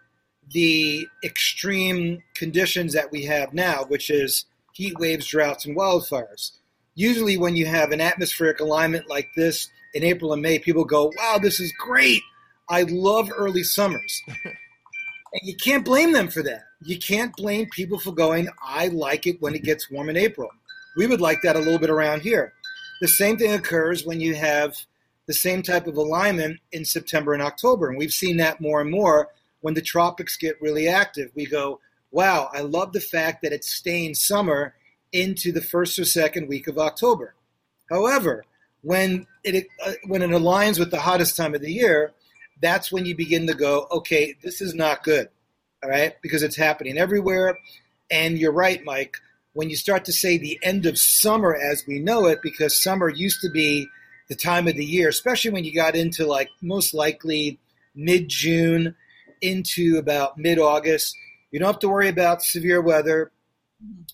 [SPEAKER 14] the extreme conditions that we have now, which is heat waves, droughts, and wildfires. Usually, when you have an atmospheric alignment like this in April and May, people go, Wow, this is great. I love early summers. (laughs) And you can't blame them for that. You can't blame people for going, I like it when it gets warm in April. We would like that a little bit around here. The same thing occurs when you have the same type of alignment in September and October. And we've seen that more and more when the tropics get really active. We go, wow, I love the fact that it's staying summer into the first or second week of October. However, when it uh, when it aligns with the hottest time of the year, that's when you begin to go, okay, this is not good, all right, because it's happening everywhere. And you're right, Mike. When you start to say the end of summer as we know it, because summer used to be the time of the year, especially when you got into like most likely mid June into about mid August. You don't have to worry about severe weather.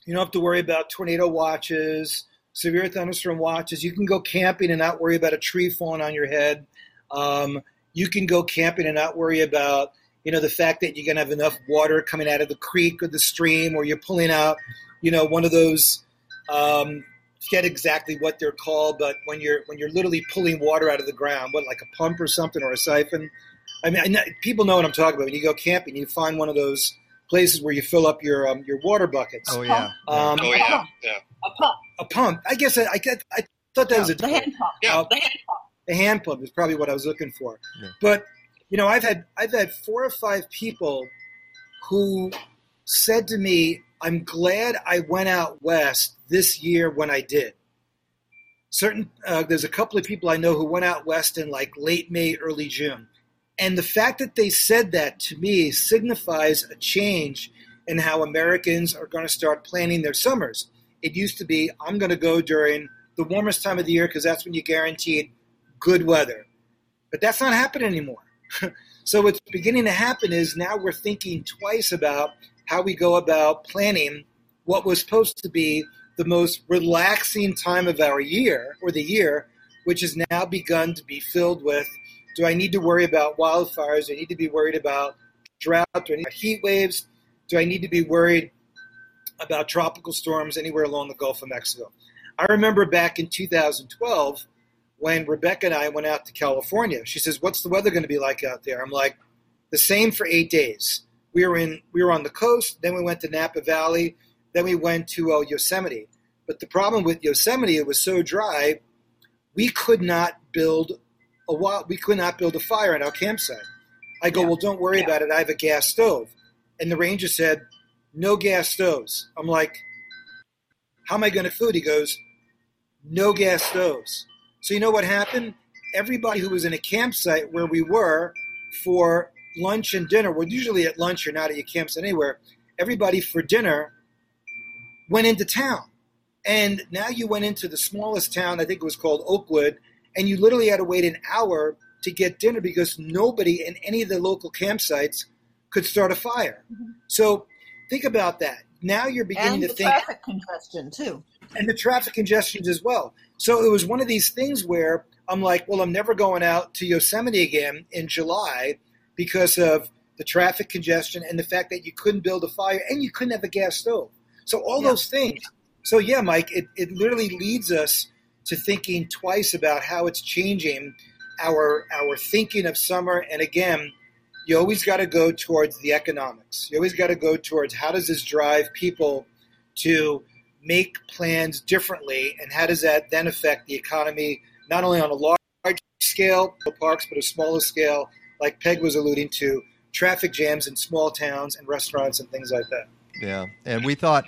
[SPEAKER 14] You don't have to worry about tornado watches, severe thunderstorm watches. You can go camping and not worry about a tree falling on your head. Um, you can go camping and not worry about you know the fact that you're going to have enough water coming out of the creek or the stream, or you're pulling out you know one of those. Um, forget exactly what they're called, but when you're when you're literally pulling water out of the ground, what like a pump or something or a siphon. I mean, I know, people know what I'm talking about. When you go camping, you find one of those places where you fill up your um, your water buckets.
[SPEAKER 3] Oh yeah.
[SPEAKER 14] Um,
[SPEAKER 15] Oh yeah, yeah.
[SPEAKER 4] A pump.
[SPEAKER 14] a pump. I guess I I, I thought that was a
[SPEAKER 4] The hand pump.
[SPEAKER 15] Yeah.
[SPEAKER 4] The hand pump.
[SPEAKER 14] the hand pump is probably what I was looking for.
[SPEAKER 3] Yeah.
[SPEAKER 14] But you know, I've had I've had four or five people who said to me, "I'm glad I went out west this year when I did." Certain uh, there's a couple of people I know who went out west in like late May, early June, and the fact that they said that to me signifies a change in how Americans are going to start planning their summers. It used to be, I'm going to go during the warmest time of the year because that's when you guaranteed good weather. But that's not happening anymore. (laughs) so what's beginning to happen is now we're thinking twice about how we go about planning what was supposed to be the most relaxing time of our year or the year, which has now begun to be filled with do I need to worry about wildfires? Do I need to be worried about drought? Do I need heat waves? Do I need to be worried about tropical storms anywhere along the Gulf of Mexico? I remember back in 2012 when Rebecca and I went out to California. She says, "What's the weather going to be like out there?" I'm like, "The same for eight days." We were in we were on the coast, then we went to Napa Valley, then we went to uh, Yosemite. But the problem with Yosemite, it was so dry, we could not build a wa- we could not build a fire at our campsite. I go, well, don't worry about it. I have a gas stove, and the ranger said, no gas stoves. I'm like, how am I going to food? He goes, no gas stoves. So you know what happened? Everybody who was in a campsite where we were for lunch and dinner, we're usually at lunch or not at your campsite anywhere. Everybody for dinner went into town. And now you went into the smallest town, I think it was called Oakwood, and you literally had to wait an hour to get dinner because nobody in any of the local campsites could start a fire. Mm-hmm. So think about that. Now you're beginning
[SPEAKER 4] And
[SPEAKER 14] to
[SPEAKER 4] the
[SPEAKER 14] think
[SPEAKER 4] traffic congestion too.
[SPEAKER 14] and the traffic congestions as well. So it was one of these things where I'm like, well, I'm never going out to Yosemite again in July because of the traffic congestion and the fact that you couldn't build a fire and you couldn't have a gas stove. So all
[SPEAKER 4] Yeah.
[SPEAKER 14] those things. So yeah, Mike, it, it literally leads us to thinking twice about how it's changing our our thinking of summer. And again, you always got to go towards the economics. You always got to go towards how does this drive people to make plans differently, and how does that then affect the economy, not only on a large scale, the parks, but a smaller scale, like Peg was alluding to, traffic jams in small towns and restaurants and things like that.
[SPEAKER 3] Yeah, and we thought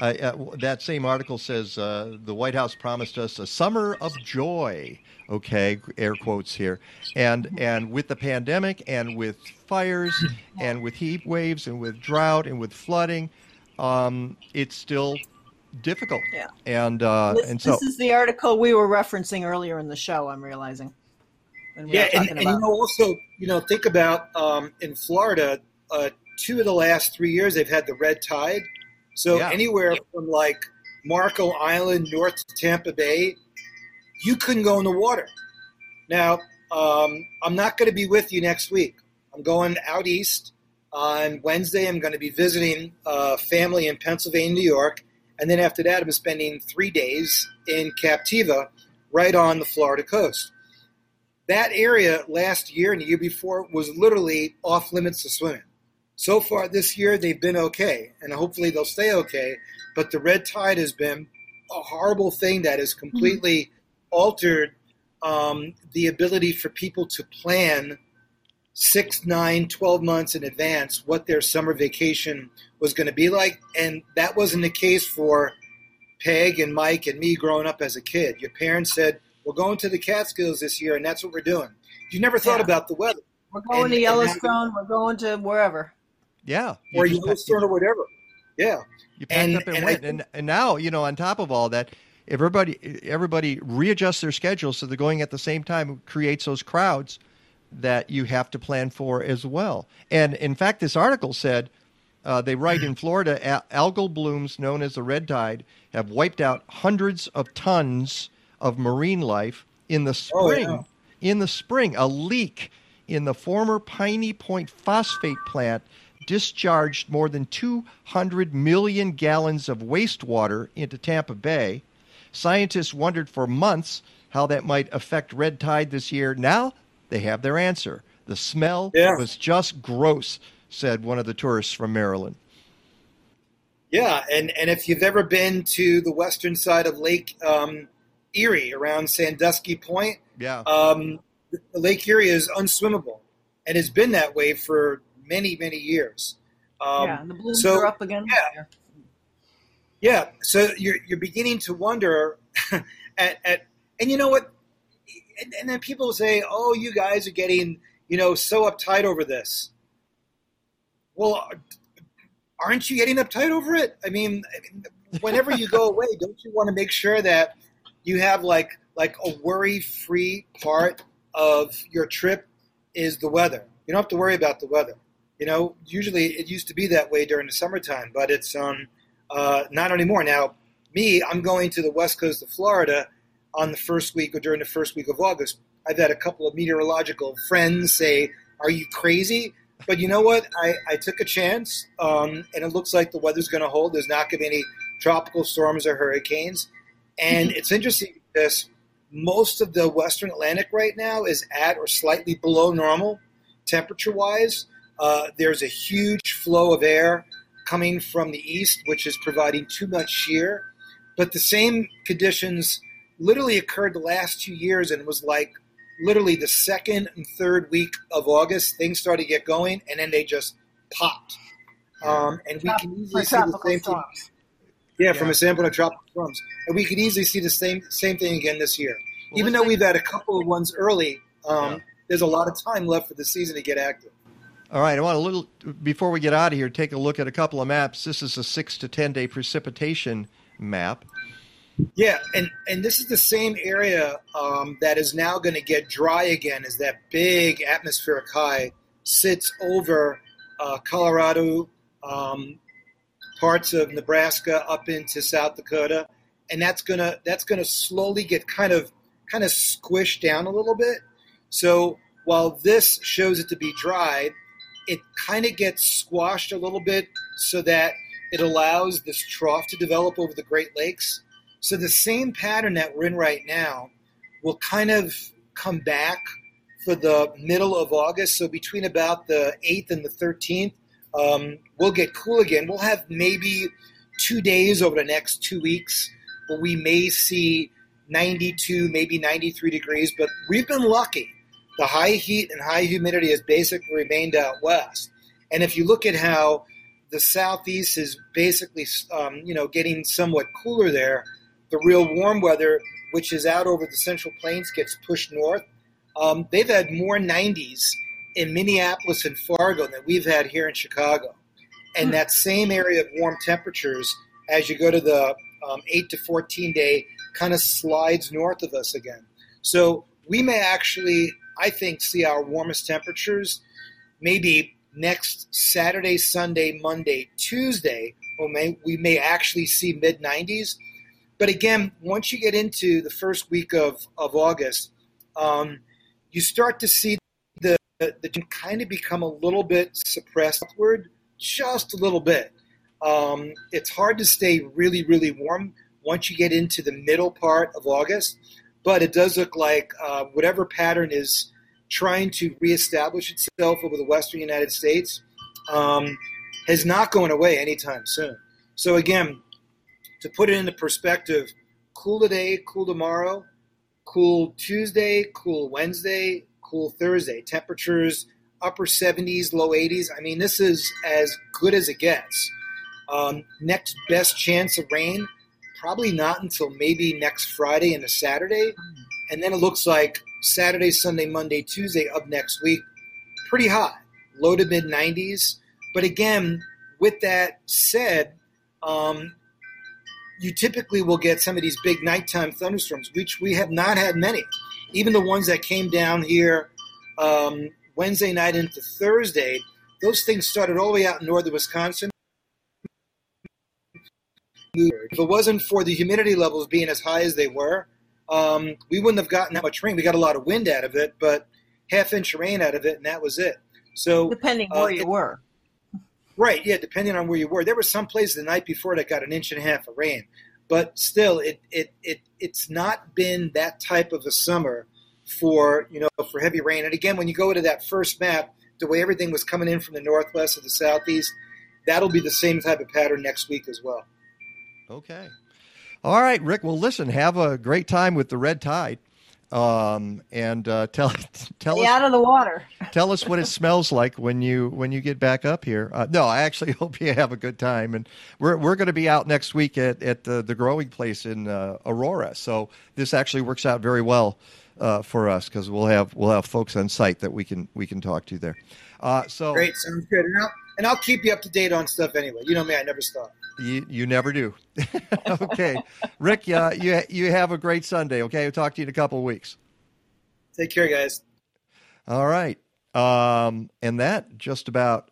[SPEAKER 3] uh, uh, that same article says uh, the White House promised us a summer of joy. Okay, air quotes here, and and with the pandemic and with fires and with heat waves and with drought and with flooding, um, it's still difficult.
[SPEAKER 4] Yeah.
[SPEAKER 3] And uh,
[SPEAKER 4] this,
[SPEAKER 3] and so
[SPEAKER 4] this is the article we were referencing earlier in the show. I'm realizing. When we
[SPEAKER 14] yeah, and, and you know, also, you know, think about um, in Florida, uh, two of the last three years they've had the red tide. So
[SPEAKER 3] Yeah.
[SPEAKER 14] anywhere from like Marco Island north to Tampa Bay, you couldn't go in the water. Now, um, I'm not going to be with you next week. I'm going out east on Wednesday. I'm going to be visiting uh, family in Pennsylvania, New York, and then after that, I'm spending three days in Captiva, right on the Florida coast that area last year and the year before was literally off limits to swimming. So far this year they've been okay, and hopefully they'll stay okay. But the red tide has been a horrible thing that has completely altered um, the ability for people to plan six, nine, 12 months in advance what their summer vacation was going to be like. And that wasn't the case for Peg and Mike and me growing up as a kid. Your parents said, We're going to the Catskills this year, and that's what we're doing. You never thought
[SPEAKER 4] Yeah.
[SPEAKER 14] about the weather.
[SPEAKER 4] We're going
[SPEAKER 14] And-
[SPEAKER 4] to Yellowstone. We're going to wherever.
[SPEAKER 3] Yeah.
[SPEAKER 14] or
[SPEAKER 3] You
[SPEAKER 14] Yellowstone or whatever. Yeah.
[SPEAKER 3] You packed
[SPEAKER 14] And-
[SPEAKER 3] up and,
[SPEAKER 14] and
[SPEAKER 3] went,
[SPEAKER 14] think-
[SPEAKER 3] and and now you know on top of all that, everybody everybody readjusts their schedules so they're going at the same time. Creates those crowds that you have to plan for as well. And in fact, this article said uh, they write in Florida, al- algal blooms known as the red tide have wiped out hundreds of tons of marine life in the
[SPEAKER 14] Oh,
[SPEAKER 3] spring.
[SPEAKER 14] yeah.
[SPEAKER 3] In the spring, a leak in the former Piney Point phosphate plant discharged more than 200 million gallons of wastewater into Tampa Bay. Scientists wondered for months how that might affect red tide this year. Now they have their answer. The smell
[SPEAKER 14] Yeah.
[SPEAKER 3] was just gross, said one of the tourists from Maryland.
[SPEAKER 14] Yeah, and, and if you've ever been to the western side of Lake um, Erie around Sandusky Point,
[SPEAKER 3] Yeah.
[SPEAKER 14] um, Lake Erie is unswimmable and has been that way for many, many years. Um,
[SPEAKER 4] yeah, and the blooms
[SPEAKER 14] so-
[SPEAKER 4] are up again.
[SPEAKER 14] Yeah. Yeah, so you're you're beginning to wonder (laughs) at, at and you know what, and, and then people say, "Oh, you guys are getting you know so uptight over this." Well, aren't you getting uptight over it? I mean, whenever you go (laughs) away, don't you want to make sure that you have like like a worry-free part of your trip is the weather. You don't have to worry about the weather. You know, usually it used to be that way during the summertime, but it's um, uh, not anymore. Now, me, I'm going to the west coast of Florida on the first week or during the first week of August. I've had a couple of meteorological friends say, Are you crazy? But you know what? I, I took a chance, um, and it looks like the weather's going to hold. There's not going to be any tropical storms or hurricanes. And it's interesting because most of the Western Atlantic right now is at or slightly below normal temperature wise. Uh, there's a huge flow of air coming from the east, which is providing too much shear. But the same conditions literally occurred the last two years, and it was like literally the second and third week of August, things started to get going, and then they just popped. Um, and we can easily see the same thing.
[SPEAKER 4] storms.
[SPEAKER 14] Yeah, from a sample of tropical storms, and we could easily see the same same thing again this year.
[SPEAKER 3] Well,
[SPEAKER 14] Even though we've had a couple of ones early, um, there's a lot of time left for the season to get active.
[SPEAKER 3] All right, I want a little before we get out of here. Take a look at a couple of maps. This is a six to ten day precipitation map.
[SPEAKER 14] Yeah, and and this is the same area um, that is now going to get dry again as that big atmospheric high sits over uh, Colorado, um, parts of Nebraska, up into South Dakota, and that's gonna that's gonna slowly get kind of kind of squished down a little bit. So while this shows it to be dry, it kind of gets squashed a little bit so that it allows this trough to develop over the Great Lakes. So the same pattern that we're in right now will kind of come back for the middle of August. So between about the 8th and the 13th, um, we'll get cool again. We'll have maybe two days over the next two weeks where we may see 92, maybe 93 degrees, but we've been lucky. The high heat and high humidity has basically remained out west. And if you look at how the southeast is basically, um, you know, getting somewhat cooler there, the real warm weather, which is out over the central plains, gets pushed north. Um, they've had more 90s in Minneapolis and Fargo than we've had here in Chicago. And that same area of warm temperatures, as you go to the um, 8 to 14 day, kind of slides north of us again. So we may actually, I think, see our warmest temperatures maybe next Saturday, Sunday, Monday, Tuesday. Or may, we may actually see mid 90s. But again, once you get into the first week of, of August, um, you start to see the, the kind of become a little bit suppressed upward, just a little bit. Um, it's hard to stay really, really warm once you get into the middle part of August, but it does look like uh, whatever pattern is trying to reestablish itself over the western United States um, is not going away anytime soon. So again, to put it into perspective, cool today, cool tomorrow, cool Tuesday, cool Wednesday, cool Thursday. Temperatures upper 70s, low 80s. I mean, this is as good as it gets. Um, next best chance of rain, probably not until maybe next Friday and a Saturday. And then it looks like Saturday, Sunday, Monday, Tuesday of next week, pretty hot, low to mid 90s. But again, with that said, um, you typically will get some of these big nighttime thunderstorms, which we have not had many. Even the ones that came down here um, Wednesday night into Thursday, those things started all the way out in northern Wisconsin. If it wasn't for the humidity levels being as high as they were, um, we wouldn't have gotten that much rain. We got a lot of wind out of it, but half inch of rain out of it, and that was it. So
[SPEAKER 4] depending
[SPEAKER 14] uh,
[SPEAKER 4] where you were,
[SPEAKER 14] right? Yeah, depending on where you were. There were some places the night before that got an inch and a half of rain, but still, it it it it's not been that type of a summer for you know for heavy rain. And again, when you go to that first map, the way everything was coming in from the northwest or the southeast, that'll be the same type of pattern next week as well.
[SPEAKER 3] Okay. All right, Rick. Well, listen, have a great time with the red tide. Um, and uh, tell (laughs) tell
[SPEAKER 4] Stay
[SPEAKER 3] us
[SPEAKER 4] out of the water. (laughs)
[SPEAKER 3] tell us what it smells like when you when you get back up here. Uh, no, I actually (laughs) hope you have a good time, and we're we're going to be out next week at at the the growing place in uh, Aurora. So this actually works out very well uh, for us because we'll have we'll have folks on site that we can we can talk to there. Uh, so
[SPEAKER 14] Great, sounds good. And I'll, and I'll keep you up to date on stuff anyway. You know me, I never stop.
[SPEAKER 3] You you never do. (laughs) okay, Rick, uh, you you have a great Sunday. Okay, we'll talk to you in a couple of weeks.
[SPEAKER 14] Take care, guys.
[SPEAKER 3] All right, um, and that just about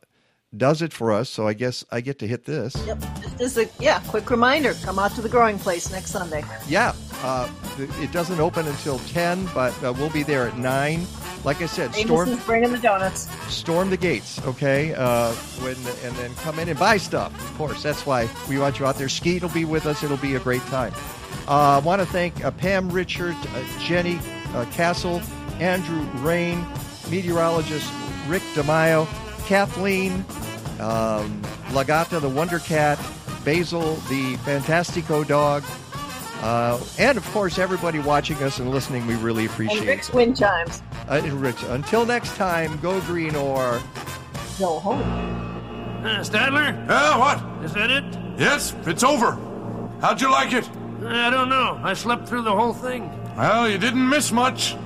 [SPEAKER 3] does it for us. So I guess I get to hit this.
[SPEAKER 4] Yep. Just a yeah, quick reminder: come out to the growing place next Sunday.
[SPEAKER 3] Yeah, uh, it doesn't open until ten, but uh, we'll be there at nine. Like I said, storm
[SPEAKER 4] bringing the donuts.
[SPEAKER 3] storm the gates, okay? Uh, when and then come in and buy stuff. Of course, that's why we want you out there. Skeet will be with us. It'll be a great time. Uh, I want to thank uh, Pam Richart, uh, Jenny uh, Cassel, Andrew Rehn, meteorologist Rick DeMaio, Kathleen um, Lagata, the Wonder Cat, Basil, the Fantastico dog, uh, and of course everybody watching us and listening. We really appreciate
[SPEAKER 4] And
[SPEAKER 3] it.
[SPEAKER 4] Rick's wind chimes.
[SPEAKER 3] Uh, Rich, until next time, go green or
[SPEAKER 4] go home.
[SPEAKER 15] Uh, Stadler?
[SPEAKER 13] Yeah, what?
[SPEAKER 15] Is that it?
[SPEAKER 13] Yes, it's over. How'd you like it?
[SPEAKER 15] I don't know. I slept through the whole thing.
[SPEAKER 13] Well, you didn't miss much.